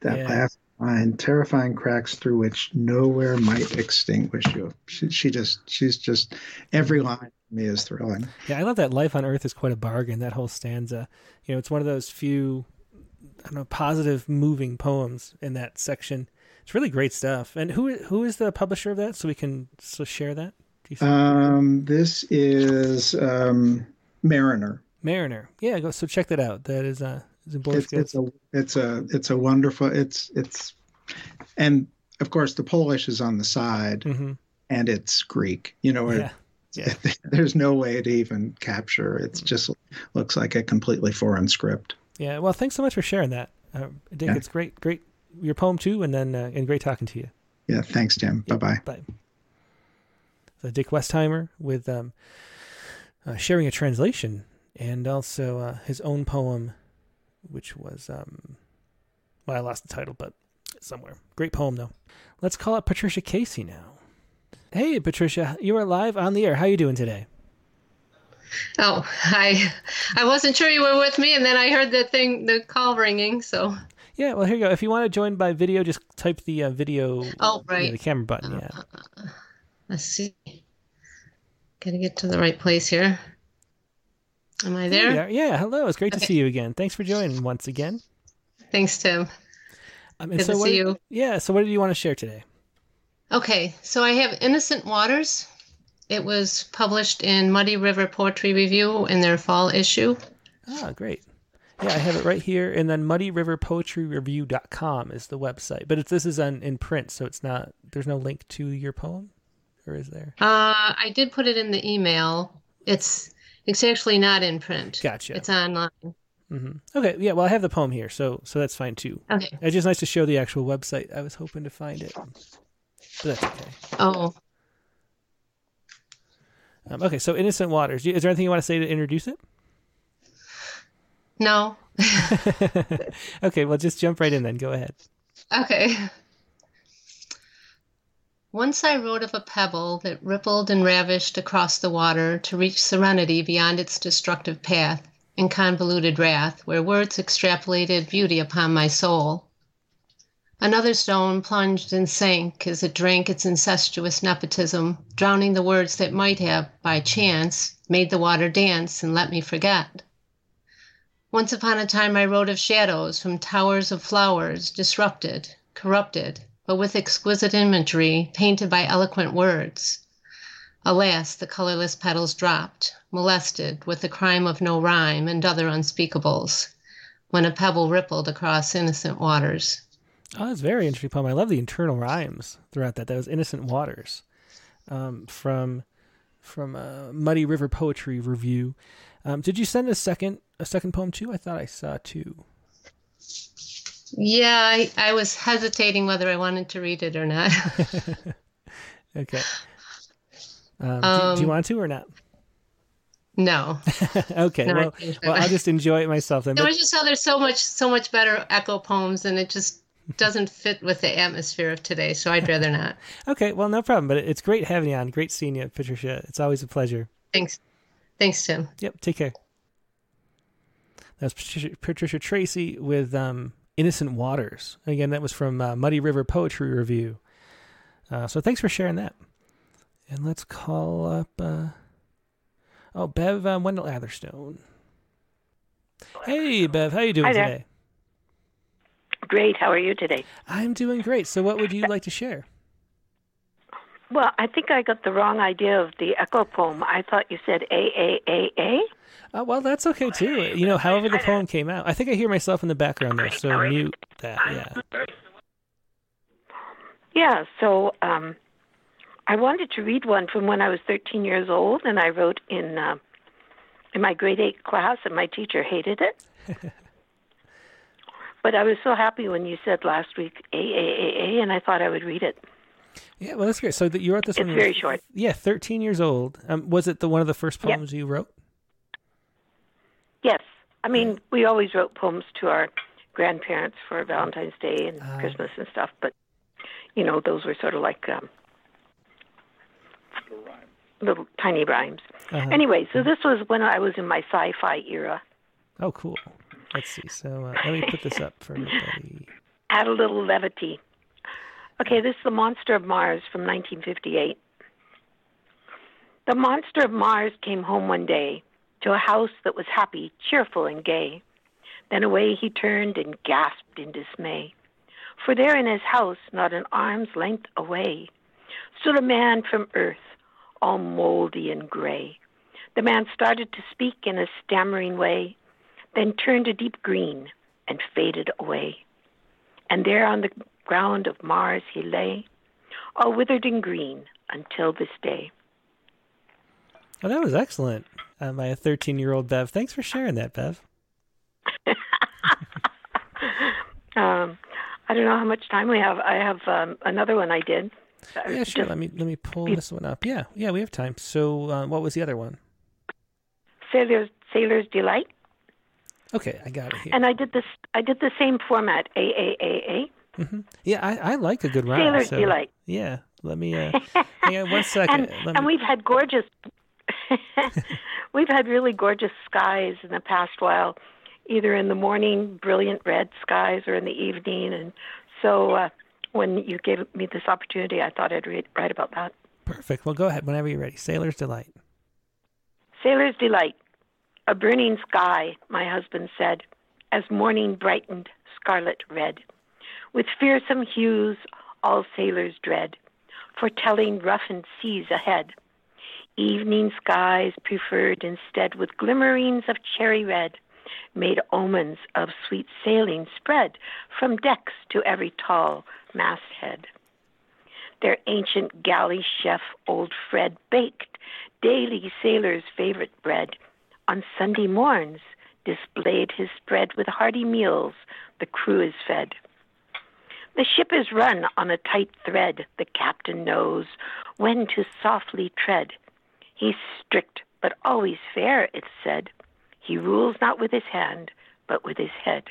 that yeah. last line, terrifying cracks through which nowhere might extinguish you. She, she just, she's just, every line to me is thrilling. Yeah, I love that Life on Earth is quite a bargain, that whole stanza. You know, it's one of those few, I don't know, positive, moving poems in that section. It's really great stuff. And who who is the publisher of that? So we can so share that. Um, this is um, Mariner. Mariner. Yeah, go. So check that out. That is uh, it's, it's, a it's a it's a wonderful it's it's and of course the Polish is on the side mm-hmm. and it's Greek. You know, yeah. Yeah. there's no way to even capture. It mm-hmm. just looks like a completely foreign script. Yeah. Well, thanks so much for sharing that. Uh, think yeah. it's great, great your poem too, and then uh, and great talking to you. Yeah. Thanks, Jim. Yeah, bye bye. Bye. So Dick Westheimer with um, uh, sharing a translation and also uh, his own poem which was um, well, I lost the title, but somewhere. Great poem though. Let's call up Patricia Casey now. Hey, Patricia, you are live on the air. How are you doing today? Oh, I I wasn't sure you were with me, and then I heard the thing, the call ringing. So yeah, well, here you go. If you want to join by video, just type the uh, video. Oh, right. You know, the camera button. Yeah. Uh, let's see. Gotta get to the right place here. Am I there? Yeah, hello. It's great okay. to see you again. Thanks for joining once again. Thanks, Tim. Um, Good so to what, see you. Yeah, so what do you want to share today? Okay, so I have Innocent Waters. It was published in Muddy River Poetry Review in their fall issue. Ah, great. Yeah, I have it right here. And then muddyriverpoetryreview.com is the website. But it's, this is on, in print, so it's not, there's no link to your poem? Or is there? Uh, I did put it in the email. It's it's actually not in print. Gotcha. It's online. Mm-hmm. Okay. Yeah. Well, I have the poem here, so so that's fine too. Okay. It's just nice to show the actual website. I was hoping to find it, but that's okay. Oh. Um, okay. So, Innocent Waters. Is there anything you want to say to introduce it? No. okay. Well, just jump right in then. Go ahead. Okay. Once I wrote of a pebble that rippled and ravished across the water to reach serenity beyond its destructive path in convoluted wrath, where words extrapolated beauty upon my soul. Another stone plunged and sank as it drank its incestuous nepotism, drowning the words that might have, by chance, made the water dance and let me forget. Once upon a time I wrote of shadows from towers of flowers, disrupted, corrupted, but with exquisite imagery painted by eloquent words. Alas, the colorless petals dropped, molested with the crime of no rhyme and other unspeakables, when a pebble rippled across innocent waters. Oh, that's very interesting poem. I love the internal rhymes throughout that. That was Innocent Waters um, from from a Muddy River Poetry Review. Um, did you send a second a second poem too? I thought I saw two. Yeah, I, I was hesitating whether I wanted to read it or not. okay. Um, um, do, do, you um, want to or not? No. okay. No, well, well, I'll just enjoy it myself then. No, but... I just saw there's so much, so much better echo poems, and it just doesn't fit with the atmosphere of today. So I'd rather not. okay. Well, no problem. But it's great having you on. Great seeing you, Patricia. It's always a pleasure. Thanks. Thanks, Tim. Yep. Take care. That's Patricia, Patricia Tracy with um, Innocent Waters. Again, that was from uh, Muddy River Poetry Review. Uh, so thanks for sharing that. And let's call up, uh, oh, Bev uh, Wendell Atherstone. Hey, Bev, how you doing today? Great. How are you today? I'm doing great. So, what would you like to share? Well, I think I got the wrong idea of the echo poem. I thought you said A A A A. Uh, well, that's okay too. You know, however the poem came out. I think I hear myself in the background there, so mute that. Yeah. Yeah. So um, I wanted to read one from when I was 13 years old, and I wrote in uh, in my grade eight class, and my teacher hated it. but I was so happy when you said last week AAAA, and I thought I would read it. Yeah, well, that's great. So that you wrote this it's one. very short. Yeah, thirteen years old. Um, was it the one of the first poems yep. you wrote? Yes, I mean we always wrote poems to our grandparents for Valentine's Day and uh, Christmas and stuff, but you know those were sort of like um, little tiny rhymes. Uh-huh. Anyway, so this was when I was in my sci-fi era. Oh, cool. Let's see. So uh, let me put this up for everybody. Add a little levity. Okay, this is The Monster of Mars from 1958. The monster of Mars came home one day to a house that was happy, cheerful, and gay. Then away he turned and gasped in dismay. For there in his house, not an arm's length away, stood a man from earth, all moldy and gray. The man started to speak in a stammering way, then turned a deep green and faded away. And there on the ground of Mars he lay, all withered and green until this day. Oh, that was excellent uh, by a 13 year old Bev. Thanks for sharing that, Bev. um, I don't know how much time we have. I have um, another one I did. Yeah, sure. Just, let me let me pull this one up. Yeah, yeah, we have time. So, uh, what was the other one? Sailor's Sailor's Delight. Okay, I got it here. And I did this. I did the same format. A A A A. Mm-hmm. Yeah, I, I like a good rhyme. Sailor's so, Delight. Yeah, let me. Uh, hang on one second. and, and we've had gorgeous. we've had really gorgeous skies in the past while, either in the morning, brilliant red skies, or in the evening, and so. Uh, when you gave me this opportunity, I thought I'd read, write about that. Perfect. Well, go ahead whenever you're ready. Sailor's Delight. Sailor's Delight. A burning sky, my husband said, as morning brightened scarlet red, with fearsome hues all sailors dread, foretelling roughened seas ahead. Evening skies preferred instead with glimmerings of cherry red, made omens of sweet sailing spread from decks to every tall masthead. Their ancient galley chef, old Fred, baked daily sailors' favorite bread. On Sunday morns, displayed his spread with hearty meals the crew is fed. The ship is run on a tight thread, the captain knows when to softly tread. He's strict, but always fair, it's said. He rules not with his hand, but with his head.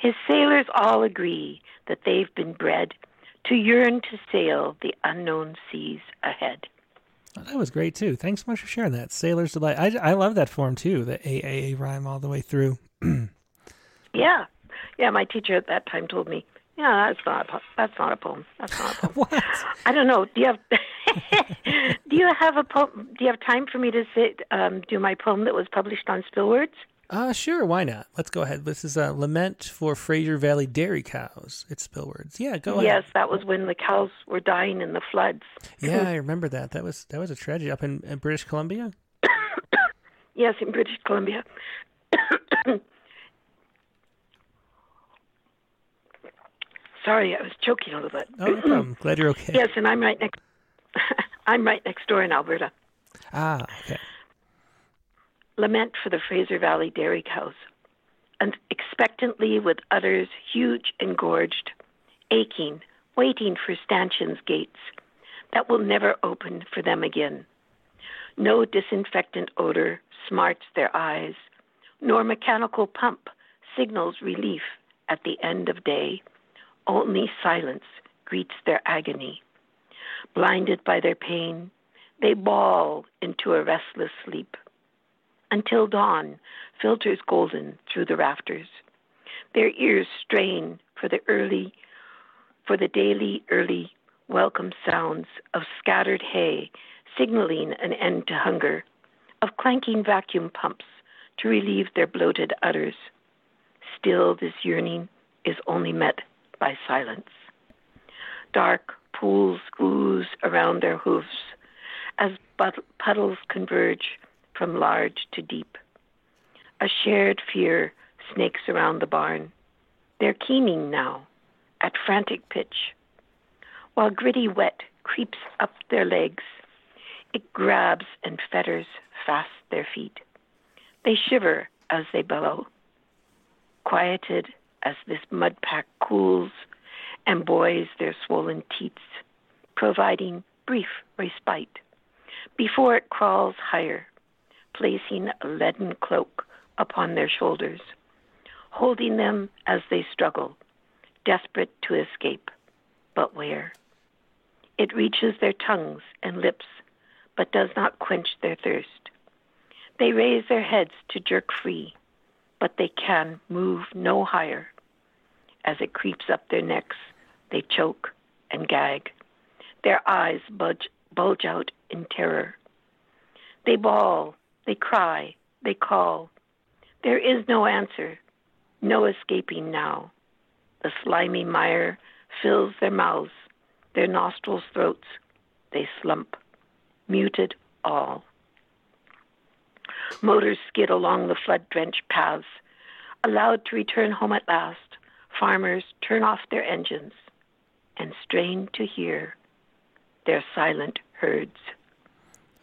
His sailors all agree that they've been bred to yearn to sail the unknown seas ahead. Oh, that was great too. Thanks so much for sharing that. Sailor's Delight. I, I love that form too, the AAA rhyme all the way through. yeah. Yeah, my teacher at that time told me, yeah, that's not a, that's not a poem. That's not a poem. what? I don't know. Do you have Do you have a poem? Do you have time for me to sit um, do my poem that was published on Spillwords? Uh, sure, why not? Let's go ahead. This is a lament for Fraser Valley dairy cows. It's Spillwords. Yeah, go ahead. Yes, that was when the cows were dying in the floods. yeah, I remember that. That was that was a tragedy up in, in British Columbia. yes, in British Columbia. Sorry, I was choking a little bit. Oh, no problem. Glad you're okay. Yes, and I'm right next. I'm right next door in Alberta. Ah, okay lament for the Fraser Valley dairy cows, and expectantly with udders huge and gorged, aching, waiting for stanchions' gates that will never open for them again. No disinfectant odor smarts their eyes, nor mechanical pump signals relief at the end of day. Only silence greets their agony. Blinded by their pain, they bawl into a restless sleep until dawn filters golden through the rafters. Their ears strain for the early, for the daily early welcome sounds of scattered hay signaling an end to hunger, of clanking vacuum pumps to relieve their bloated udders. Still, this yearning is only met by silence. Dark pools ooze around their hoofs as puddles converge from large to deep. A shared fear snakes around the barn. They're keening now, at frantic pitch. While gritty wet creeps up their legs, it grabs and fetters fast their feet. They shiver as they bellow, quieted as this mud pack cools and buoys their swollen teats, providing brief respite before it crawls higher, placing a leaden cloak upon their shoulders, holding them as they struggle, desperate to escape. But where? It reaches their tongues and lips, but does not quench their thirst. They raise their heads to jerk free, but they can move no higher. As it creeps up their necks, they choke and gag. Their eyes bulge, bulge out in terror. They bawl, they cry, they call. There is no answer, no escaping now. The slimy mire fills their mouths, their nostrils, throats. They slump, muted all. Motors skid along the flood drenched paths. Allowed to return home at last, farmers turn off their engines and strain to hear their silent herds.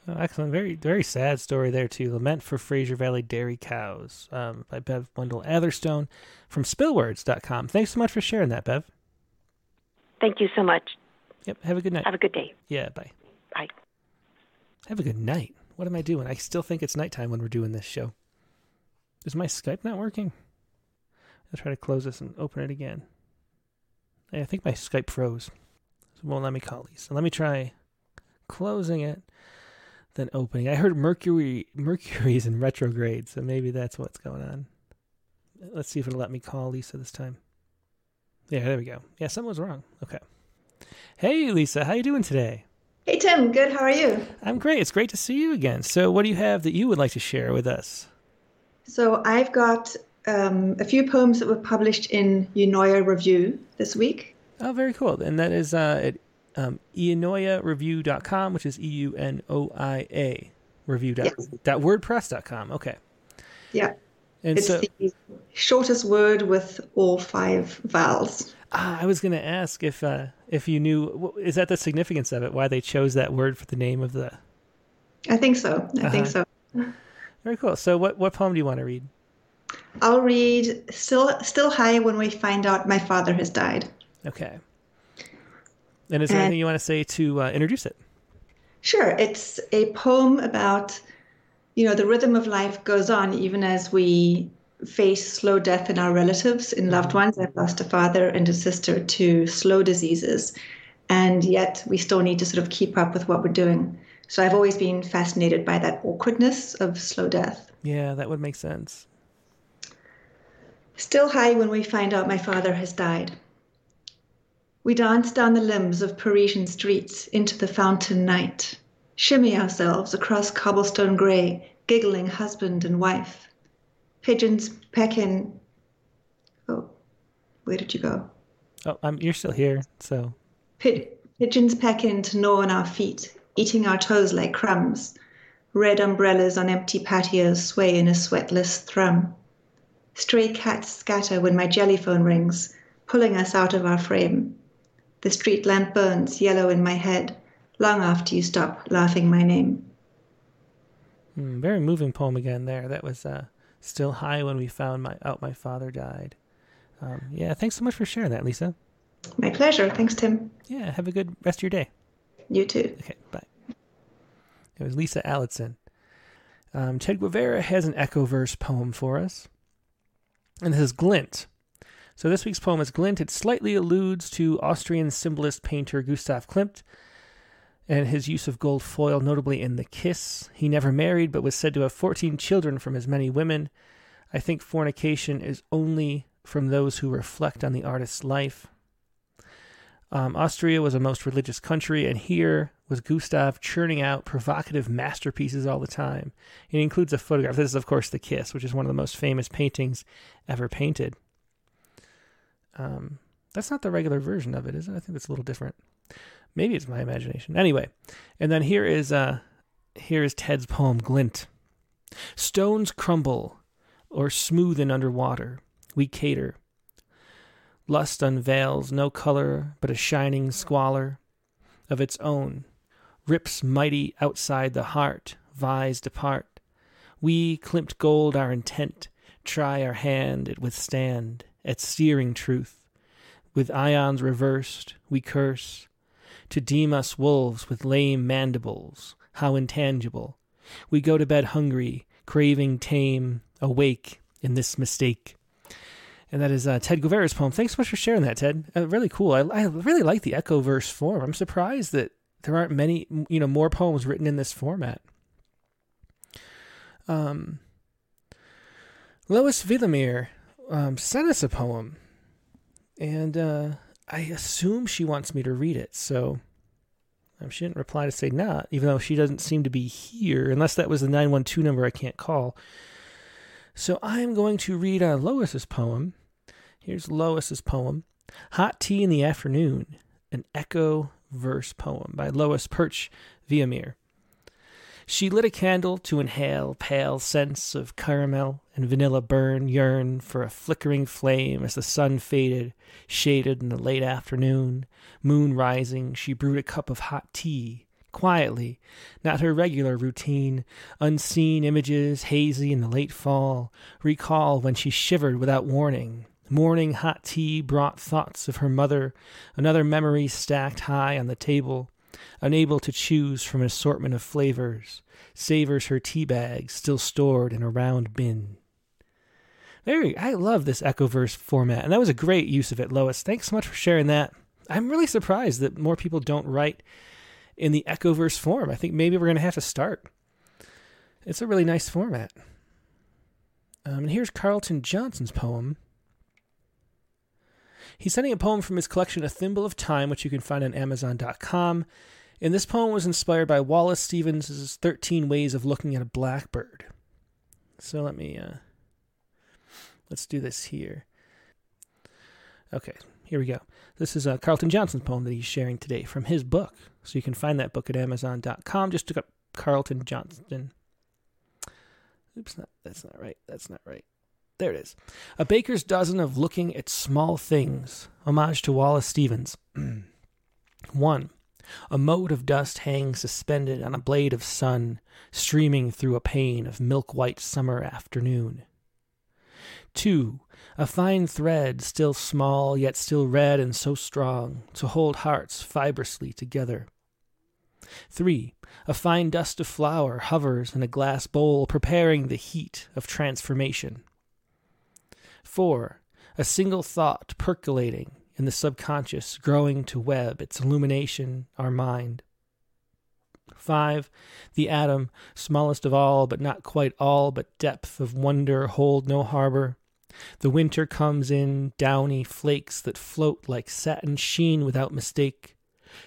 Oh, excellent. Very, very sad story there, too. Lament for Fraser Valley Dairy Cows um, by Bev Wendell Atherstone from spillwords.com. Thanks so much for sharing that, Bev. Thank you so much. Yep. Have a good night. Have a good day. Yeah. Bye. Bye. Have a good night. What am I doing? I still think it's nighttime when we're doing this show. Is my Skype not working? I'll try to close this and open it again. I think my Skype froze. So it won't let me call these. So let me try closing it, then opening. I heard Mercury Mercury's in retrograde, so maybe that's what's going on. Let's see if it'll let me call Lisa this time. Yeah, there we go. Yeah, something was wrong. Okay. Hey Lisa, how are you doing today? Hey Tim, good. How are you? I'm great. It's great to see you again. So, what do you have that you would like to share with us? So, I've got um, a few poems that were published in Eunoia Review this week. Oh, very cool. And that is uh, at um, eunoiareview.com, which is E U N O I A review dot, Yes. dot wordpress.com. Okay. Yeah. And it's so the shortest word with all five vowels. ah, I was going to ask if uh, if you knew, is that the significance of it? Why they chose that word for the name of the. I think so. I think Uh-huh. so. Very cool. So, what, what poem do you want to read? I'll read Still Still High When We Find Out My Father Has Died. Okay. And is there Uh, anything you want to say to uh, introduce it? Sure, it's a poem about, you know, the rhythm of life goes on even as we face slow death in our relatives, in loved ones. I've lost a father and a sister to slow diseases, and yet we still need to sort of keep up with what we're doing. So I've always been fascinated by that awkwardness of slow death. Yeah, that would make sense. Still high when we find out my father has died. We dance down the limbs of Parisian streets into the fountain night, shimmy ourselves across cobblestone grey, giggling husband and wife. Pigeons peck in. Oh, where did you go? Oh, I'm, you're still here. So, Pi- pigeons peck in to gnaw on our feet, eating our toes like crumbs. Red umbrellas on empty patios sway in a sweatless thrum. Stray cats scatter when my jellyphone rings, pulling us out of our frame. The street lamp burns yellow in my head, long after you stop laughing my name. hmm, very moving poem again there. That was uh, Still High When We Found my Out My Father Died. Um, yeah, thanks so much for sharing that, Lisa. My pleasure. Thanks, Tim. Yeah, have a good rest of your day. You too. Okay, bye. It was Lisa Allison. Um, Ted Guevara has an echo verse poem for us. And this is Glint. So this week's poem is Glint. It slightly alludes to Austrian symbolist painter Gustav Klimt and his use of gold foil, notably in The Kiss. He never married, but was said to have 14 children from as many women. I think fornication is only from those who reflect on the artist's life. Um, Austria was a most religious country, and here was Gustav churning out provocative masterpieces all the time. It includes a photograph. This is, of course, The Kiss, which is one of the most famous paintings ever painted. Um, that's not the regular version of it, is it? I think it's a little different. Maybe it's my imagination. Anyway, and then here is uh, here is Ted's poem, Glint. Stones crumble, or smoothen under water. We cater. Lust unveils no color but a shining squalor of its own. Rips mighty outside the heart, vies depart. We, clipped gold, our intent, try our hand it withstand, at steering truth. With ions reversed, we curse. To deem us wolves with lame mandibles, how intangible. We go to bed hungry, craving tame, awake in this mistake. And that is uh, Ted Guevara's poem. Thanks so much for sharing that, Ted. Uh, really cool. I, I really like the echo verse form. I'm surprised that there aren't many, you know, more poems written in this format. Um, Lois Villemaire um, sent us a poem, and uh, I assume she wants me to read it. So um, she didn't reply to say not, even though she doesn't seem to be here, unless that was the 912 number I can't call. So I'm going to read uh, Lois's poem. Here's Lois's poem Hot Tea in the Afternoon, an echo verse poem by Lois Perch Villemaire. She lit a candle to inhale pale scents of caramel and vanilla burn, yearn for a flickering flame as the sun faded, shaded in the late afternoon. Moon rising, she brewed a cup of hot tea quietly, not her regular routine. Unseen images, hazy in the late fall, recall when she shivered without warning. Morning hot tea brought thoughts of her mother, another memory stacked high on the table. Unable to choose from an assortment of flavors, savors her tea bag still stored in a round bin. Very, I love this Echoverse format, and that was a great use of it, Lois. Thanks so much for sharing that. I'm really surprised that more people don't write in the Echoverse form. I think maybe we're going to have to start. It's a really nice format. Um, and here's Carlton Johnson's poem. He's sending a poem from his collection, A Thimble of Time, which you can find on Amazon.com. And this poem was inspired by Wallace Stevens' 13 Ways of Looking at a Blackbird. So let me, uh, let's do this here. Okay, here we go. This is uh, Carlton Johnson's poem that he's sharing today from his book. So you can find that book at Amazon.com. Just look up Carlton Johnson. Oops, not, that's not right. That's not right. There it is. A baker's dozen of looking at small things. Homage to Wallace Stevens. 1. A mote of dust hangs suspended on a blade of sun, streaming through a pane of milk white summer afternoon. 2. A fine thread, still small, yet still red and so strong, to hold hearts fibrously together. 3. A fine dust of flour hovers in a glass bowl, preparing the heat of transformation. 4. A single thought percolating in the subconscious, growing to web its illumination, our mind. 5. The atom, smallest of all, but not quite all, but depth of wonder hold no harbor, the winter comes in downy flakes that float like satin sheen without mistake,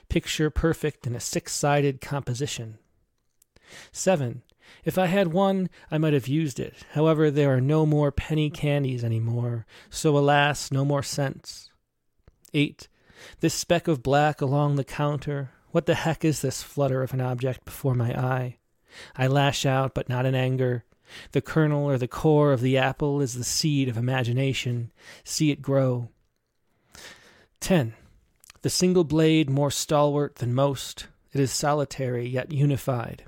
picture perfect in a six sided composition. 7. If I had one, I might have used it. However, there are no more penny candies any more, so alas, no more cents. 8. This speck of black along the counter, what the heck is this flutter of an object before my eye? I lash out, but not in anger. The kernel or the core of the apple is the seed of imagination. See it grow. 10. The single blade more stalwart than most, it is solitary yet unified.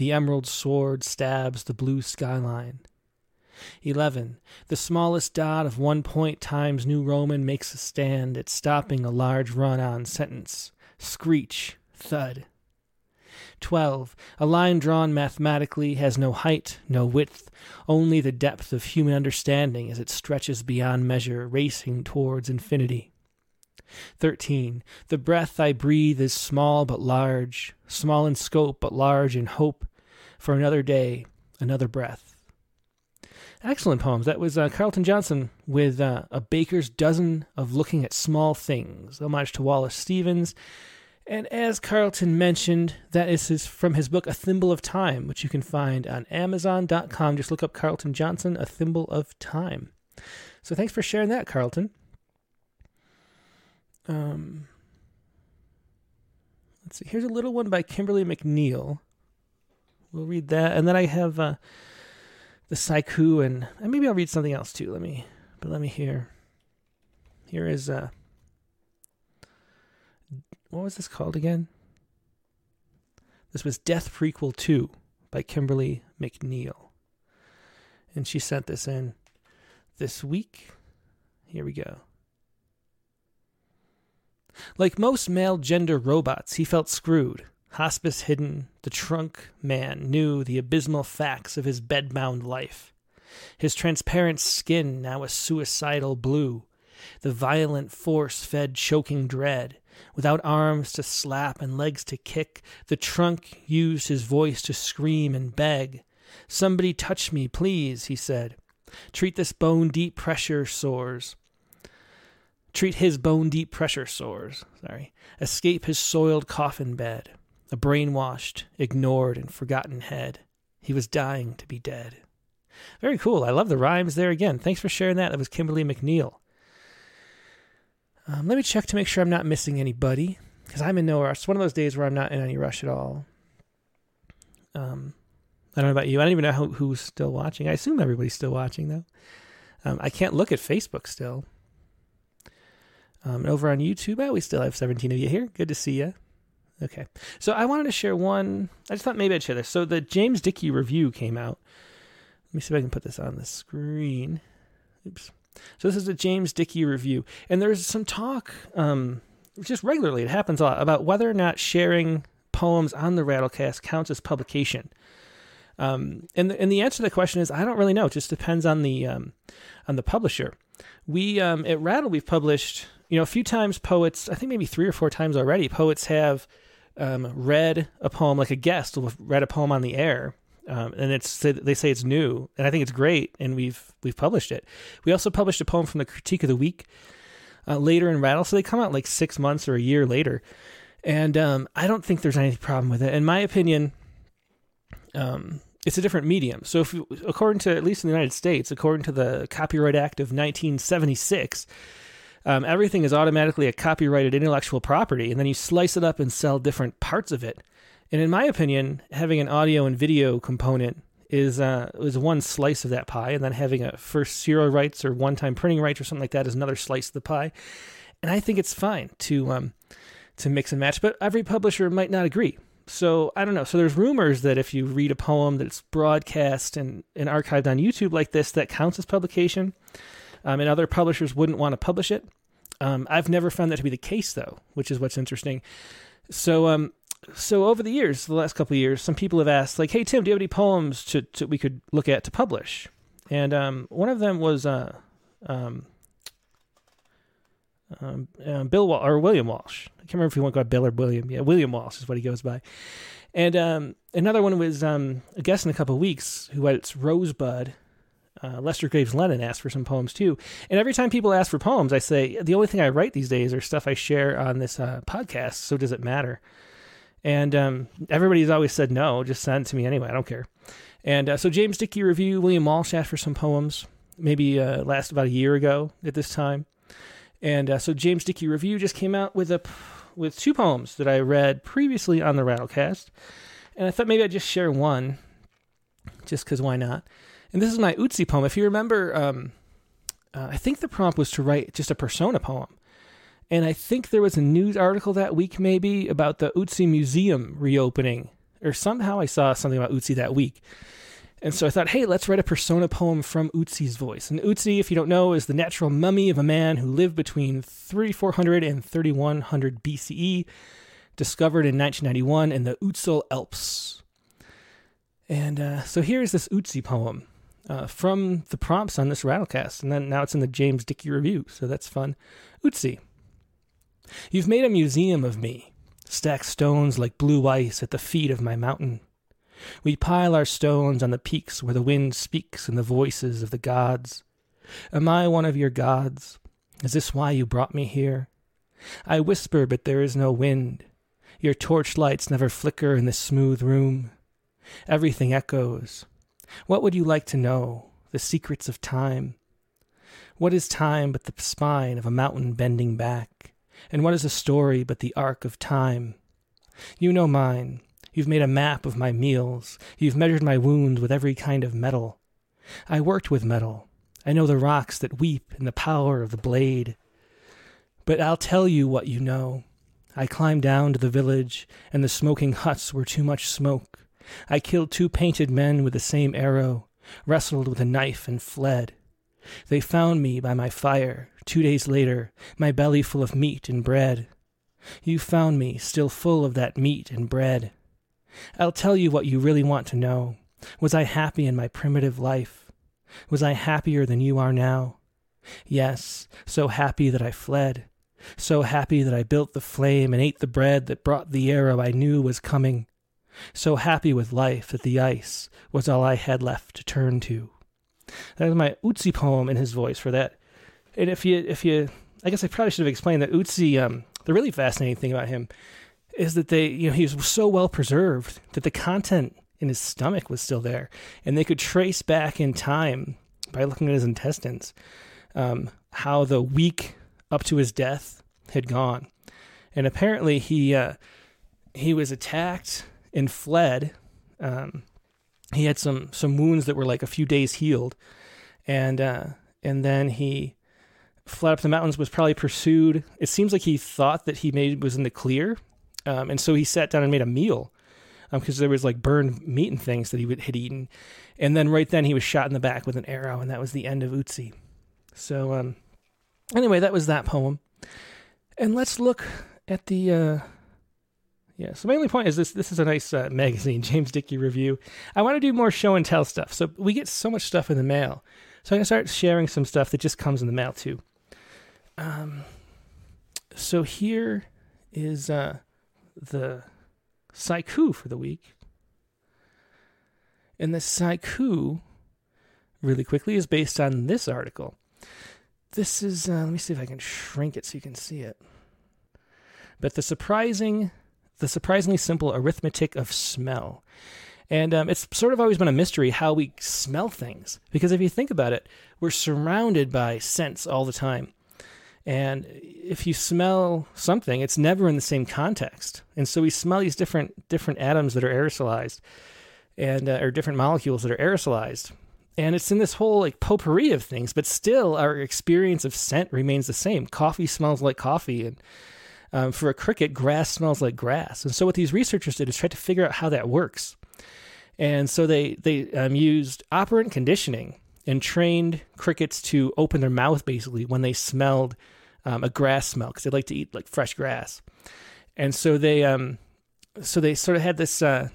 The emerald sword stabs the blue skyline. 11. The smallest dot of one point times New Roman makes a stand at stopping a large run on sentence. Screech, thud. 12. A line drawn mathematically has no height, no width, only the depth of human understanding as it stretches beyond measure, racing towards infinity. 13. The breath I breathe is small but large, small in scope but large in hope for another day, another breath. Excellent poems. That was uh, Carlton Johnson with uh, A Baker's Dozen of Looking at Small Things, homage to Wallace Stevens. And as Carlton mentioned, that is his, from his book, A Thimble of Time, which you can find on Amazon.com. Just look up Carlton Johnson, A Thimble of Time. So thanks for sharing that, Carlton. Um, let's see. Here's a little one by Kimberly McNeil. We'll read that, and then I have uh, the Saiku, and, and maybe I'll read something else too. Let me, but let me hear. Here is uh, what was this called again? This was Death Prequel 2 by Kimberly McNeil. And she sent this in this week. Here we go. Like most male gender robots, he felt screwed. Hospice hidden, the trunk man knew the abysmal facts of his bedbound life. His transparent skin now a suicidal blue, the violent force fed choking dread. Without arms to slap and legs to kick, the trunk used his voice to scream and beg. Somebody touch me, please, he said. Treat this bone deep pressure sores. Treat his bone deep pressure sores. Sorry. Escape his soiled coffin bed. A brainwashed, ignored, and forgotten head. He was dying to be dead. Very cool. I love the rhymes there again. Thanks for sharing that. That was Kimberly McNeil. Um, let me check to make sure I'm not missing anybody because I'm in no rush. It's one of those days where I'm not in any rush at all. Um, I don't know about you. I don't even know who, who's still watching. I assume everybody's still watching though. Um, I can't look at Facebook still. Um, over on YouTube, oh, we still have 17 of you here. Good to see you. Okay. So I wanted to share one. I just thought maybe I'd share this. So the James Dickey review came out. Let me see if I can put this on the screen. Oops. So this is a James Dickey review, and there's some talk, um, just regularly. It happens a lot about whether or not sharing poems on the Rattlecast counts as publication. Um, and the, and the answer to the question is I don't really know. It just depends on the um, on the publisher. We um, at Rattle we've published you know a few times poets. I think maybe three or four times already. Poets have um, read a poem like a guest read a poem on the air um, and it's they say it's new, and I think it's great, and we've we've published it. We also published a poem from the Critique of the Week uh, later in Rattle, so they come out like six months or a year later, and um, I don't think there's any problem with it. In my opinion, um, it's a different medium. So, if according to at least in the United States, according to the Copyright Act of 1976. Um, everything is automatically a copyrighted intellectual property, and then you slice it up and sell different parts of it. And in my opinion, having an audio and video component is uh, is one slice of that pie, and then having a first serial rights or one time printing rights or something like that is another slice of the pie. And I think it's fine to um, to mix and match, but every publisher might not agree. So I don't know. So there's rumors that if you read a poem that's broadcast and, and archived on YouTube like this, that counts as publication, um, and other publishers wouldn't want to publish it. Um, I've never found that to be the case, though, which is what's interesting. So um, so over the years, the last couple of years, some people have asked, like, "Hey Tim, do you have any poems to, to we could look at to publish?" And um, one of them was uh, um, um, uh, Bill Wal- or William Walsh. I can't remember if he went by Bill or William. Yeah, William Walsh is what he goes by. And um, another one was um, a guest in a couple of weeks who its Rosebud. Uh, Lester Graves Lennon asked for some poems too. And every time people ask for poems, I say the only thing I write these days are stuff I share on this uh, podcast. So does it matter? And um, everybody's always said no, just send it to me anyway. I don't care. And uh, so James Dickey review, William Walsh asked for some poems, maybe uh, last about a year ago at this time. And uh, so James Dickey review just came out with a with two poems that I read previously on the Rattlecast, and I thought maybe I'd just share one, just because why not? And this is my Ötzi poem. If you remember, um, uh, I think the prompt was to write just a persona poem, and I think there was a news article that week, maybe, about the Ötzi Museum reopening, or somehow I saw something about Ötzi that week. And so I thought, hey, let's write a persona poem from Ötzi's voice. And Ötzi, if you don't know, is the natural mummy of a man who lived between 3400 and 3100 BCE, discovered in 1991 in the Ötztal Alps. And uh, so here's this Ötzi poem uh, from the prompts on this Rattlecast. And then now it's in the James Dickey review, so that's fun. Ötzi. You've made a museum of me, stacked stones like blue ice at the feet of my mountain. We pile our stones on the peaks where the wind speaks in the voices of the gods. Am I one of your gods? Is this why you brought me here? I whisper, but there is no wind. Your torchlights never flicker in this smooth room. Everything echoes. What would you like to know? The secrets of time. What is time but the spine of a mountain bending back? And what is a story but the arc of time? You know mine. You've made a map of my meals. You've measured my wounds with every kind of metal. I worked with metal. I know the rocks that weep in the power of the blade. But I'll tell you what you know. I climbed down to the village, and the smoking huts were too much smoke. I killed two painted men with the same arrow. wrestled with a knife and fled. They found me by my fire, two days later, my belly full of meat and bread. You found me still full of that meat and bread. I'll tell you what you really want to know. Was I happy in my primitive life? Was I happier than you are now? Yes, so happy that I fled. So happy that I built the flame and ate the bread that brought the arrow I knew was coming. So happy with life that the ice was all I had left to turn to. That is my Ötzi poem in his voice for that. And if you, if you, I guess I probably should have explained that Ötzi, um, the really fascinating thing about him is that they, you know, he was so well preserved that the content in his stomach was still there, and they could trace back in time by looking at his intestines um, how the week up to his death had gone. And apparently, he uh, he was attacked and fled. Um, he had some some wounds that were like a few days healed, and uh, and then he fled up the mountains. Was probably pursued. It seems like he thought that he made was in the clear, um, and so he sat down and made a meal because um, there was like burned meat and things that he had eaten, and then right then he was shot in the back with an arrow, and that was the end of Ötzi. So um, anyway, that was that poem, and let's look at the. Uh, yeah, so my only point is this: this is a nice uh, magazine, James Dickey review. I want to do more show and tell stuff, so we get so much stuff in the mail. So I'm gonna start sharing some stuff that just comes in the mail too. Um, so here is uh, the Saiku for the week. And the Saiku, really quickly, is based on this article. This is, uh, let me see if I can shrink it so you can see it. But the surprising, the surprisingly simple arithmetic of smell. And um, it's sort of always been a mystery how we smell things. Because if you think about it, we're surrounded by scents all the time. And if you smell something, it's never in the same context. And so we smell these different different atoms that are aerosolized, and uh, or different molecules that are aerosolized. And it's in this whole like potpourri of things, but still our experience of scent remains the same. Coffee smells like coffee, and um, for a cricket, grass smells like grass. And so what these researchers did is try to figure out how that works. And so they they um, used operant conditioning and trained crickets to open their mouth basically when they smelled um, a grass smell because they like to eat like fresh grass. And so they um, so they sort of had this uh,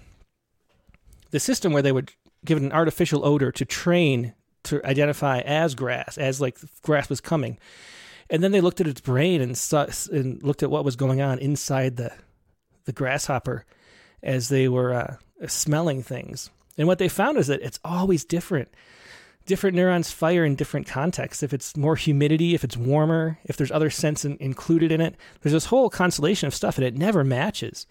the system where they would give it an artificial odor to train to identify as grass, as like grass was coming. And then they looked at its brain and and looked at what was going on inside the the grasshopper as they were uh, smelling things. And what they found is that it's always different different neurons fire in different contexts. If it's more humidity, if it's warmer, if there's other scents in, included in it, there's this whole constellation of stuff and it never matches.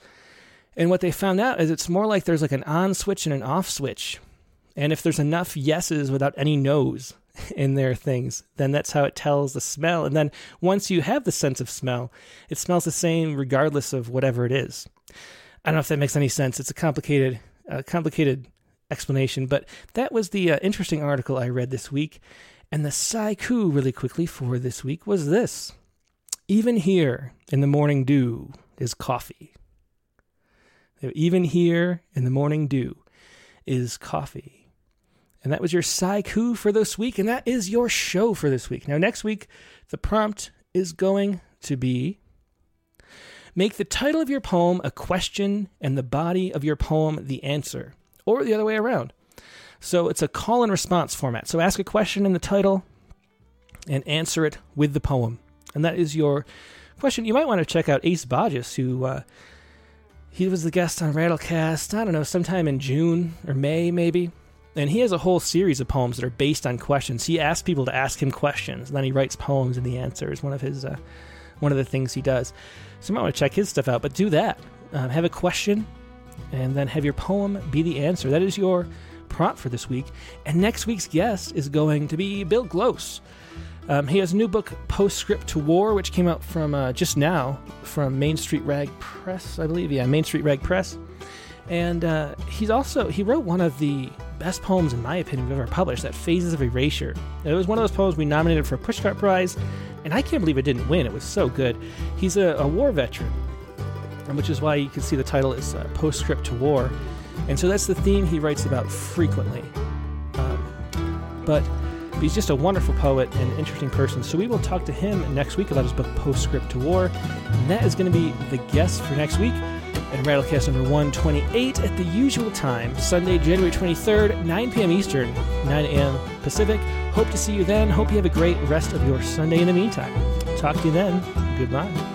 And what they found out is it's more like there's like an on switch and an off switch. And if there's enough yeses without any no's in their things, then that's how it tells the smell. And then once you have the sense of smell, it smells the same regardless of whatever it is. I don't know if that makes any sense. It's a complicated, uh, complicated explanation. But that was the uh, interesting article I read this week. And the saiku, really quickly, for this week was this Even here in the morning dew is coffee. Even here in the morning dew is coffee. And that was your saiku for this week. And that is your show for this week. Now, next week, the prompt is going to be Make the title of your poem a question and the body of your poem the answer or the other way around. So it's a call and response format. So ask a question in the title and answer it with the poem. And that is your question. You might want to check out Ace Boggess, who uh, he was the guest on Rattlecast, I don't know, sometime in June or May, maybe. And he has a whole series of poems that are based on questions. He asks people to ask him questions, and then he writes poems and the answer is one of his uh, one of the things he does. So you might want to check his stuff out. But do that. Um, have a question, and then have your poem be the answer. That is your prompt for this week. And next week's guest is going to be Bill Glose. Um, he has a new book, Postscript to War, which came out from uh, just now from Main Street Rag Press, I believe. Yeah, Main Street Rag Press. And uh, he's also he wrote one of the best poems, in my opinion, we've ever published. That Phases of Erasure. It was one of those poems we nominated for a Pushcart Prize, and I can't believe it didn't win. It was so good. He's a, a war veteran, which is why you can see the title is uh, Postscript to War. And so that's the theme he writes about frequently. Um, but he's just a wonderful poet and interesting person. So we will talk to him next week about his book Postscript to War. And that is going to be the guest for next week at Rattlecast number 128 at the usual time, Sunday, January 23rd, 9 p.m. Eastern, 9 a.m. Pacific. Hope to see you then. Hope you have a great rest of your Sunday in the meantime. Talk to you then. Goodbye.